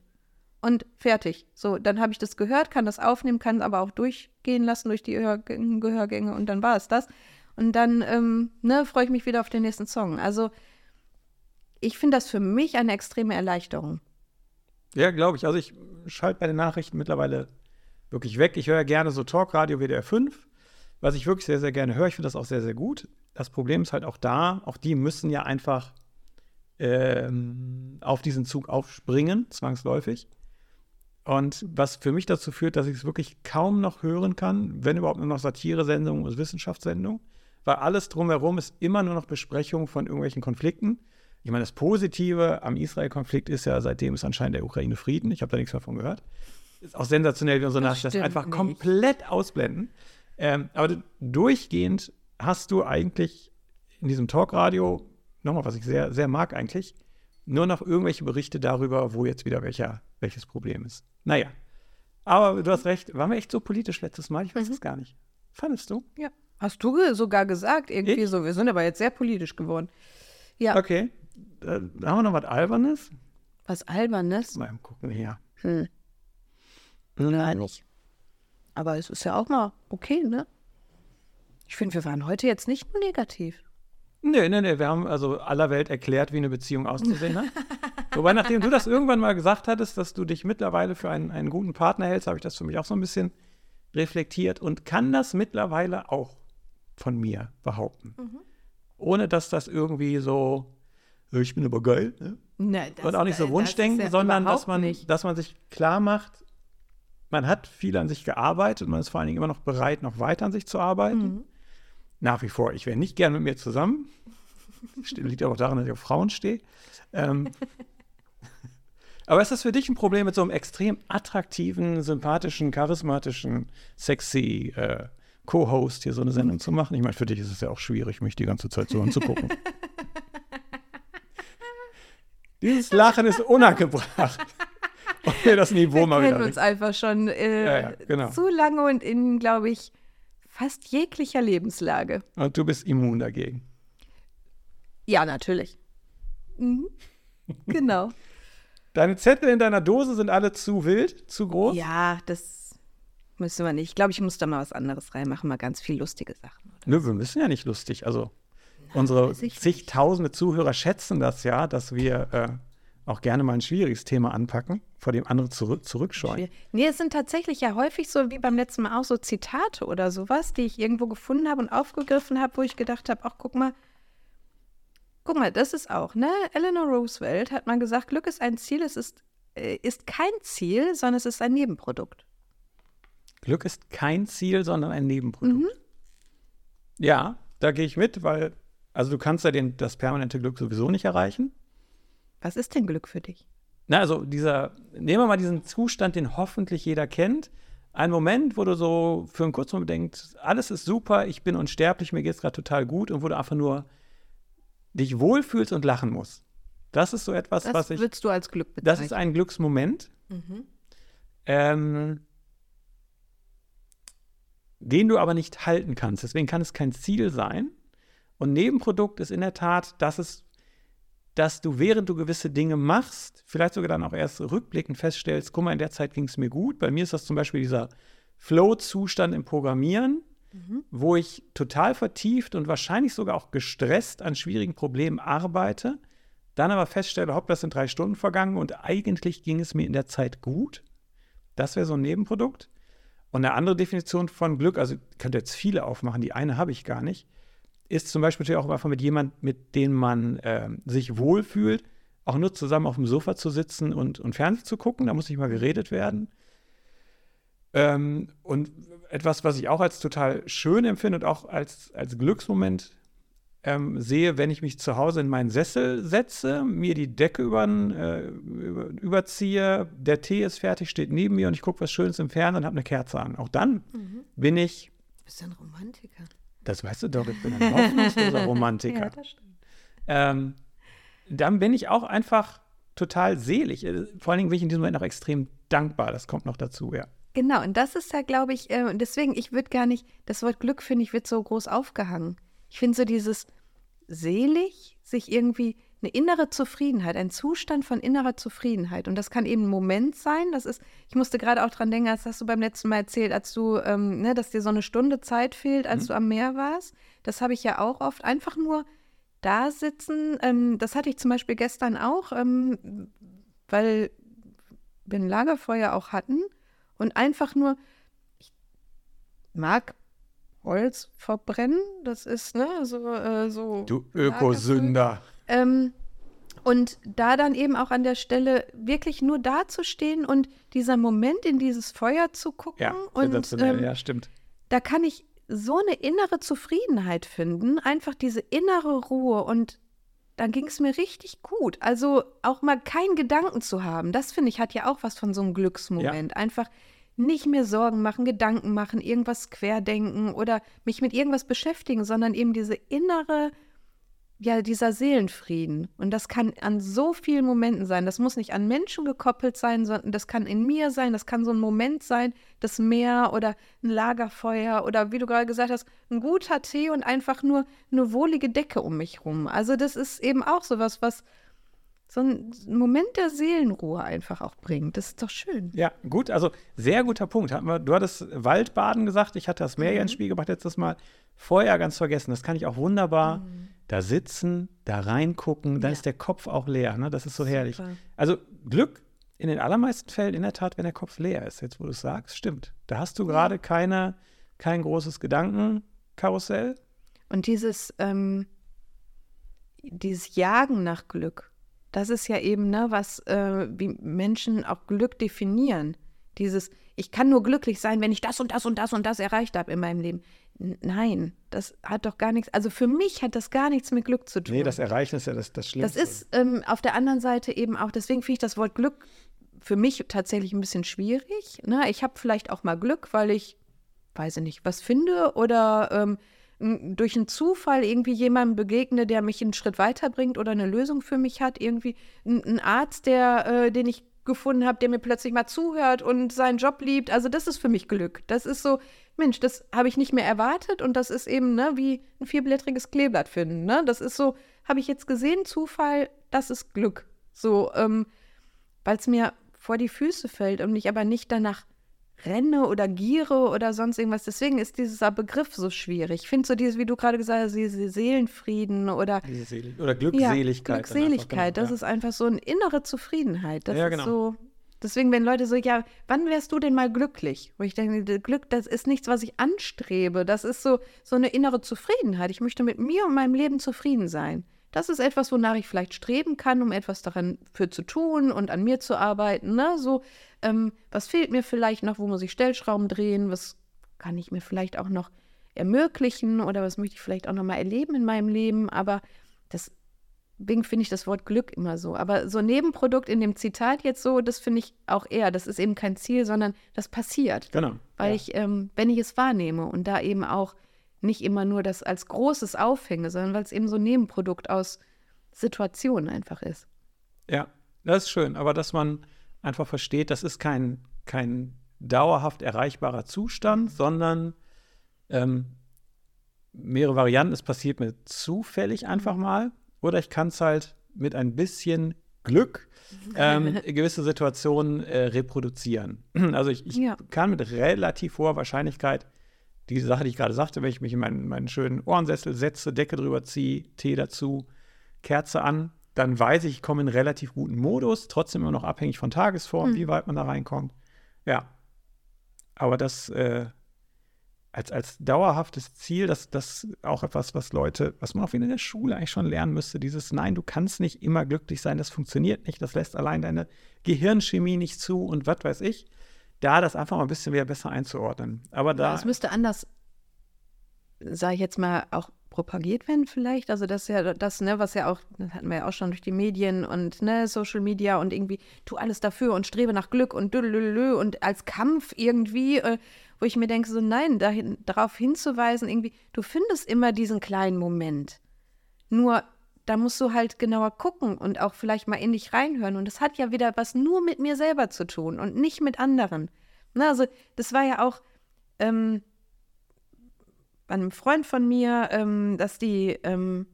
[SPEAKER 2] Und fertig. So, dann habe ich das gehört, kann das aufnehmen, kann es aber auch durchgehen lassen durch die Gehörgänge, Gehörgänge und dann war es das. Und dann ähm, ne, freue ich mich wieder auf den nächsten Song. Also ich finde das für mich eine extreme Erleichterung.
[SPEAKER 1] Ja, glaube ich. Also ich schalte bei den Nachrichten mittlerweile wirklich weg. Ich höre ja gerne so Talkradio WDR 5, was ich wirklich sehr, sehr gerne höre. Ich finde das auch sehr, sehr gut. Das Problem ist halt auch da, auch die müssen ja einfach ähm, auf diesen Zug aufspringen, zwangsläufig. Und was für mich dazu führt, dass ich es wirklich kaum noch hören kann, wenn überhaupt nur noch Satire-Sendungen und Wissenschaftssendungen, weil alles drumherum ist immer nur noch Besprechung von irgendwelchen Konflikten. Ich meine, das Positive am Israel-Konflikt ist ja, seitdem ist anscheinend der Ukraine Frieden. Ich habe da nichts mehr von gehört. Ist auch sensationell, wie unsere
[SPEAKER 2] Das
[SPEAKER 1] Nachrichten das
[SPEAKER 2] stimmt
[SPEAKER 1] einfach
[SPEAKER 2] nicht.
[SPEAKER 1] komplett ausblenden. Ähm, aber du- durchgehend hast du eigentlich in diesem Talkradio, nochmal, was ich sehr, sehr mag eigentlich, nur noch irgendwelche Berichte darüber, wo jetzt wieder welcher, welches Problem ist. Naja. Aber du hast recht, waren wir echt so politisch letztes Mal? Ich weiß
[SPEAKER 2] Mhm.
[SPEAKER 1] es gar nicht. Fandest du?
[SPEAKER 2] Ja. Hast du sogar gesagt, irgendwie
[SPEAKER 1] Ich?
[SPEAKER 2] so, wir sind aber jetzt sehr politisch geworden. Ja,
[SPEAKER 1] Okay. Äh, haben wir noch was Albernes?
[SPEAKER 2] was Albernes.
[SPEAKER 1] Mal gucken hier.
[SPEAKER 2] Hm. Nein, nicht. Aber es ist ja auch mal okay, ne? Ich finde, wir waren heute jetzt nicht nur negativ.
[SPEAKER 1] Nee, nee, nee, wir haben also aller Welt erklärt, wie eine Beziehung auszusehen hat. Wobei, nachdem du das irgendwann mal gesagt hattest, dass du dich mittlerweile für einen, einen guten Partner hältst, habe ich das für mich auch so ein bisschen reflektiert und kann das mittlerweile auch von mir behaupten. Ohne dass das irgendwie so, "Ja, ich bin aber geil, ne?
[SPEAKER 2] Ne,
[SPEAKER 1] und auch nicht so Wunschdenken, sondern dass man, dass man sich klar macht, man hat viel an sich gearbeitet und man ist vor allen Dingen immer noch bereit, noch weiter an sich zu arbeiten.
[SPEAKER 2] Mhm.
[SPEAKER 1] Nach wie vor, ich wäre nicht gern mit mir zusammen. Liegt aber auch daran, dass ich auf Frauen stehe. Ähm, aber ist das für dich ein Problem, mit so einem extrem attraktiven, sympathischen, charismatischen, sexy äh, Co-Host hier so eine Sendung zu machen? Ich meine, für dich ist es ja auch schwierig, mich die ganze Zeit so anzugucken. Dieses Lachen ist unangebracht. Und mir das Niveau
[SPEAKER 2] Wir
[SPEAKER 1] mal
[SPEAKER 2] kennen
[SPEAKER 1] wieder.
[SPEAKER 2] uns einfach schon äh,
[SPEAKER 1] Ja, ja, genau.
[SPEAKER 2] zu lange und in, glaube ich, fast jeglicher Lebenslage.
[SPEAKER 1] Und du bist immun dagegen.
[SPEAKER 2] Ja, natürlich. Mhm. Genau.
[SPEAKER 1] Deine Zettel in deiner Dose sind alle zu wild, zu groß.
[SPEAKER 2] ja, das müssen wir nicht. Ich glaube, ich muss da mal was anderes reinmachen, mal ganz viel lustige Sachen.
[SPEAKER 1] Nö, wir müssen ja nicht lustig. Also unsere
[SPEAKER 2] weiß ich nicht.
[SPEAKER 1] zigtausende Zuhörer schätzen das ja, dass wir äh, auch gerne mal ein schwieriges Thema anpacken, vor dem andere zurück, zurückscheuen.
[SPEAKER 2] Nee, es sind tatsächlich ja häufig so wie beim letzten Mal auch so Zitate oder sowas, die ich irgendwo gefunden habe und aufgegriffen habe, wo ich gedacht habe, ach guck mal, guck mal, das ist auch, ne? Eleanor Roosevelt hat mal gesagt, Glück ist ein Ziel, es ist äh, ist kein Ziel, sondern es ist ein Nebenprodukt.
[SPEAKER 1] Glück ist kein Ziel, sondern ein Nebenprodukt.
[SPEAKER 2] Mhm.
[SPEAKER 1] Ja, da gehe ich mit, weil, also du kannst ja den, das permanente Glück sowieso nicht erreichen.
[SPEAKER 2] Was ist denn Glück für dich?
[SPEAKER 1] Na, also dieser, nehmen wir mal diesen Zustand, den hoffentlich jeder kennt. Ein Moment, wo du so für einen kurzen Moment denkst, alles ist super, ich bin unsterblich, mir geht es gerade total gut und wo du einfach nur dich wohlfühlst und lachen musst. Das ist so etwas,
[SPEAKER 2] Das
[SPEAKER 1] was ich.
[SPEAKER 2] würdest du als Glück bezeichnen.
[SPEAKER 1] Das ist ein Glücksmoment,
[SPEAKER 2] Mhm.
[SPEAKER 1] ähm, den du aber nicht halten kannst. Deswegen kann es kein Ziel sein. Und Nebenprodukt ist in der Tat, dass es, dass du, während du gewisse Dinge machst, vielleicht sogar dann auch erst rückblickend feststellst, guck mal, in der Zeit ging es mir gut. Bei mir ist das zum Beispiel dieser Flow-Zustand im Programmieren,
[SPEAKER 2] Mhm.
[SPEAKER 1] wo ich total vertieft und wahrscheinlich sogar auch gestresst an schwierigen Problemen arbeite, dann aber feststelle, hopp, das sind drei Stunden vergangen und eigentlich ging es mir in der Zeit gut. Das wäre so ein Nebenprodukt. Und eine andere Definition von Glück, also ich könnte jetzt viele aufmachen, die eine habe ich gar nicht, ist zum Beispiel natürlich auch einfach mit jemandem, mit dem man äh, sich wohlfühlt, auch nur zusammen auf dem Sofa zu sitzen und, und Fernsehen zu gucken, da muss nicht mal geredet werden. Ähm, und etwas, was ich auch als total schön empfinde und auch als, als Glücksmoment ähm, sehe, wenn ich mich zu Hause in meinen Sessel setze, mir die Decke übern, äh, über, überziehe, der Tee ist fertig, steht neben mir und ich gucke was Schönes im Fernsehen und habe eine Kerze an. Auch dann
[SPEAKER 2] Mhm.
[SPEAKER 1] bin ich,
[SPEAKER 2] Du bist ein Romantiker.
[SPEAKER 1] Das weißt du doch, ich bin ein hoffnungsloser Romantiker.
[SPEAKER 2] Ja, das stimmt.
[SPEAKER 1] ähm, dann bin ich auch einfach total selig. Äh, Vor allen Dingen bin ich in diesem Moment auch extrem dankbar. Das kommt noch dazu, ja.
[SPEAKER 2] Genau, und das ist ja, glaube ich, äh, und deswegen, ich würde gar nicht, das Wort Glück, finde ich, wird so groß aufgehangen. Ich finde so dieses selig, sich irgendwie eine innere Zufriedenheit, ein Zustand von innerer Zufriedenheit. Und das kann eben ein Moment sein. Das ist, ich musste gerade auch dran denken, das hast du beim letzten Mal erzählt, als du, ähm, ne, dass dir so eine Stunde Zeit fehlt, als du am Meer warst. Das habe ich ja auch oft. Einfach nur da sitzen. Ähm, das hatte ich zum Beispiel gestern auch, ähm, weil wir ein Lagerfeuer auch hatten. Und einfach nur, ich mag Holz verbrennen. Das ist, ne, so, äh, so.
[SPEAKER 1] Du Ökosünder.
[SPEAKER 2] Ähm, und da dann eben auch an der Stelle wirklich nur dazustehen und dieser Moment in dieses Feuer zu gucken.
[SPEAKER 1] Ja,
[SPEAKER 2] und ähm,
[SPEAKER 1] ja, stimmt.
[SPEAKER 2] da kann ich so eine innere Zufriedenheit finden, einfach diese innere Ruhe und dann ging es mir richtig gut. Also auch mal keinen Gedanken zu haben, das finde ich hat ja auch was von so einem Glücksmoment. Einfach nicht mehr Sorgen machen, Gedanken machen, irgendwas querdenken oder mich mit irgendwas beschäftigen, sondern eben diese innere, ja, dieser Seelenfrieden. Und das kann an so vielen Momenten sein. Das muss nicht an Menschen gekoppelt sein, sondern das kann in mir sein. Das kann so ein Moment sein, das Meer oder ein Lagerfeuer oder wie du gerade gesagt hast, ein guter Tee und einfach nur eine wohlige Decke um mich rum. Also das ist eben auch sowas, was so ein Moment der Seelenruhe einfach auch bringt. Das ist doch schön.
[SPEAKER 1] Ja, gut, also sehr guter Punkt. Du hattest Waldbaden gesagt, ich hatte das Meer
[SPEAKER 2] Mhm.
[SPEAKER 1] ja ins Spiel gebracht letztes Mal. Vorher ganz vergessen, das kann ich auch wunderbar da sitzen, da reingucken, dann.
[SPEAKER 2] Ja.
[SPEAKER 1] ist der Kopf auch leer. Ne? Das ist so herrlich.
[SPEAKER 2] Super.
[SPEAKER 1] Also Glück in den allermeisten Fällen in der Tat, wenn der Kopf leer ist, jetzt wo du es sagst, stimmt. Da hast du gerade keine, kein großes Gedankenkarussell.
[SPEAKER 2] Und dieses, ähm, dieses Jagen nach Glück, das ist ja eben, ne, was äh, wie Menschen auch Glück definieren. Dieses, ich kann nur glücklich sein, wenn ich das und das und das und das erreicht habe in meinem Leben. Nein, das hat doch gar nichts, also für mich hat das gar nichts mit Glück zu tun.
[SPEAKER 1] Nee, das Erreichen ist ja das, das
[SPEAKER 2] Das
[SPEAKER 1] Schlimmste.
[SPEAKER 2] ist ähm, auf der anderen Seite eben auch, deswegen finde ich das Wort Glück für mich tatsächlich ein bisschen schwierig. Ne? Ich habe vielleicht auch mal Glück, weil ich, weiß ich nicht, was finde oder ähm, durch einen Zufall irgendwie jemandem begegne, der mich einen Schritt weiterbringt oder eine Lösung für mich hat. Irgendwie ein, ein Arzt, der, äh, den ich gefunden habe, der mir plötzlich mal zuhört und seinen Job liebt. Also das ist für mich Glück. Das ist so, Mensch, das habe ich nicht mehr erwartet und das ist eben ne, wie ein vierblättriges Kleeblatt finden. Ne? Das ist so, habe ich jetzt gesehen, Zufall, das ist Glück. So, ähm, weil es mir vor die Füße fällt und ich aber nicht danach renne oder giere oder sonst irgendwas. Deswegen ist dieser Begriff so schwierig. Ich finde so dieses, wie du gerade gesagt hast, diese Seelenfrieden oder
[SPEAKER 1] Diese Seel oder
[SPEAKER 2] ja,
[SPEAKER 1] Glückseligkeit. dann
[SPEAKER 2] Glückseligkeit,
[SPEAKER 1] einfach,
[SPEAKER 2] das
[SPEAKER 1] genau,
[SPEAKER 2] ist einfach so eine innere Zufriedenheit. Das
[SPEAKER 1] Ja,
[SPEAKER 2] ist
[SPEAKER 1] genau.
[SPEAKER 2] so. Deswegen, wenn Leute so, ja, wann wärst du denn mal glücklich? Wo ich denke, Glück, das ist nichts, was ich anstrebe. Das ist so, so eine innere Zufriedenheit. Ich möchte mit mir und meinem Leben zufrieden sein. das ist etwas, wonach ich vielleicht streben kann, um etwas daran für zu tun und an mir zu arbeiten. Ne? So, ähm, was fehlt mir vielleicht noch? Wo muss ich Stellschrauben drehen? Was kann ich mir vielleicht auch noch ermöglichen oder was möchte ich vielleicht auch noch mal erleben in meinem Leben? Aber das Deswegen finde ich das Wort Glück immer so. Aber so Nebenprodukt in dem Zitat jetzt so, das finde ich auch eher, das ist eben kein Ziel, sondern das passiert.
[SPEAKER 1] Genau.
[SPEAKER 2] Weil
[SPEAKER 1] ja.
[SPEAKER 2] ich, ähm, wenn ich es wahrnehme und da eben auch nicht immer nur das als großes aufhänge, sondern weil es eben so ein Nebenprodukt aus Situationen einfach ist.
[SPEAKER 1] Ja, das ist schön. Aber dass man einfach versteht, das ist kein, kein dauerhaft erreichbarer Zustand, sondern ähm, mehrere Varianten. Es passiert mir zufällig einfach mal oder ich kann es halt mit ein bisschen Glück ähm, gewisse Situationen äh, reproduzieren. Also ich, ich
[SPEAKER 2] Ja.
[SPEAKER 1] kann mit relativ hoher Wahrscheinlichkeit diese Sache, die ich gerade sagte, wenn ich mich in meinen, meinen schönen Ohrensessel setze, Decke drüber ziehe, Tee dazu, Kerze an, dann weiß ich, ich komme in relativ guten Modus, trotzdem immer noch abhängig von Tagesform, wie weit man da reinkommt. Ja. Aber das äh, als, als dauerhaftes Ziel, das das auch etwas, was Leute, was man auch wieder in der Schule eigentlich schon lernen müsste, dieses Nein, du kannst nicht immer glücklich sein, das funktioniert nicht, das lässt allein deine Gehirnchemie nicht zu und was weiß ich. Da das einfach mal ein bisschen wieder besser einzuordnen. Aber da.
[SPEAKER 2] Es müsste anders, sage ich jetzt mal, auch propagiert werden vielleicht. Also das ist ja das, ne, was ja auch, das hatten wir ja auch schon durch die Medien und ne, Social Media und irgendwie tu alles dafür und strebe nach Glück und dülülülü und als Kampf irgendwie, äh, wo ich mir denke, so nein, dahin, darauf hinzuweisen, irgendwie, du findest immer diesen kleinen Moment. Nur da musst du halt genauer gucken und auch vielleicht mal in dich reinhören. Und das hat ja wieder was nur mit mir selber zu tun und nicht mit anderen. Na, also das war ja auch ähm, einem Freund von mir, ähm, dass die ähm,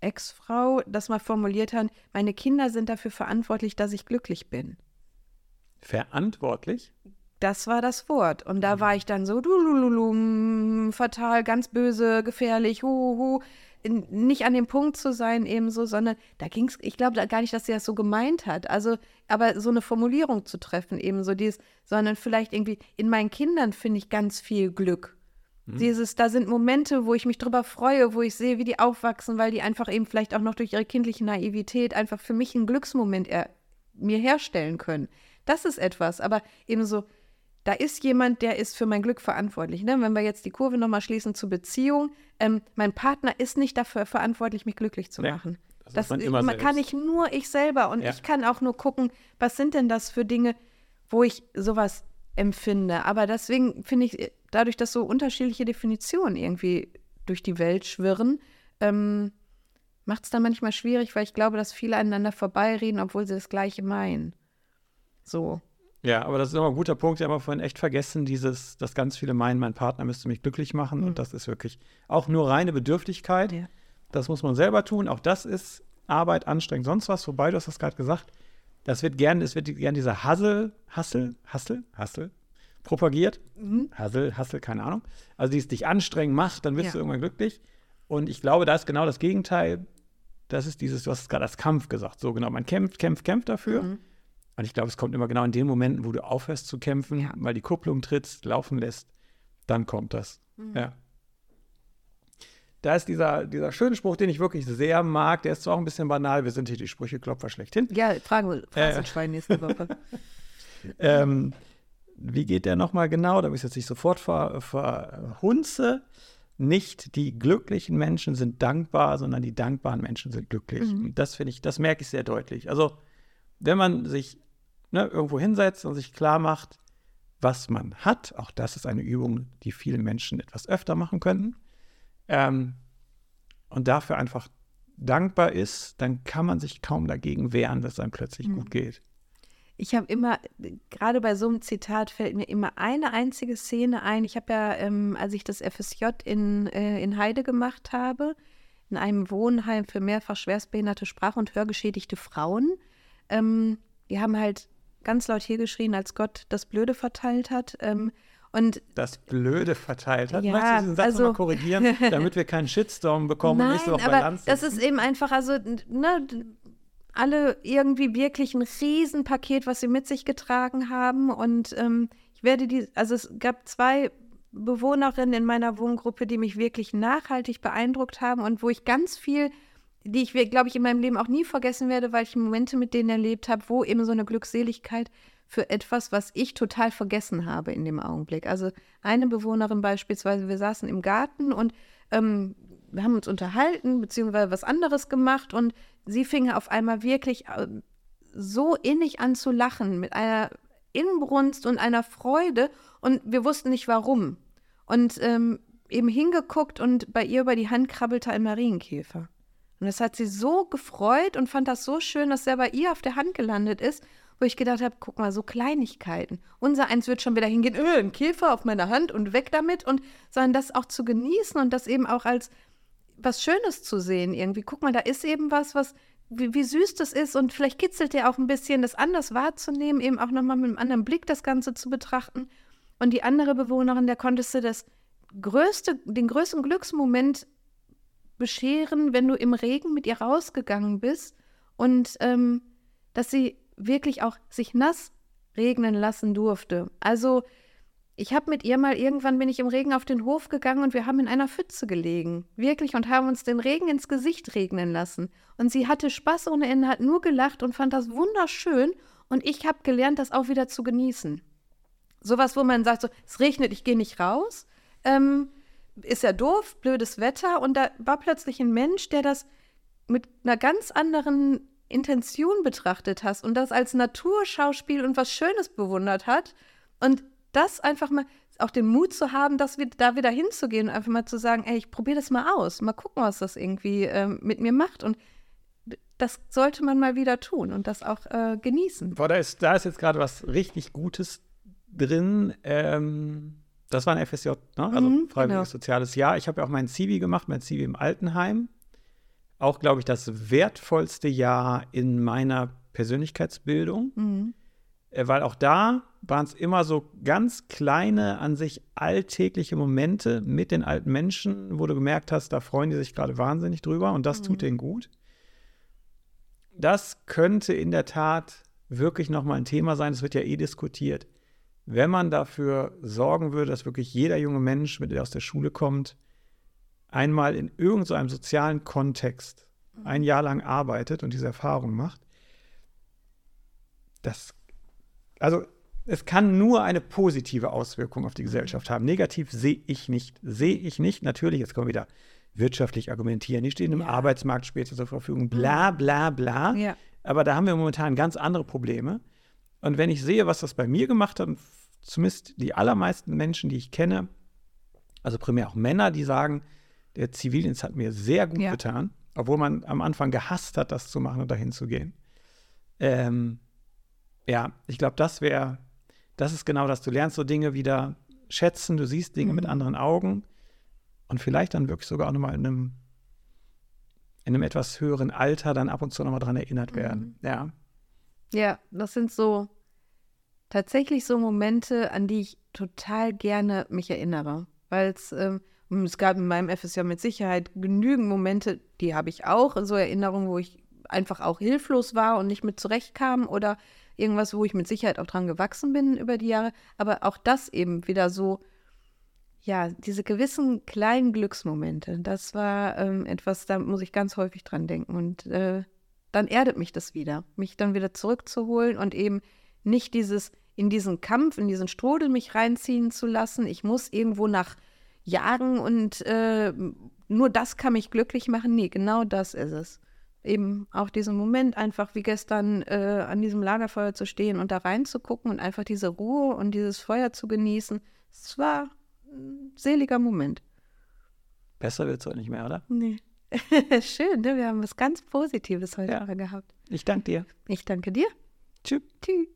[SPEAKER 2] Ex-Frau das mal formuliert hat, meine Kinder sind dafür verantwortlich, dass ich glücklich bin.
[SPEAKER 1] verantwortlich.
[SPEAKER 2] Das war das Wort. Und da war ich dann so, dulululum, fatal, ganz böse, gefährlich, hu, hu, in, nicht an dem Punkt zu sein ebenso, sondern da ging es, ich glaube gar nicht, dass sie das so gemeint hat. Also, aber so eine Formulierung zu treffen, ebenso dies, sondern vielleicht irgendwie, in meinen Kindern finde ich ganz viel Glück. Dieses, da sind Momente, wo ich mich drüber freue, wo ich sehe, wie die aufwachsen, weil die einfach eben vielleicht auch noch durch ihre kindliche Naivität einfach für mich einen Glücksmoment er, mir herstellen können. Das ist etwas, aber ebenso, da ist jemand, der ist für mein Glück verantwortlich. Ne? Wenn wir jetzt die Kurve nochmal schließen zur Beziehung, ähm, mein Partner ist nicht dafür verantwortlich, mich glücklich zu
[SPEAKER 1] Nee,
[SPEAKER 2] machen.
[SPEAKER 1] das ist man immer
[SPEAKER 2] man kann ich nur ich selber und
[SPEAKER 1] Ja.
[SPEAKER 2] ich kann auch nur gucken, was sind denn das für Dinge, wo ich sowas empfinde. Aber deswegen finde ich, dadurch, dass so unterschiedliche Definitionen irgendwie durch die Welt schwirren, ähm, macht es dann manchmal schwierig, weil ich glaube, dass viele aneinander vorbeireden, obwohl sie das Gleiche meinen. So.
[SPEAKER 1] Ja, aber das ist immer ein guter Punkt. Wir haben vorhin echt vergessen, dieses, dass ganz viele meinen, mein Partner müsste mich glücklich machen. Und das ist wirklich auch nur reine Bedürftigkeit.
[SPEAKER 2] Ja.
[SPEAKER 1] Das muss man selber tun. Auch das ist Arbeit, anstrengend, sonst was. Wobei, du hast das gerade gesagt, das wird gern, es wird gern dieser Hassel, Hassel, Hassel, Hassel propagiert. Hassel, Hassel, keine Ahnung. Also dieses dich anstrengen macht, dann wirst
[SPEAKER 2] Ja.
[SPEAKER 1] du irgendwann glücklich. Und ich glaube, da ist genau das Gegenteil. Das ist dieses, du hast es gerade als Kampf gesagt. So genau, man kämpft, kämpft, kämpft dafür. Und ich glaube, es kommt immer genau in den Momenten, wo du aufhörst zu kämpfen,
[SPEAKER 2] Ja.
[SPEAKER 1] weil die Kupplung trittst, laufen lässt, dann kommt das. Ja. Da ist dieser, dieser schöne Spruch, den ich wirklich sehr mag, der ist zwar auch ein bisschen banal, wir sind hier die Sprücheklopfer schlechthin.
[SPEAKER 2] Ja, fragen wir
[SPEAKER 1] Äh.
[SPEAKER 2] Phrasenschwein nächste Woche.
[SPEAKER 1] Ähm, wie geht der nochmal genau, damit ich es jetzt nicht sofort ver, verhunze? Nicht die glücklichen Menschen sind dankbar, sondern die dankbaren Menschen sind glücklich. Und das finde ich, das merke ich sehr deutlich. Also, wenn man sich ne, irgendwo hinsetzt und sich klar macht, was man hat, auch das ist eine Übung, die viele Menschen etwas öfter machen könnten, ähm, und dafür einfach dankbar ist, dann kann man sich kaum dagegen wehren, dass es einem plötzlich gut geht.
[SPEAKER 2] Ich habe immer, gerade bei so einem Zitat fällt mir immer eine einzige Szene ein. Ich habe ja, ähm, als ich das FSJ in, äh, in Heide gemacht habe, in einem Wohnheim für mehrfach schwerstbehinderte Sprach- und Hörgeschädigte Frauen, ähm, die haben halt ganz laut hier geschrien, als Gott das Blöde verteilt hat. Ähm, und
[SPEAKER 1] das Blöde verteilt hat.
[SPEAKER 2] Ja,
[SPEAKER 1] Möchtest du diesen Satz
[SPEAKER 2] also-
[SPEAKER 1] nochmal korrigieren, damit wir keinen Shitstorm bekommen und
[SPEAKER 2] Nein,
[SPEAKER 1] nächste Woche bei
[SPEAKER 2] aber
[SPEAKER 1] Lanz
[SPEAKER 2] das
[SPEAKER 1] sitzen?
[SPEAKER 2] ist eben einfach, also, ne, alle irgendwie wirklich ein Riesenpaket, was sie mit sich getragen haben. Und ähm, ich werde die, also es gab zwei Bewohnerinnen in meiner Wohngruppe, die mich wirklich nachhaltig beeindruckt haben und wo ich ganz viel die ich, glaube ich, in meinem Leben auch nie vergessen werde, weil ich Momente mit denen erlebt habe, wo eben so eine Glückseligkeit für etwas, was ich total vergessen habe in dem Augenblick. Also eine Bewohnerin beispielsweise, wir saßen im Garten und ähm, wir haben uns unterhalten, beziehungsweise was anderes gemacht und sie fing auf einmal wirklich äh, so innig an zu lachen, mit einer Inbrunst und einer Freude und wir wussten nicht warum. Und ähm, eben hingeguckt und bei ihr über die Hand krabbelte ein Marienkäfer. Und das hat sie so gefreut und fand das so schön, dass er bei ihr auf der Hand gelandet ist, wo ich gedacht habe, guck mal, so Kleinigkeiten. Unser eins wird schon wieder hingehen, öh, ein Käfer auf meiner Hand und weg damit und sondern das auch zu genießen und das eben auch als was Schönes zu sehen irgendwie. Guck mal, da ist eben was, was wie, wie süß das ist und vielleicht kitzelt dir auch ein bisschen, das anders wahrzunehmen, eben auch nochmal mit einem anderen Blick das Ganze zu betrachten. Und die andere Bewohnerin, der konntest du das größte, den größten Glücksmoment bescheren, wenn du im Regen mit ihr rausgegangen bist und ähm, dass sie wirklich auch sich nass regnen lassen durfte. Also ich habe mit ihr mal irgendwann bin ich im Regen auf den Hof gegangen und wir haben in einer Pfütze gelegen, wirklich und haben uns den Regen ins Gesicht regnen lassen. Und sie hatte Spaß ohne Ende, hat nur gelacht und fand das wunderschön. Und ich habe gelernt, das auch wieder zu genießen. Sowas, wo man sagt, so, es regnet, ich gehe nicht raus. Ähm, ist ja doof, blödes Wetter. Und da war plötzlich ein Mensch, der das mit einer ganz anderen Intention betrachtet hat und das als Naturschauspiel und was Schönes bewundert hat. Und das einfach mal, auch den Mut zu haben, das wieder, da wieder hinzugehen und einfach mal zu sagen, ey, ich probiere das mal aus, mal gucken, was das irgendwie ähm, mit mir macht. Und das sollte man mal wieder tun und das auch äh, genießen.
[SPEAKER 1] Boah, da ist, da ist jetzt gerade was richtig Gutes drin. Ähm, das war ein FSJ, ne? also mhm, Freiwilliges genau. Soziales Jahr. Ich habe ja auch mein Zivi gemacht, mein Zivi im Altenheim. Auch, glaube ich, das wertvollste Jahr in meiner Persönlichkeitsbildung. Mhm. Äh, weil auch da waren es immer so ganz kleine, an sich alltägliche Momente mit den alten Menschen, wo du gemerkt hast, da freuen die sich gerade wahnsinnig drüber und das mhm. tut denen gut. Das könnte in der Tat wirklich nochmal ein Thema sein, das wird ja eh diskutiert. Wenn man dafür sorgen würde, dass wirklich jeder junge Mensch, mit der aus der Schule kommt, einmal in irgendeinem so sozialen Kontext ein Jahr lang arbeitet und diese Erfahrung macht, das, also es kann nur eine positive Auswirkung auf die mhm. Gesellschaft haben. Negativ sehe ich nicht. Sehe ich nicht. Natürlich, jetzt kommen wir wieder wirtschaftlich argumentieren. Die stehen im ja. Arbeitsmarkt später zur Verfügung. Bla, mhm. bla, bla. Ja. Aber da haben wir momentan ganz andere Probleme. Und wenn ich sehe, was das bei mir gemacht hat, zumindest die allermeisten Menschen, die ich kenne, also primär auch Männer, die sagen, der Zivildienst hat mir sehr gut ja. getan, obwohl man am Anfang gehasst hat, das zu machen und dahin zu gehen. Ähm, ja, ich glaube, das wäre das ist genau das. Du lernst so Dinge wieder schätzen, du siehst Dinge mhm. mit anderen Augen und vielleicht dann wirklich sogar auch nochmal in einem, in einem etwas höheren Alter dann ab und zu nochmal dran erinnert mhm. werden. Ja.
[SPEAKER 2] Ja, das sind so tatsächlich so Momente, an die ich total gerne mich erinnere. Weil es, ähm, es gab in meinem FSJ mit Sicherheit genügend Momente, die habe ich auch, so Erinnerungen, wo ich einfach auch hilflos war und nicht mit zurechtkam oder irgendwas, wo ich mit Sicherheit auch dran gewachsen bin über die Jahre. Aber auch das eben wieder so, ja, diese gewissen kleinen Glücksmomente, das war ähm, etwas, da muss ich ganz häufig dran denken. Und äh, dann erdet mich das wieder, mich dann wieder zurückzuholen und eben nicht dieses in diesen Kampf, in diesen Strudel mich reinziehen zu lassen. Ich muss irgendwo nach jagen und äh, nur das kann mich glücklich machen. Nee, genau das ist es eben auch diesen Moment einfach wie gestern äh, an diesem Lagerfeuer zu stehen und da reinzugucken und einfach diese Ruhe und dieses Feuer zu genießen. Es war ein seliger Moment.
[SPEAKER 1] Besser wird es heute nicht mehr, oder?
[SPEAKER 2] Nee. Schön, ne? wir haben was ganz Positives heute ja. gehabt.
[SPEAKER 1] Ich danke dir.
[SPEAKER 2] Ich danke dir.
[SPEAKER 1] Tschüss. Tschüss.